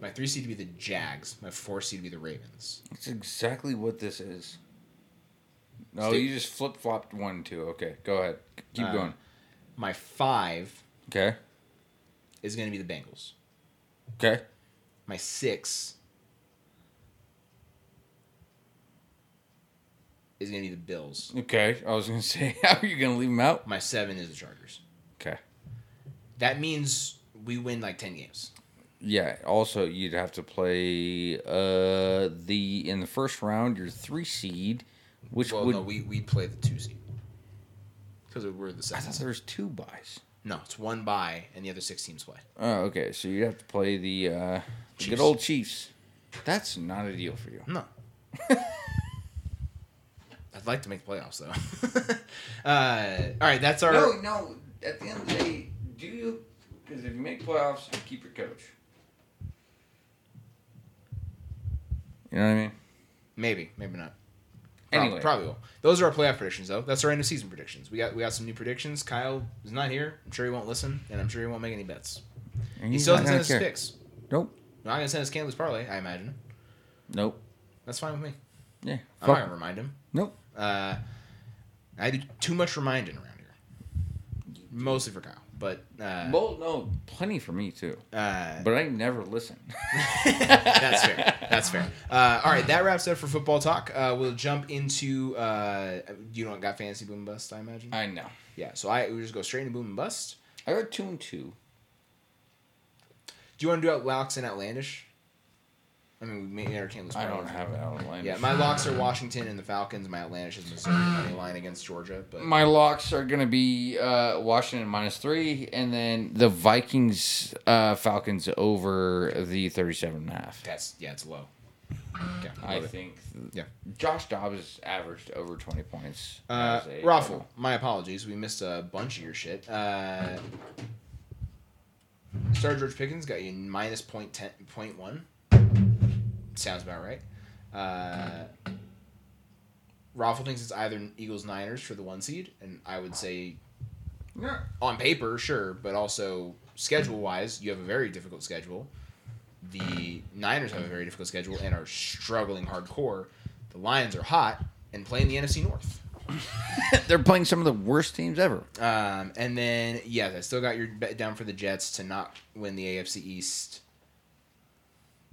S2: My three seed would be the Jags. My four seed would be the Ravens.
S1: That's exactly what this is. No,
S2: Stay-
S1: you just flip flopped one two. Okay, go ahead. Keep
S2: Uh,
S1: going.
S2: My five
S1: Okay.
S2: is going to be the Bengals.
S1: Okay.
S2: My six is going to be the Bills.
S1: Okay. I was gonna say, how are you gonna leave them out?
S2: My seven is the Chargers.
S1: Okay.
S2: That means we win like 10 games.
S1: Yeah. Also, you'd have to play uh the in the first round your three seed, which
S2: well,
S1: would
S2: no, we, we play the two seed. Because we're the
S1: I
S2: second.
S1: thought there was two buys.
S2: No, it's one bye, and the other six teams play.
S1: Oh, okay. So you'd have to play the uh the good old Chiefs. That's not a deal for you.
S2: No. I'd like to make the playoffs, though. uh, all right, that's our.
S1: No, no. At the end of the day, do you? Because if you make playoffs, you keep your coach. You know what I mean?
S2: Maybe, maybe not. Prob-
S1: Anyway.
S2: probably will. Those are our playoff predictions, though. That's our end of season predictions. We got we got some new predictions. Kyle is not here. I'm sure he won't listen, and I'm sure he won't make any bets.
S1: And
S2: He
S1: he's
S2: still
S1: not
S2: hasn't sent us
S1: care.
S2: picks.
S1: Nope.
S2: Not gonna send us Canley's parlay. I imagine.
S1: Nope.
S2: That's fine with me.
S1: Yeah.
S2: I'm not gonna remind him.
S1: Nope.
S2: Uh, I do too much reminding around here. Mostly for Kyle, but uh,
S1: Well, no, plenty for me too.
S2: uh,
S1: But I never listen.
S2: That's fair. That's fair. Uh, all right, that wraps up for football talk. Uh, we'll jump into. Uh, you don't got fantasy boom and bust, I imagine.
S1: I know.
S2: yeah. So I we just go straight into boom and bust.
S1: I got two and two.
S2: Do you want to do out locks and outlandish? I mean, we may or can't.
S1: I don't have it outlined.
S2: Yeah, my locks are Washington and the Falcons. My outlandish is Missouri money line against Georgia. But
S1: My locks are gonna be uh, Washington minus three, and then the Vikings uh, Falcons over the 37 and a half.
S2: that's yeah, it's low. Okay,
S1: I think.
S2: Yeah.
S1: Josh Dobbs averaged over 20 points.
S2: Uh, Raffle, my apologies. We missed a bunch of your shit. Uh, Star George Pickens got you minus point ten point one. Sounds about right. Uh, Raffle thinks it's either Eagles Niners for the one seed, and I would say
S1: Yeah.
S2: on paper, sure, but also schedule wise, you have a very difficult schedule. The Niners have a very difficult schedule and are struggling hardcore. The Lions are hot and playing the NFC North.
S1: They're playing some of the worst teams ever.
S2: Um, and then yes, I still got your bet down for the Jets to not win the AFC East.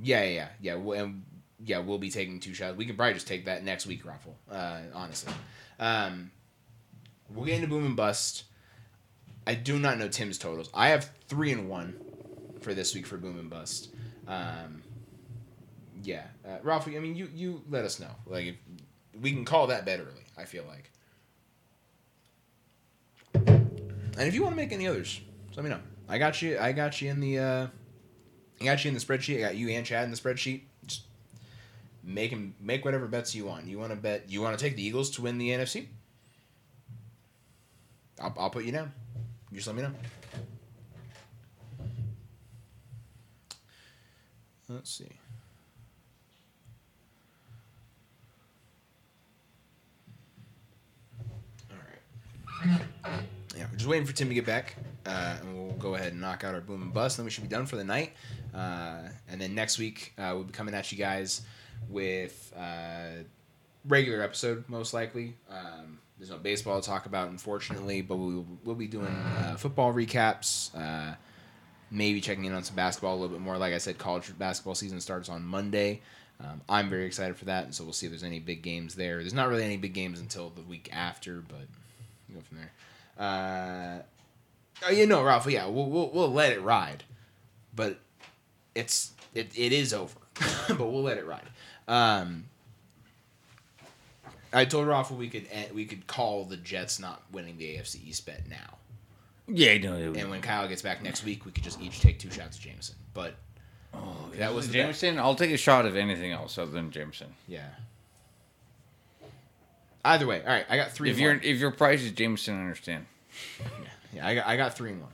S2: Yeah, yeah, yeah, yeah. We'll, and yeah, we'll be taking two shots. We can probably just take that next week, Raffle. Uh, honestly, um, we'll get into boom and bust. I do not know Tim's totals. I have three and one for this week for boom and bust. Um, yeah, uh. I mean, you you let us know. Like, if, we can call that bet early. I feel like. And if you want to make any others, let me know. I got you. I got you in the. Uh, I got you in the spreadsheet. I got you and Chad in the spreadsheet. Just him make whatever bets you want. You want to bet? You want to take the Eagles to win the NFC? I'll, I'll put you down. You just let me know. Let's see. All right. Yeah, we're just waiting for Tim to get back, uh, and we'll go ahead and knock out our boom and bust. Then we should be done for the night. Uh, and then next week uh, we'll be coming at you guys with uh, regular episode, most likely. Um, there's no baseball to talk about, unfortunately, but we'll, we'll be doing uh, football recaps. Uh, maybe checking in on some basketball a little bit more. Like I said, college basketball season starts on Monday. Um, I'm very excited for that, and so we'll see if there's any big games there. There's not really any big games until the week after, but go from there. Oh, you know, Ralph. Yeah, we'll, we'll we'll let it ride, but it's it, it is over, but we'll let it ride. Um, I told Ralph we could eh, we could call the Jets not winning the AFC East bet now,
S1: Yeah, no,
S2: and when Kyle gets back next week, we could just each take two shots of Jameson. But that was the bet.
S1: Jameson. I'll take a shot of anything else other than Jameson.
S2: Yeah. Either way, all right. I got three.
S1: If your if your price is Jameson, I understand.
S2: yeah, I got I got three and one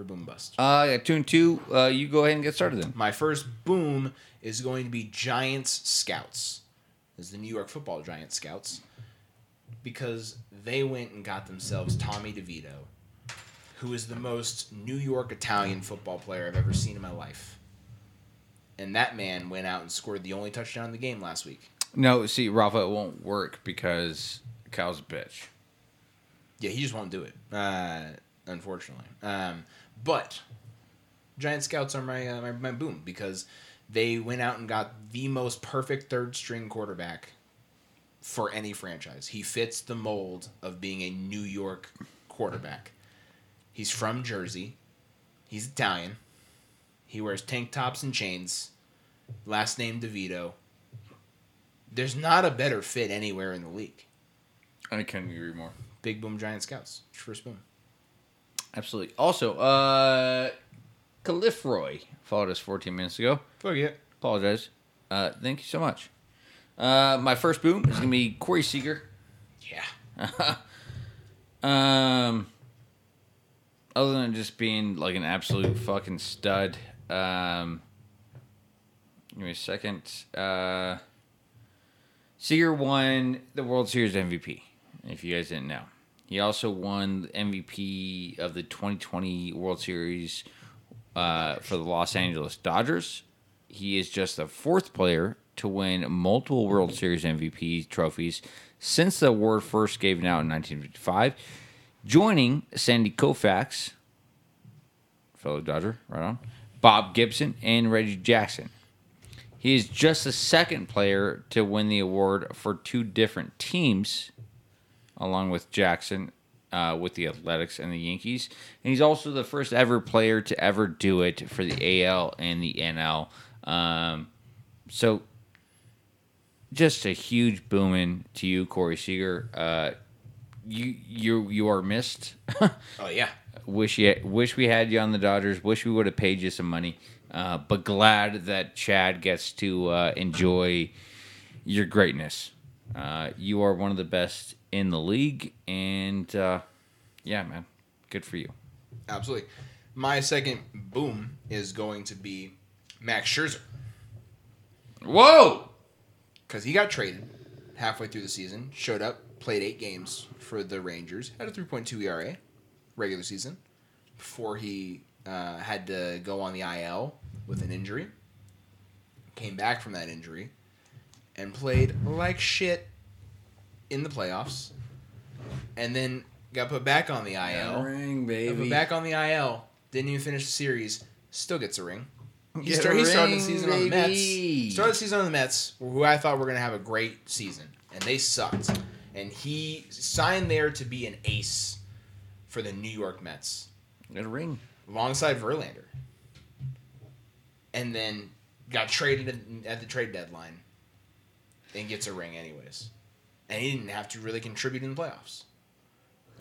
S2: for boom bust.
S1: Uh, got two two. Uh, you go ahead and get started then.
S2: My first boom is going to be Giants Scouts. Is the New York Football Giants Scouts because they went and got themselves Tommy DeVito, who is the most New York Italian football player I've ever seen in my life. And that man went out and scored the only touchdown in the game last week.
S1: No, see, Rafa, it won't work because Kyle's a bitch.
S2: Yeah, he just won't do it. Uh, unfortunately. Um, but Giant Scouts are my, uh, my my boom because they went out and got the most perfect third string quarterback for any franchise. He fits the mold of being a New York quarterback. He's from Jersey. He's Italian. He wears tank tops and chains. Last name DeVito. There's not a better fit anywhere in the league.
S1: I couldn't agree more.
S2: Big Boom Giant Scouts. First boom.
S1: Absolutely. Also, uh, Calif Roy followed us 14 minutes ago.
S2: Fuck yeah.
S1: Apologize. Uh, thank you so much. Uh, my first boom is gonna be Corey Seager.
S2: Yeah.
S1: Um, other than just being like an absolute fucking stud. Um, give me a second. Uh, Seager won the World Series MVP. If you guys didn't know, he also won MVP of the 2020 World Series uh, for the Los Angeles Dodgers. He is just the fourth player to win multiple World Series MVP trophies since the award first given out in 1955, joining Sandy Koufax, fellow Dodger, right on, Bob Gibson, and Reggie Jackson. He is just the second player to win the award for two different teams, along with Jackson uh, with the Athletics and the Yankees. And he's also the first ever player to ever do it for the AL and the NL. Um, so, just a huge booming to you, Corey Seager. Uh, you you you are missed.
S2: Oh yeah.
S1: wish you wish we had you on the Dodgers. Wish we would have paid you some money. Uh, but glad that Chad gets to uh, enjoy your greatness. Uh, you are one of the best in the league, and uh, yeah, man, good for you.
S2: Absolutely. My second boom is going to be Max Scherzer
S1: Whoa!
S2: because he got traded halfway through the season, showed up, played eight games for the Rangers, had a 3.2 ERA regular season before he uh, had to go on the IL with an injury. Came back from that injury and played like shit in the playoffs, and then got put back on the IL.
S1: ring,
S2: Got put back on the IL. Didn't even finish the series. Still gets a ring. He, start,
S1: a
S2: he started the
S1: ring,
S2: season on the
S1: baby.
S2: Mets. Started the season on the Mets, who I thought were going to have a great season, and they sucked. And he signed there to be an ace for the New York Mets
S1: Got a ring.
S2: alongside Verlander. And then got traded at- at the trade deadline and gets a ring anyways. And he didn't have to really contribute in the playoffs.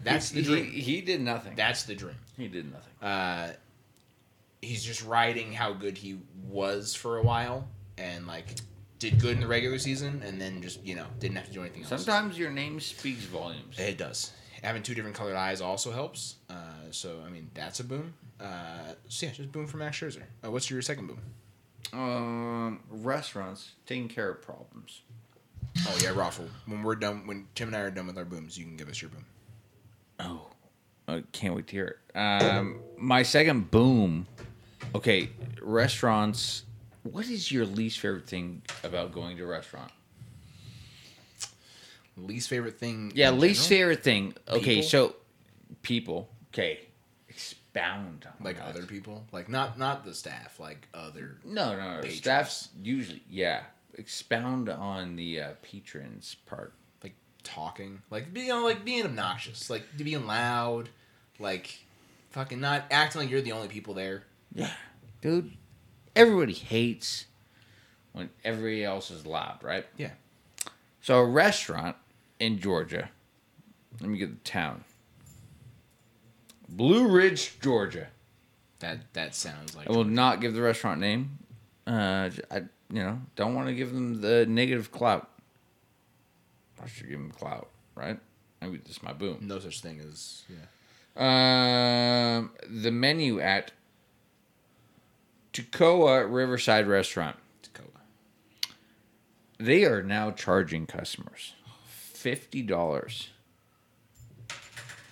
S2: That's
S1: he,
S2: the dream.
S1: He, he did nothing.
S2: That's the dream.
S1: he did nothing.
S2: uh, he's just riding how good he was for a while and like did good in the regular season and then just you know didn't have to do anything else.
S1: Sometimes your name speaks volumes.
S2: it does. Having two different colored eyes also helps. Uh, so I mean that's a boom. Uh, so yeah, just boom for Max Scherzer. Uh, what's your second boom?
S1: Um, restaurants taking care of problems.
S2: Oh yeah, Raffle. When we're done, when Tim and I are done with our booms, you can give us your boom.
S1: Oh, I can't wait to hear it. Um, my second boom. Okay, restaurants. What is your least favorite thing about going to a restaurant?
S2: Least favorite thing.
S1: Yeah, least
S2: general?
S1: favorite thing. Okay,
S2: People?
S1: so people. Okay, expound on
S2: Like
S1: that.
S2: other people, like not not the staff, like other.
S1: No, no, no.
S2: patrons.
S1: Staff's usually yeah. Expound on the uh, patrons part.
S2: like talking, like you know, like being obnoxious, like being loud, like fucking not acting like you're the only people there.
S1: Yeah, dude. Everybody hates when everybody else is loud, right?
S2: Yeah.
S1: So a restaurant in Georgia. Let me get the town. Blue Ridge, Georgia.
S2: That that sounds like
S1: I will not give the restaurant name. Uh, I you know don't want to give them the negative clout. I should give them clout, right? Maybe this is my boom.
S2: no such thing as yeah.
S1: Um, the menu at Toccoa Riverside Restaurant.
S2: Tacoma.
S1: They are now charging customers fifty dollars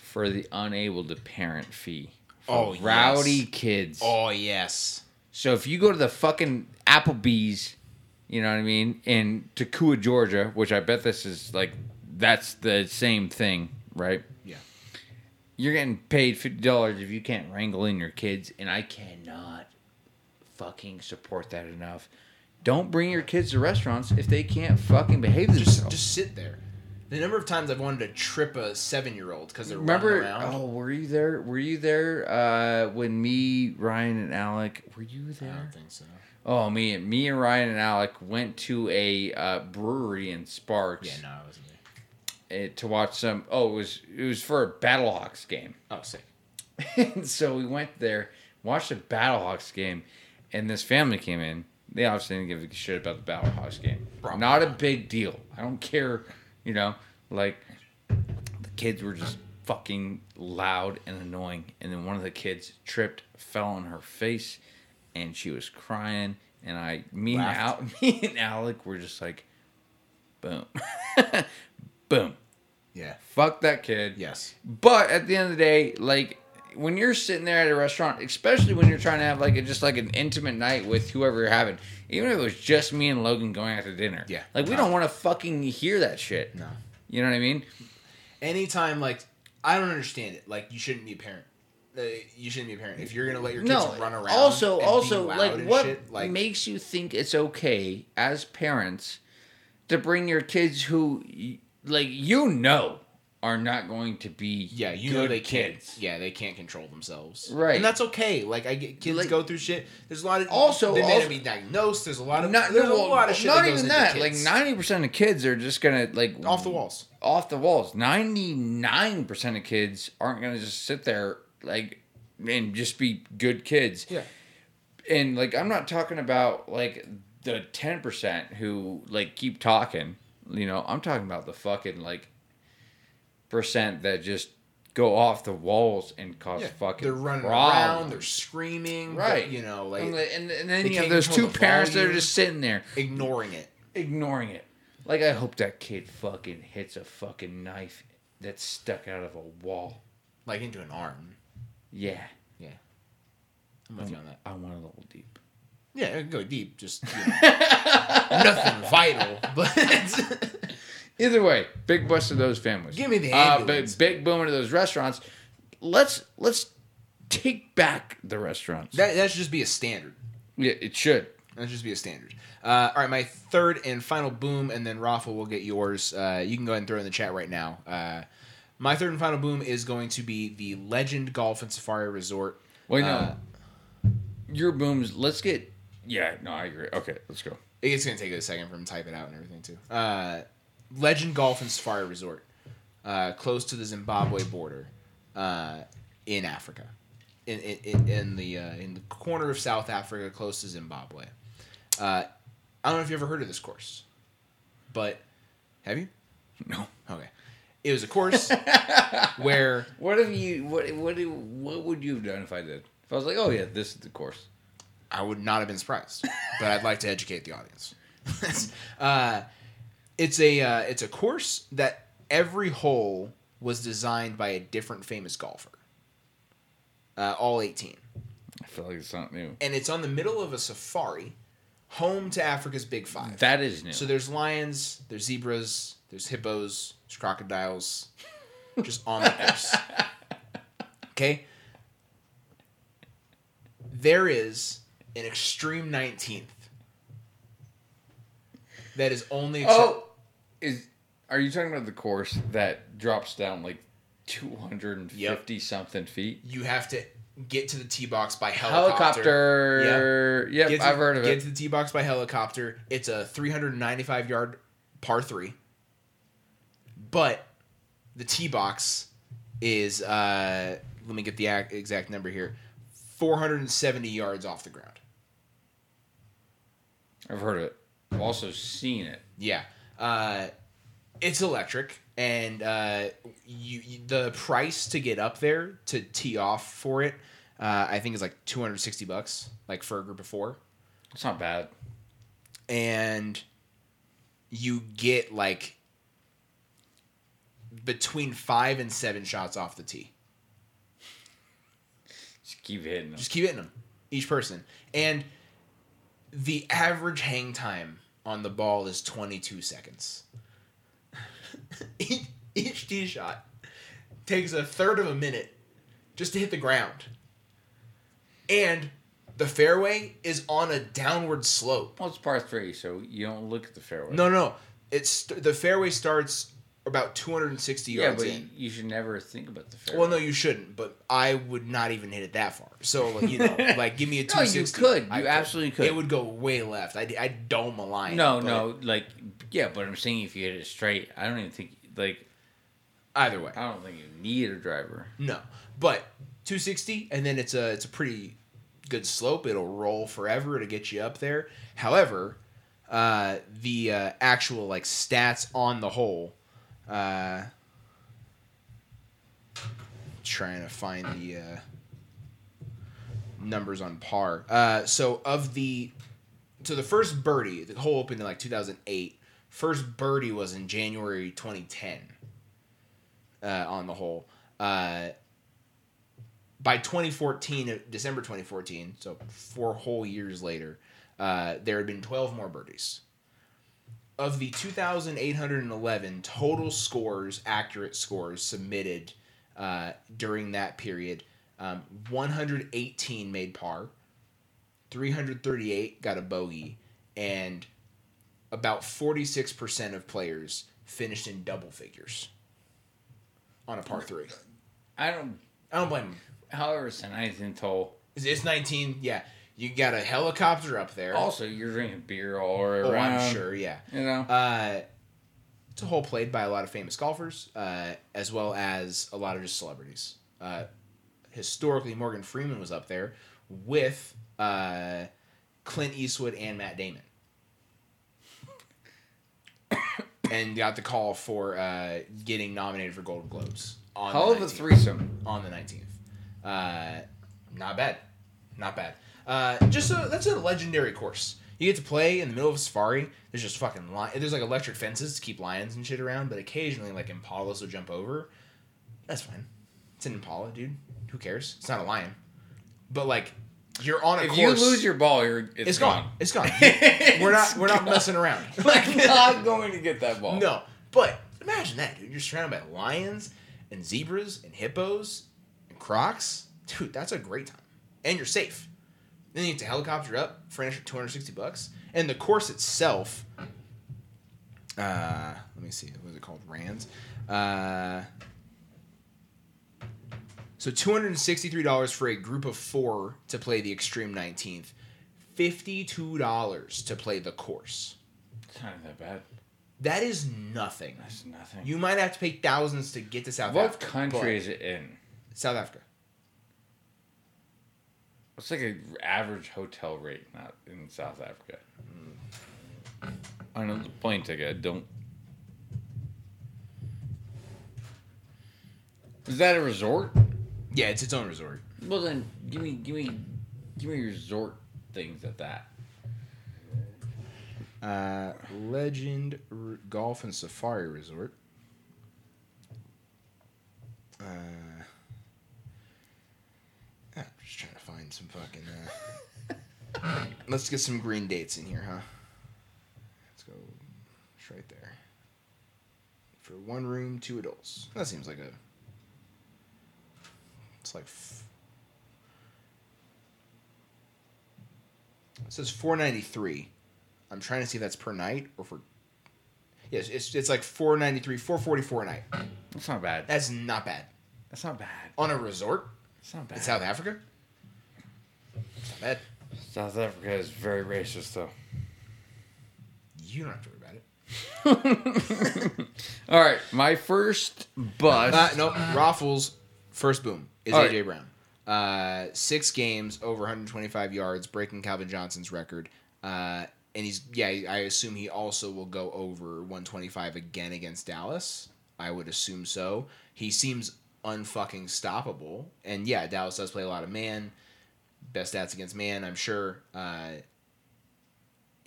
S1: for the unable to parent fee. For
S2: Oh,
S1: rowdy
S2: yes.
S1: kids.
S2: Oh yes.
S1: So if you go to the fucking Applebee's, you know what I mean, in Toccoa, Georgia, which I bet this is like that's the same thing, right?
S2: Yeah.
S1: You're getting paid fifty dollars if you can't wrangle in your kids, and I cannot fucking support that enough. Don't bring your kids to restaurants if they can't fucking behave
S2: Just
S1: themselves.
S2: just sit there. The number of times I've wanted to trip a seven year old because they're
S1: Remember?
S2: running around.
S1: Oh, were you there? Were you there uh, when me, Ryan, and Alec? Were you there?
S2: I don't think so.
S1: Oh, me, me and Ryan and Alec went to a uh, brewery in Sparks
S2: Yeah, no, I wasn't there.
S1: eh, to watch some. Oh, it was it was for a Battlehawks game.
S2: Oh, sick.
S1: and so we went there, watched a Battlehawks game, and this family came in. They obviously didn't give a shit about the Battlehawks game. Not a big deal. I don't care, you know. Like the kids were just fucking loud and annoying, and then one of the kids tripped, fell on her face, and she was crying. And I, me and Al, me and Alec were just like, boom, boom,
S2: Yeah.
S1: fuck that kid.
S2: Yes.
S1: But at the end of the day, like when you're sitting there at a restaurant, especially when you're trying to have like a, just like an intimate night with whoever you're having, even if it was just me and Logan going out to dinner,
S2: Yeah.
S1: like we
S2: No.
S1: don't want to fucking hear that shit.
S2: No.
S1: You know what I mean?
S2: Anytime, like, I don't understand it. Like, you shouldn't be a parent. Uh, you shouldn't be a parent if you're gonna let your kids
S1: No.
S2: run around.
S1: Also, also, like what
S2: shit, like
S1: makes you think it's okay as parents to bring your kids who, like you know, are not going to be
S2: Yeah, you
S1: good
S2: know they
S1: kids.
S2: can't. Yeah, they can't control themselves.
S1: Right.
S2: and that's okay. Like I get kids
S1: Like-
S2: go through shit. There's a lot of
S1: Also-
S2: they may not be diagnosed. There's a lot of
S1: Not,
S2: there's
S1: well,
S2: a lot of shit.
S1: not
S2: that
S1: even that. Like ninety percent of kids are just gonna like
S2: off the walls.
S1: off the walls. Ninety nine percent of kids aren't gonna just sit there like and just be good kids.
S2: Yeah.
S1: And like I'm not talking about like the ten percent who like keep talking. You know, I'm talking about the fucking like percent that just go off the walls and cause
S2: Yeah,
S1: fucking
S2: they're running
S1: problems.
S2: around. They're screaming.
S1: Right.
S2: but, you know, like
S1: and, and, and then you have those two parents that are just sitting there
S2: ignoring it.
S1: ignoring it. Like I hope that kid fucking hits a fucking knife that's stuck out of a wall.
S2: Like into an arm.
S1: Yeah.
S2: Yeah. I'm with you on that.
S1: I want a little deep.
S2: Yeah, go deep. Just you know, nothing vital, but
S1: Either way, big bust to those families.
S2: Give me the
S1: uh, big, big boom to those restaurants. Let's let's take back the restaurants.
S2: that that should just be a standard.
S1: yeah, it should.
S2: That should just be a standard. Uh, all right, my third and final boom, and then Rafa will get yours. Uh, you can go ahead and throw it in the chat right now. Uh, my third and final boom is going to be the Legend Golf and Safari Resort.
S1: Wait, no.
S2: Uh,
S1: Your booms. Let's get. Yeah, no, I agree. Okay, let's go.
S2: It's gonna take a second for him to type it out and everything too. Legend Golf and Safari Resort, uh, close to the Zimbabwe border, uh, in Africa, in in, in, the uh, in the corner of South Africa, close to Zimbabwe. Uh, I don't know if you ever heard of this course, but have you?
S1: No.
S2: Okay, it was a course where
S1: What if you? What what what would you have done if I did? If I was like, oh yeah, this is the course.
S2: I would not have been surprised, but I'd like to educate the audience. uh, it's a uh, it's a course that every hole was designed by a different famous golfer. Uh, all eighteen,
S1: I feel like it's not new.
S2: and it's on the middle of a safari home to Africa's Big Five.
S1: That is new.
S2: So there's lions, there's zebras, there's hippos, there's crocodiles, just on the course. Okay. There is an extreme 19th that is only.
S1: oh, is are you talking about the course that drops down like two hundred and fifty something feet?
S2: You have to get to the tee box by helicopter.
S1: Helicopter. Yep,
S2: Get to,
S1: I've heard of
S2: get
S1: it.
S2: to the tee box by helicopter. It's a 395 yard par three. But the tee box is uh, let me get the exact number here 470 yards off the ground.
S1: I've heard of it. I've also seen it.
S2: Yeah. Uh, it's electric, and uh, you, you the price to get up there to tee off for it, uh, I think is like 260 bucks, like for a group of four.
S1: It's not bad.
S2: and you get like between five and seven shots off the tee.
S1: Just keep hitting them.
S2: Just keep hitting them, each person. And the average hang time on the ball is 22 seconds. each, each tee shot takes a third of a minute just to hit the ground. And the fairway is on a downward slope.
S1: Well, it's par three, so you don't look at the fairway.
S2: No, no, it's the fairway starts about 260
S1: yeah,
S2: yards
S1: but
S2: in.
S1: you should never think about the fairway.
S2: Well, no, you shouldn't. But I would not even hit it that far. So, like, you know, like give me a 260.
S1: No, you
S2: 260.
S1: could.
S2: I
S1: You absolutely could.
S2: It would go way left. I, I dome a line.
S1: no, no, like yeah, but I'm saying if you hit it straight, I don't even think like
S2: Either way,
S1: I don't think you need a driver.
S2: no. But 260, and then it's a it's a pretty good slope. It'll roll forever to get you up there. However, uh, the uh, actual like stats on the hole. Uh, trying to find the uh, numbers on par. Uh, so of the so the first birdie, the hole opened in like 2008. First birdie was in January 2010. Uh, on the hole. Uh, by 2014, December 2014, so four whole years later, uh, there had been 12 more birdies. Of the 2,811 total scores, accurate scores submitted uh, during that period, um, 118 made par, 338 got a bogey, and about 46% of players finished in double figures on a par three.
S1: I don't.
S2: I don't blame them.
S1: However, it's a ninth hole.
S2: It's- It's 19. Yeah, you got a helicopter up there.
S1: Also, you're drinking beer all around.
S2: oh, I'm sure. Yeah.
S1: You know.
S2: Uh, it's a hole played by a lot of famous golfers, uh, as well as a lot of just celebrities. Uh, historically, Morgan Freeman was up there with uh, Clint Eastwood and Matt Damon. and got the call for uh, getting nominated for Golden Globes on
S1: Hell
S2: the
S1: of a
S2: 19th.
S1: threesome.
S2: on the 19th. Uh, not bad. Not bad. Uh, just a, that's a legendary course. You get to play in the middle of a safari. There's just fucking li- there's like electric fences to keep lions and shit around, but occasionally like impalas will jump over. That's fine. It's an impala, dude. Who cares? It's not a lion. But like, you're on a
S1: If
S2: course.
S1: you lose your ball, you're it's,
S2: it's gone. It's gone. we're not we're not messing around.
S1: like not going to get that ball.
S2: No, but imagine that, dude. You're surrounded by lions and zebras and hippos and crocs. Dude, that's a great time. And you're safe. Then you get to helicopter up for an extra 260 bucks. And the course itself, uh, let me see, what is it called? Rands. Uh, so $263 for a group of four to play the Extreme 19th. $52 to play the course.
S1: It's not that bad.
S2: That is nothing.
S1: That's nothing.
S2: You might have to pay thousands to get to South
S1: what
S2: Africa.
S1: What
S2: country
S1: is it in?
S2: South Africa.
S1: What's like an average hotel rate not in South Africa? I know the plane ticket. I don't. Is that a resort?
S2: Yeah, it's its own resort.
S1: Well then, give me, give me, give me resort things at that.
S2: Uh, Legend R- Golf and Safari Resort. Uh, I'm just trying to find some fucking. Uh... Let's get some green dates in here, huh? Let's go. It's right there. For one room, two adults. That seems like a. It's like. F- it says four ninety three. I'm trying to see if that's per night or for. Yes, it's it's like four ninety three, four forty four a night.
S1: That's not bad.
S2: That's not bad
S1: That's not bad.
S2: on a resort
S1: It's not bad.
S2: in South Africa. It's not bad.
S1: South Africa is very racist, though.
S2: You don't have to worry about it.
S1: All right, my first bust.
S2: Uh, no, Raffles first boom is
S1: All
S2: AJ Brown. Uh, six games over 125 yards, breaking Calvin Johnson's record. Uh, and he's yeah, I assume he also will go over 125 again against Dallas. I would assume so. He seems unfucking stoppable, and yeah, Dallas does play a lot of man. Best stats against man, I'm sure. Uh,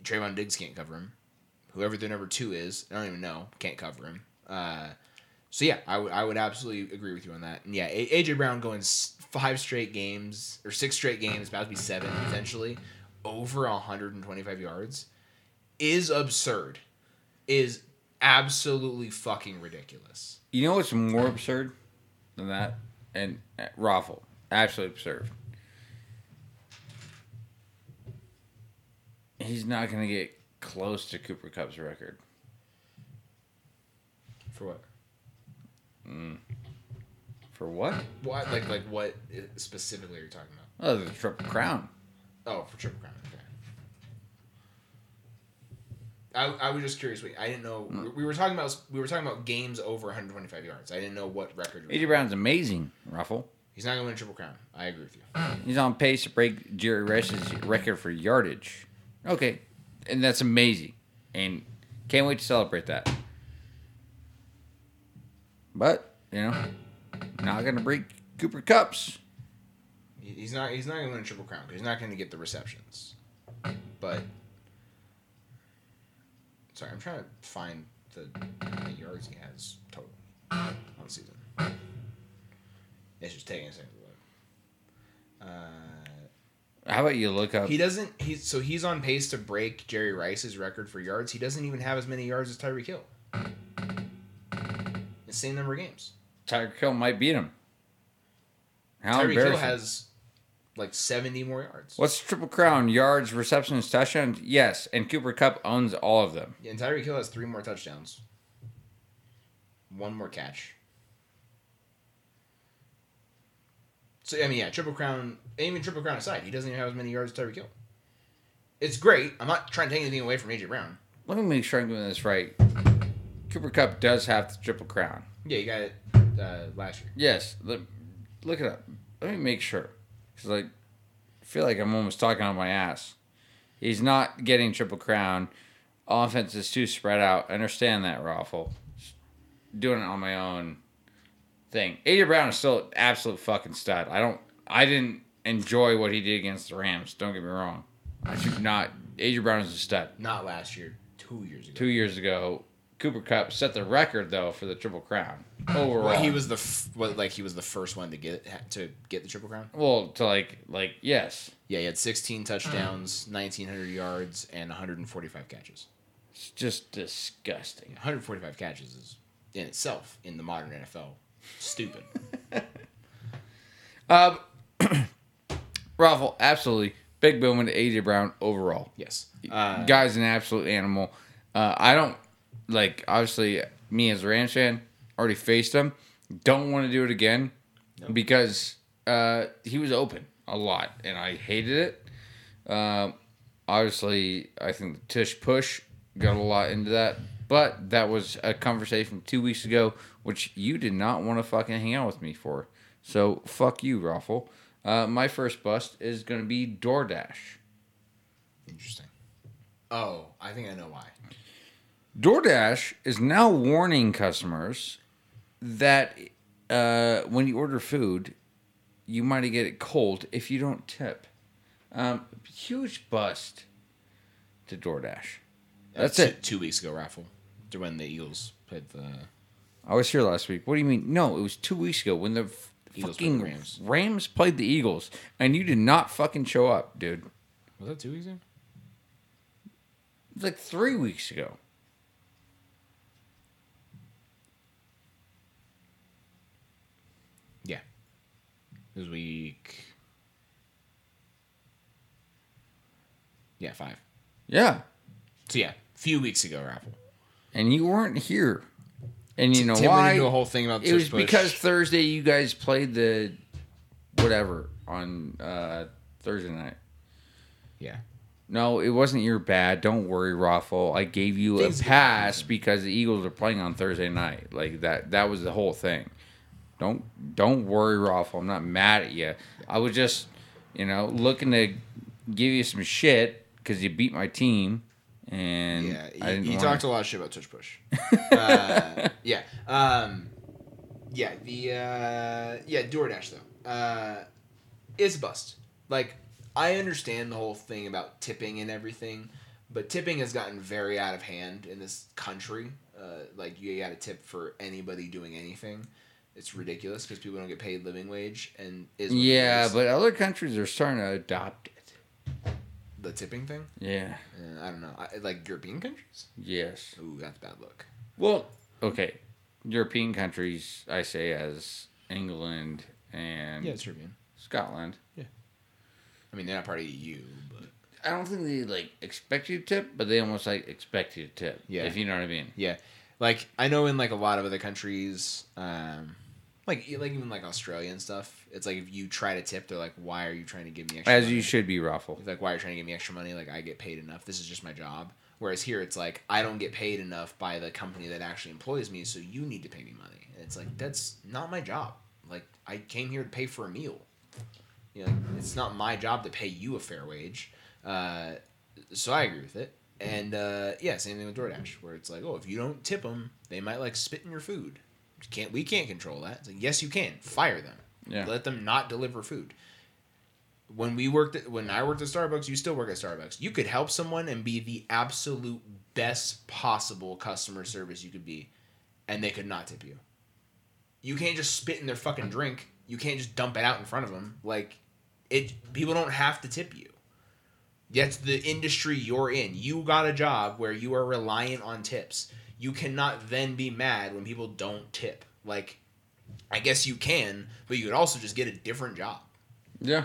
S2: Trevon Diggs can't cover him. Whoever their number two is, I don't even know, can't cover him. Uh, so yeah, I would I would absolutely agree with you on that. And yeah, AJ Brown going five straight games or six straight games, about to be seven potentially, over 125 yards, is absurd. Is absolutely fucking ridiculous.
S1: You know what's more absurd than that? And uh, Raffle, absolutely absurd. He's not going to get close to Cooper Kupp's record.
S2: For what? Mm.
S1: For what?
S2: What like like what specifically are you talking about?
S1: Oh, the Triple Crown.
S2: Oh, for triple crown. Okay. I, I was just curious. Wait, I didn't know we- we were talking about we were talking about games over 125 yards. I didn't know what record.
S1: AJ Brown's amazing, Ruffle.
S2: He's not going to win a triple crown. I agree with you.
S1: He's on pace to break Jerry Rice's record for yardage. Okay, and that's amazing, and can't wait to celebrate that. But you know, not gonna break Cooper
S2: Kupp's. He's not. He's not to win a triple crown he's not to get the receptions. But sorry, I'm trying to find the many yards he has total on the season. It's just taking a second to look. Uh,
S1: How about you look up?
S2: he doesn't. He's so he's on pace to break Jerry Rice's record for yards. He doesn't even have as many yards as Tyreek Hill. The same number of games.
S1: Tyreek Hill might beat him. How
S2: Tyreek Hill has like 70 more yards.
S1: What's Triple Crown? Yards, receptions, touchdowns? Yes, and Cooper Kupp owns all of them.
S2: Yeah, and Tyreek Hill has three more touchdowns. One more catch. So I mean, yeah, triple crown, even triple crown aside, he doesn't even have as many yards as Tyreek Hill. It's great. I'm not trying to take anything away from AJ Brown.
S1: Let me make sure I'm doing this right. Cooper Kupp does have the Triple Crown.
S2: Yeah, you got it uh, last year.
S1: Yes, look, look it up. Let me make sure, because like, I feel like I'm almost talking on my ass. He's not getting triple crown. Offense is too spread out. I understand that, Raffle. Doing it on my own thing. AJ Brown is still an absolute fucking stud. I don't. I didn't enjoy what he did against the Rams. Don't get me wrong. I should not. AJ Brown is a stud.
S2: Not last year, two years ago.
S1: Two years ago, Cooper Kupp set the record though for the triple crown overall.
S2: Well, he was the f- what, like he was the first one to get to get the triple crown.
S1: well to like like yes.
S2: Yeah, he had 16 touchdowns, 1900 yards, and 145 catches.
S1: It's just disgusting.
S2: 145 catches is in itself in the modern NFL stupid.
S1: Um, Raffle, absolutely big boom into AJ Brown overall.
S2: yes. Uh,
S1: Guy's an absolute animal. Uh, I don't like obviously me as a Rams fan already faced him. Don't want to do it again because uh, he was open a lot and I hated it. Um, obviously, I think the tush push got a lot into that, but that was a conversation two weeks ago, which you did not want to fucking hang out with me for. So fuck you, Raffle. Uh, my first bust is gonna be DoorDash.
S2: Interesting. Oh, I think I know why.
S1: DoorDash is now warning customers that uh, when you order food, you might get it cold if you don't tip. Um, huge bust to DoorDash. That's
S2: two,
S1: it.
S2: Two weeks ago, raffle to when the Eagles played the.
S1: I was here last week. What do you mean? No, it was two weeks ago when the f-
S2: Eagles
S1: fucking
S2: played the Rams.
S1: Rams played the Eagles, and you did not fucking show up, dude.
S2: Was that two weeks ago?
S1: Like three weeks ago.
S2: Yeah. this week. Yeah, five.
S1: Yeah.
S2: So yeah, a few weeks ago, raffle.
S1: And you weren't here. And you know
S2: Tim
S1: why?
S2: into a whole thing about
S1: it was
S2: push.
S1: because Thursday you guys played the whatever on uh, Thursday night.
S2: yeah,
S1: No, it wasn't your bad. Don't worry, Raffle. I gave you
S2: Things
S1: a pass because the Eagles are playing on Thursday night. Like that. That was the whole thing. Don't don't worry, Raffle. I'm not mad at you. I was just, you know, looking to give you some shit because you beat my team, and
S2: yeah. He,
S1: wanna-
S2: talked a lot of shit about tush push. uh, yeah, um, yeah. The uh, yeah DoorDash though, uh, is a bust. Like I understand the whole thing about tipping and everything, but tipping has gotten very out of hand in this country. Uh, like you got to tip for anybody doing anything. It's ridiculous because people don't get paid living wage and is
S1: Yeah, but other countries are starting to adopt it.
S2: The tipping thing.
S1: Yeah.
S2: Uh, I don't know. I, like European countries.
S1: Yes.
S2: Ooh, that's bad luck.
S1: Well, okay. European countries, I say, as England and
S2: Yeah, it's European.
S1: Scotland. Yeah.
S2: I mean, they're not part of the EU, but
S1: I don't think they like expect you to tip, but they almost like expect you to tip.
S2: Yeah.
S1: If you know what I mean.
S2: yeah, like I know in like a lot of other countries, um, like like even like Australia and stuff, it's like if you try to tip, they're like, "Why are you trying to give me extra?"
S1: As
S2: money?
S1: you should be, Raffle.
S2: It's like, "Why are you trying to give me extra money? Like I get paid enough. This is just my job." Whereas here, it's like I don't get paid enough by the company that actually employs me, so you need to pay me money. And it's like that's not my job. Like I came here to pay for a meal. You know, it's not my job to pay you a fair wage. Uh, so I agree with it. And uh, yeah, same thing with DoorDash, where it's like, oh, if you don't tip them, they might like spit in your food. Can't we can't control that? Like, yes, you can. Fire them.
S1: Yeah.
S2: Let them not deliver food. When we worked at when I worked at Starbucks, you still work at Starbucks. You could help someone and be the absolute best possible customer service you could be, and they could not tip you. You can't just spit in their fucking drink. You can't just dump it out in front of them. Like it, people don't have to tip you. That's the industry you're in. You got a job where you are reliant on tips. You cannot then be mad when people don't tip. Like, I guess you can, but you could also just get a different job.
S1: Yeah.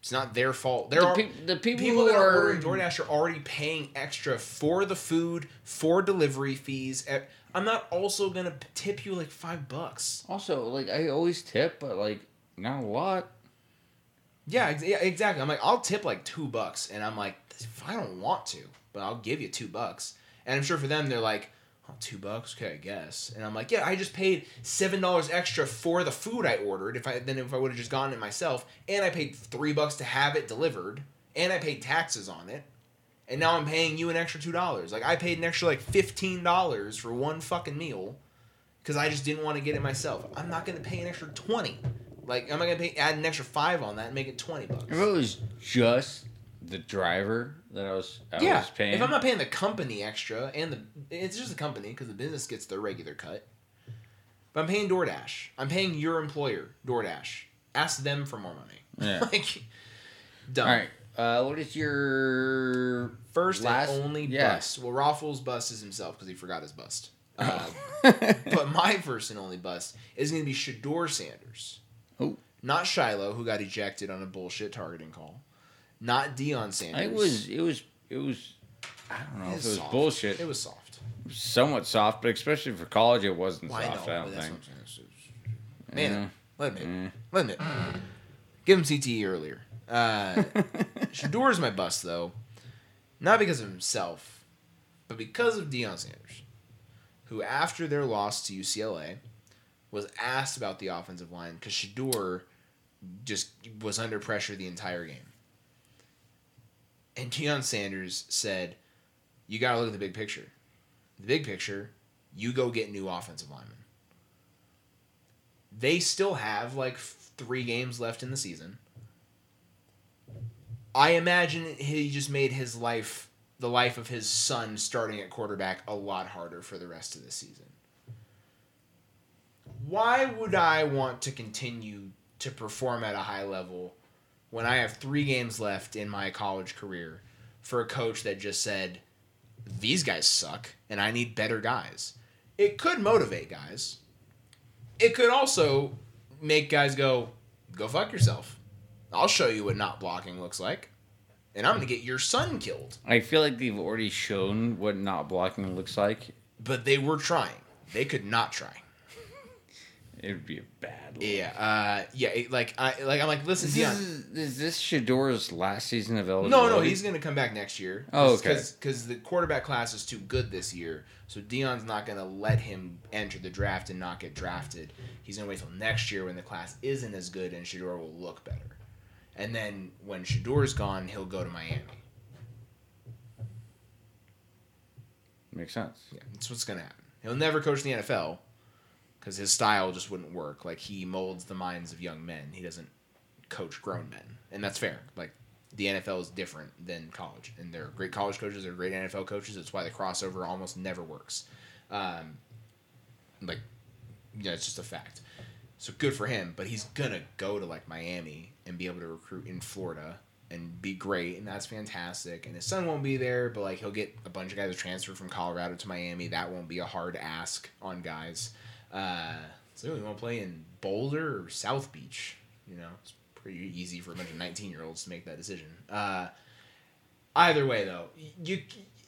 S2: It's not their fault. There
S1: The,
S2: are
S1: peop- the people,
S2: people
S1: who
S2: that are
S1: are
S2: ordering DoorDash are already paying extra for the food, for delivery fees. I'm not also gonna tip you like five bucks.
S1: also like I always tip, but like not a lot.
S2: Yeah, ex- yeah, exactly. I'm like, I'll tip like two bucks, and I'm like, if I don't want to, but I'll give you two bucks. And I'm sure for them, they're like, oh, two bucks, okay, I guess. And I'm like, yeah, I just paid seven dollars extra for the food I ordered. If I then if I would have just gotten it myself, and I paid three bucks to have it delivered, and I paid taxes on it, and now I'm paying you an extra two dollars. Like I paid an extra like fifteen dollars for one fucking meal, because I just didn't want to get it myself. I'm not gonna pay an extra twenty. Like, am I gonna pay add an extra five on that and make it twenty bucks?
S1: If it was just the driver that I was, I
S2: yeah,
S1: was paying.
S2: if I'm not paying the company extra and the it's just the company because the business gets their regular cut. But I'm paying DoorDash. I'm paying your employer DoorDash. Ask them for more money.
S1: Yeah.
S2: like, dumb.
S1: All right. Uh, what is your
S2: First
S1: Last-
S2: and only
S1: yeah.
S2: bust. Well, Raffles bust is himself because he forgot his bust. Uh, but my first and only bust is going to be Shedeur Sanders.
S1: Oh.
S2: Not Shiloh, who got ejected on a bullshit targeting call. Not Deion Sanders.
S1: It was. It was. It was. I don't know
S2: It
S1: if it was
S2: soft.
S1: bullshit.
S2: It was soft.
S1: somewhat soft, but especially for college, it wasn't
S2: Why
S1: soft.
S2: not?
S1: I don't think.
S2: what I'm saying. Man,
S1: Yeah.
S2: let him.
S1: Mm.
S2: Let him hit. Give him CTE earlier. Uh, Shedeur's my bust though, not because of himself, but because of Deion Sanders, who after their loss to UCLA was asked about the offensive line because Shedeur just was under pressure the entire game. And Deion Sanders said, "You got to look at the big picture. The big picture, you go get new offensive linemen." They still have like three games left in the season. I imagine he just made his life, the life of his son starting at quarterback, a lot harder for the rest of the season. Why would I want to continue to perform at a high level when I have three games left in my college career for a coach that just said, these guys suck and I need better guys. It could motivate guys. It could also make guys go, go fuck yourself. I'll show you what not blocking looks like. And I'm going to get your son killed.
S1: I feel like they've already shown what not blocking looks like.
S2: But they were trying. They could not try.
S1: It would be a bad. Look.
S2: Yeah, uh, yeah. it- Like I, like I'm like, listen,
S1: Is
S2: Deion.
S1: this, is this Shedeur's last season of
S2: No,
S1: eligibility?
S2: no, he's gonna come back next year.
S1: Oh, okay.
S2: Because the quarterback class is too good this year, so Deion's not gonna let him enter the draft and not get drafted. He's gonna wait till next year when the class isn't as good and Shedeur will look better. And then when Shedeur's gone, he'll go to Miami.
S1: makes sense.
S2: Yeah, that's what's gonna happen. He'll never coach the NFL because his style just wouldn't work. Like he molds the minds of young men. He doesn't coach grown men, and that's fair. Like the NFL is different than college, and they're great college coaches. They're great NFL coaches. That's why the crossover almost never works. Um, like, yeah, it's just a fact. So good for him, but he's gonna go to like Miami and be able to recruit in Florida and be great, and that's fantastic. And his son won't be there, but like he'll get a bunch of guys to transfer from Colorado to Miami. That won't be a hard ask on guys. Uh, so we want to play in Boulder or South Beach. You know, it's pretty easy for a bunch of nineteen year olds to make that decision. Uh, either way, though, you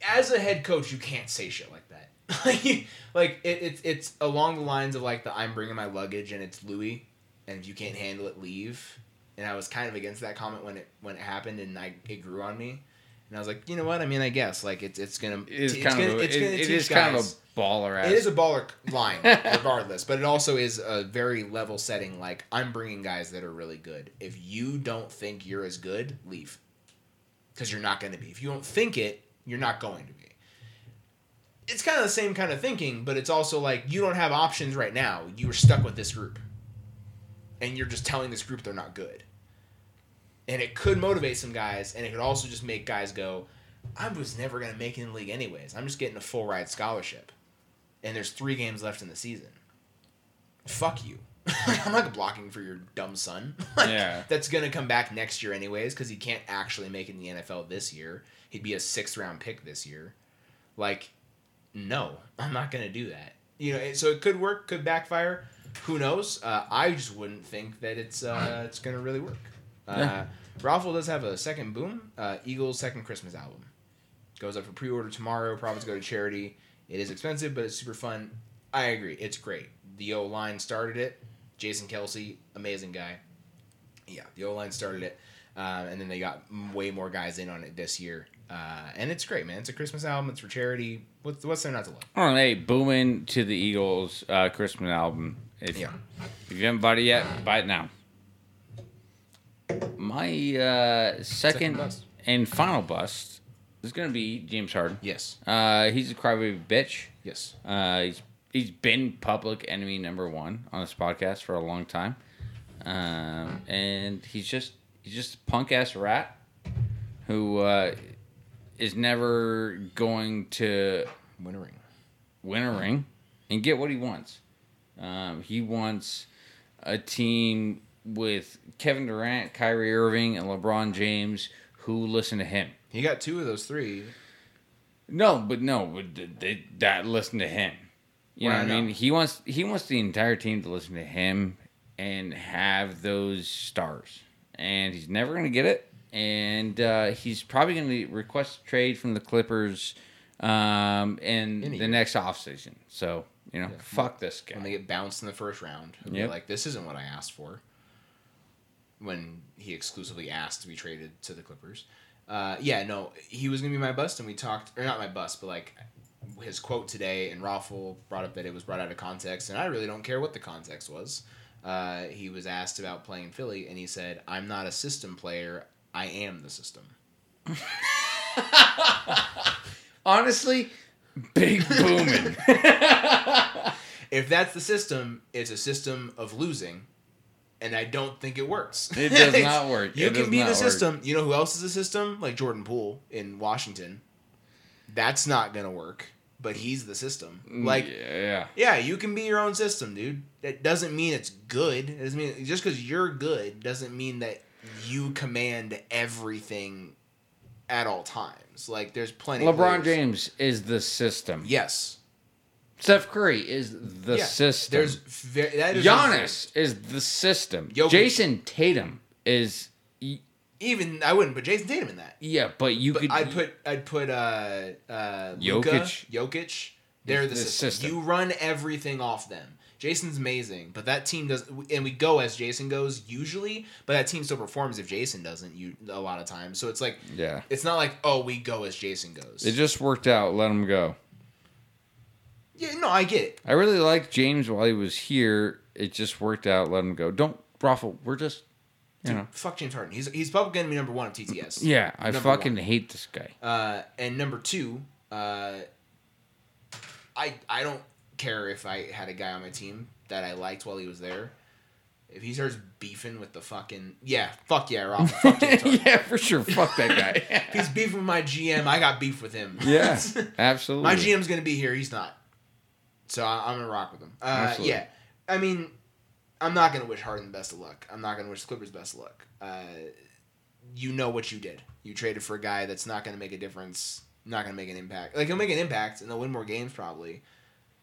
S2: as a head coach, you can't say shit like that. like it, it's it's along the lines of like the I'm bringing my luggage and it's Louis, and if you can't handle it, leave. And I was kind of against that comment when it when it happened, and I it grew on me. And I was like, you know what? I mean, I guess like it's it's gonna
S1: It is
S2: it's
S1: kind
S2: gonna,
S1: of a,
S2: it's gonna
S1: it
S2: teach
S1: is kind of a baller ass.
S2: it is a baller line, regardless, but it also is a very level setting. Like I'm bringing guys that are really good. If you don't think you're as good, leave, because you're not going to be. If you don't think it, you're not going to be. It's kind of the same kind of thinking, but it's also like you don't have options right now. You are stuck with this group, and you're just telling this group they're not good. And it could motivate some guys, and it could also just make guys go, "I was never going to make it in the league anyways. I'm just getting a full ride scholarship." and there's three games left in the season. Fuck you. I'm not blocking for your dumb son. Like,
S1: Yeah.
S2: That's going to come back next year, anyways, because he can't actually make it in the NFL this year. He'd be a sixth round pick this year. Like, no, I'm not going to do that. You know, so it could work, could backfire. Who knows? Uh, I just wouldn't think that it's uh, it's going to really work. Uh,
S1: Yeah.
S2: Raffle does have a second boom. Uh, Eagles' second Christmas album goes up for pre-order tomorrow. Profits go to charity. It is expensive, but it's super fun. I agree. It's great. The O line started it. Jason Kelce, amazing guy. Yeah, the O line started it, uh, and then they got way more guys in on it this year. Uh, and it's great, man. It's a Christmas album. It's for charity. What's what's there not to love?
S1: Oh, hey, booming to the Eagles uh, Christmas album. If,
S2: Yeah.
S1: if you haven't bought it yet, buy it now. My uh, second,
S2: Second
S1: and final bust is going to be James Harden.
S2: Yes.
S1: Uh, he's a crybaby bitch.
S2: Yes.
S1: Uh, he's he's been public enemy number one on this podcast for a long time, um, and he's just he's just a punk ass rat who uh, is never going to
S2: Win a ring.
S1: win a ring and get what he wants. Um, he wants a team with Kevin Durant, Kyrie Irving, and LeBron James who listen to him.
S2: He got two of those three.
S1: No, but no, but they, that listen to him. You know what I mean? He wants he wants the entire team to listen to him and have those stars, and he's never gonna get it. And uh, he's probably gonna request a trade from the Clippers um, in, the
S2: year.
S1: next offseason. So you know,
S2: Yeah.
S1: fuck this guy.
S2: when they get bounced in the first round.
S1: Yep.
S2: like, this isn't what I asked for. When he exclusively asked to be traded to the Clippers. Uh, yeah, no, he was gonna be my bust, and we talked, or not my bust, but like his quote today, and Raffle brought up that it was brought out of context, and I really don't care what the context was. Uh, he was asked about playing in Philly, and he said, "I'm not a system player. I am the system."
S1: Honestly, big booming.
S2: If that's the system, it's a system of losing, and I don't think it works.
S1: It does not work.
S2: You
S1: It
S2: can be the
S1: work.
S2: system. You know who else is the system? Like Jordan Poole in Washington. That's not gonna work. But he's the system. Mm, like
S1: yeah,
S2: yeah, you can be your own system, dude. That doesn't mean it's good. It doesn't mean just because you're good doesn't mean that you command everything at all times. Like there's plenty.
S1: LeBron
S2: players-
S1: James is the system.
S2: Yes.
S1: Steph Curry is the
S2: Yeah.
S1: system.
S2: There's ve- that is
S1: Giannis is the system.
S2: Jokic.
S1: Jayson Tatum is
S2: Even I wouldn't put Jayson Tatum in that.
S1: yeah, but you
S2: But
S1: could
S2: I'd put I'd put uh uh Luka,
S1: Jokic.
S2: Jokic. They're the,
S1: The
S2: system.
S1: system.
S2: You run everything off them. Jayson's amazing, but that team does, and we go as Jayson goes usually. But that team still performs if Jayson doesn't. You a lot of times, so it's like
S1: yeah.
S2: it's not like oh we go as Jayson goes.
S1: It just worked out. Let him go.
S2: Yeah, no, I get it.
S1: I really liked James while he was here. It just worked out. Let him go. Don't ruffle. We're just you know.
S2: Fuck James Harden. He's he's probably gonna be number one of TTS.
S1: Yeah, I
S2: Number
S1: fucking
S2: one.
S1: hate this guy.
S2: Uh, and number two, uh, I I don't care if I had a guy on my team that I liked while he was there. If he starts beefing with the fucking yeah, fuck yeah, Rob. Fuck James Harden.
S1: yeah, for sure. Fuck that guy.
S2: If he's beefing with my GM, I got beef with him.
S1: yeah, absolutely.
S2: my GM's gonna be here. He's not. So I, I'm gonna rock with him. Uh, yeah, I mean, I'm not gonna wish Harden the best of luck. I'm not gonna wish the Clippers best of luck. Uh, you know what you did. You traded for a guy that's not gonna make a difference. Not gonna make an impact. Like he'll make an impact and they'll win more games probably,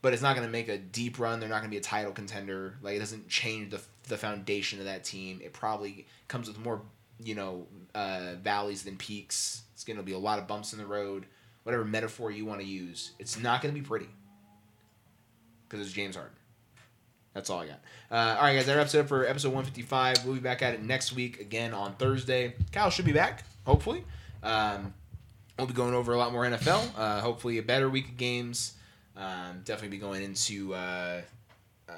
S2: but it's not gonna make a deep run. They're not gonna be a title contender. Like it doesn't change the the foundation of that team. It probably comes with more you know uh, valleys than peaks. It's gonna be a lot of bumps in the road. Whatever metaphor you want to use, it's not gonna be pretty because it's James Harden. That's all I got. Uh, all right, guys, that wraps it up for episode 155. We'll be back at it next week again on Thursday. Kyle should be back, hopefully. Um, we'll be going over a lot more NFL. Uh, hopefully, a better week of games. Um, definitely be going into uh, uh,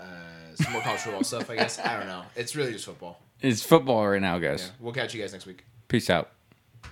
S2: some more college football stuff, I guess. I don't know. It's really just football.
S1: It's football right now, guys.
S2: Yeah, we'll catch you guys next week.
S1: Peace out.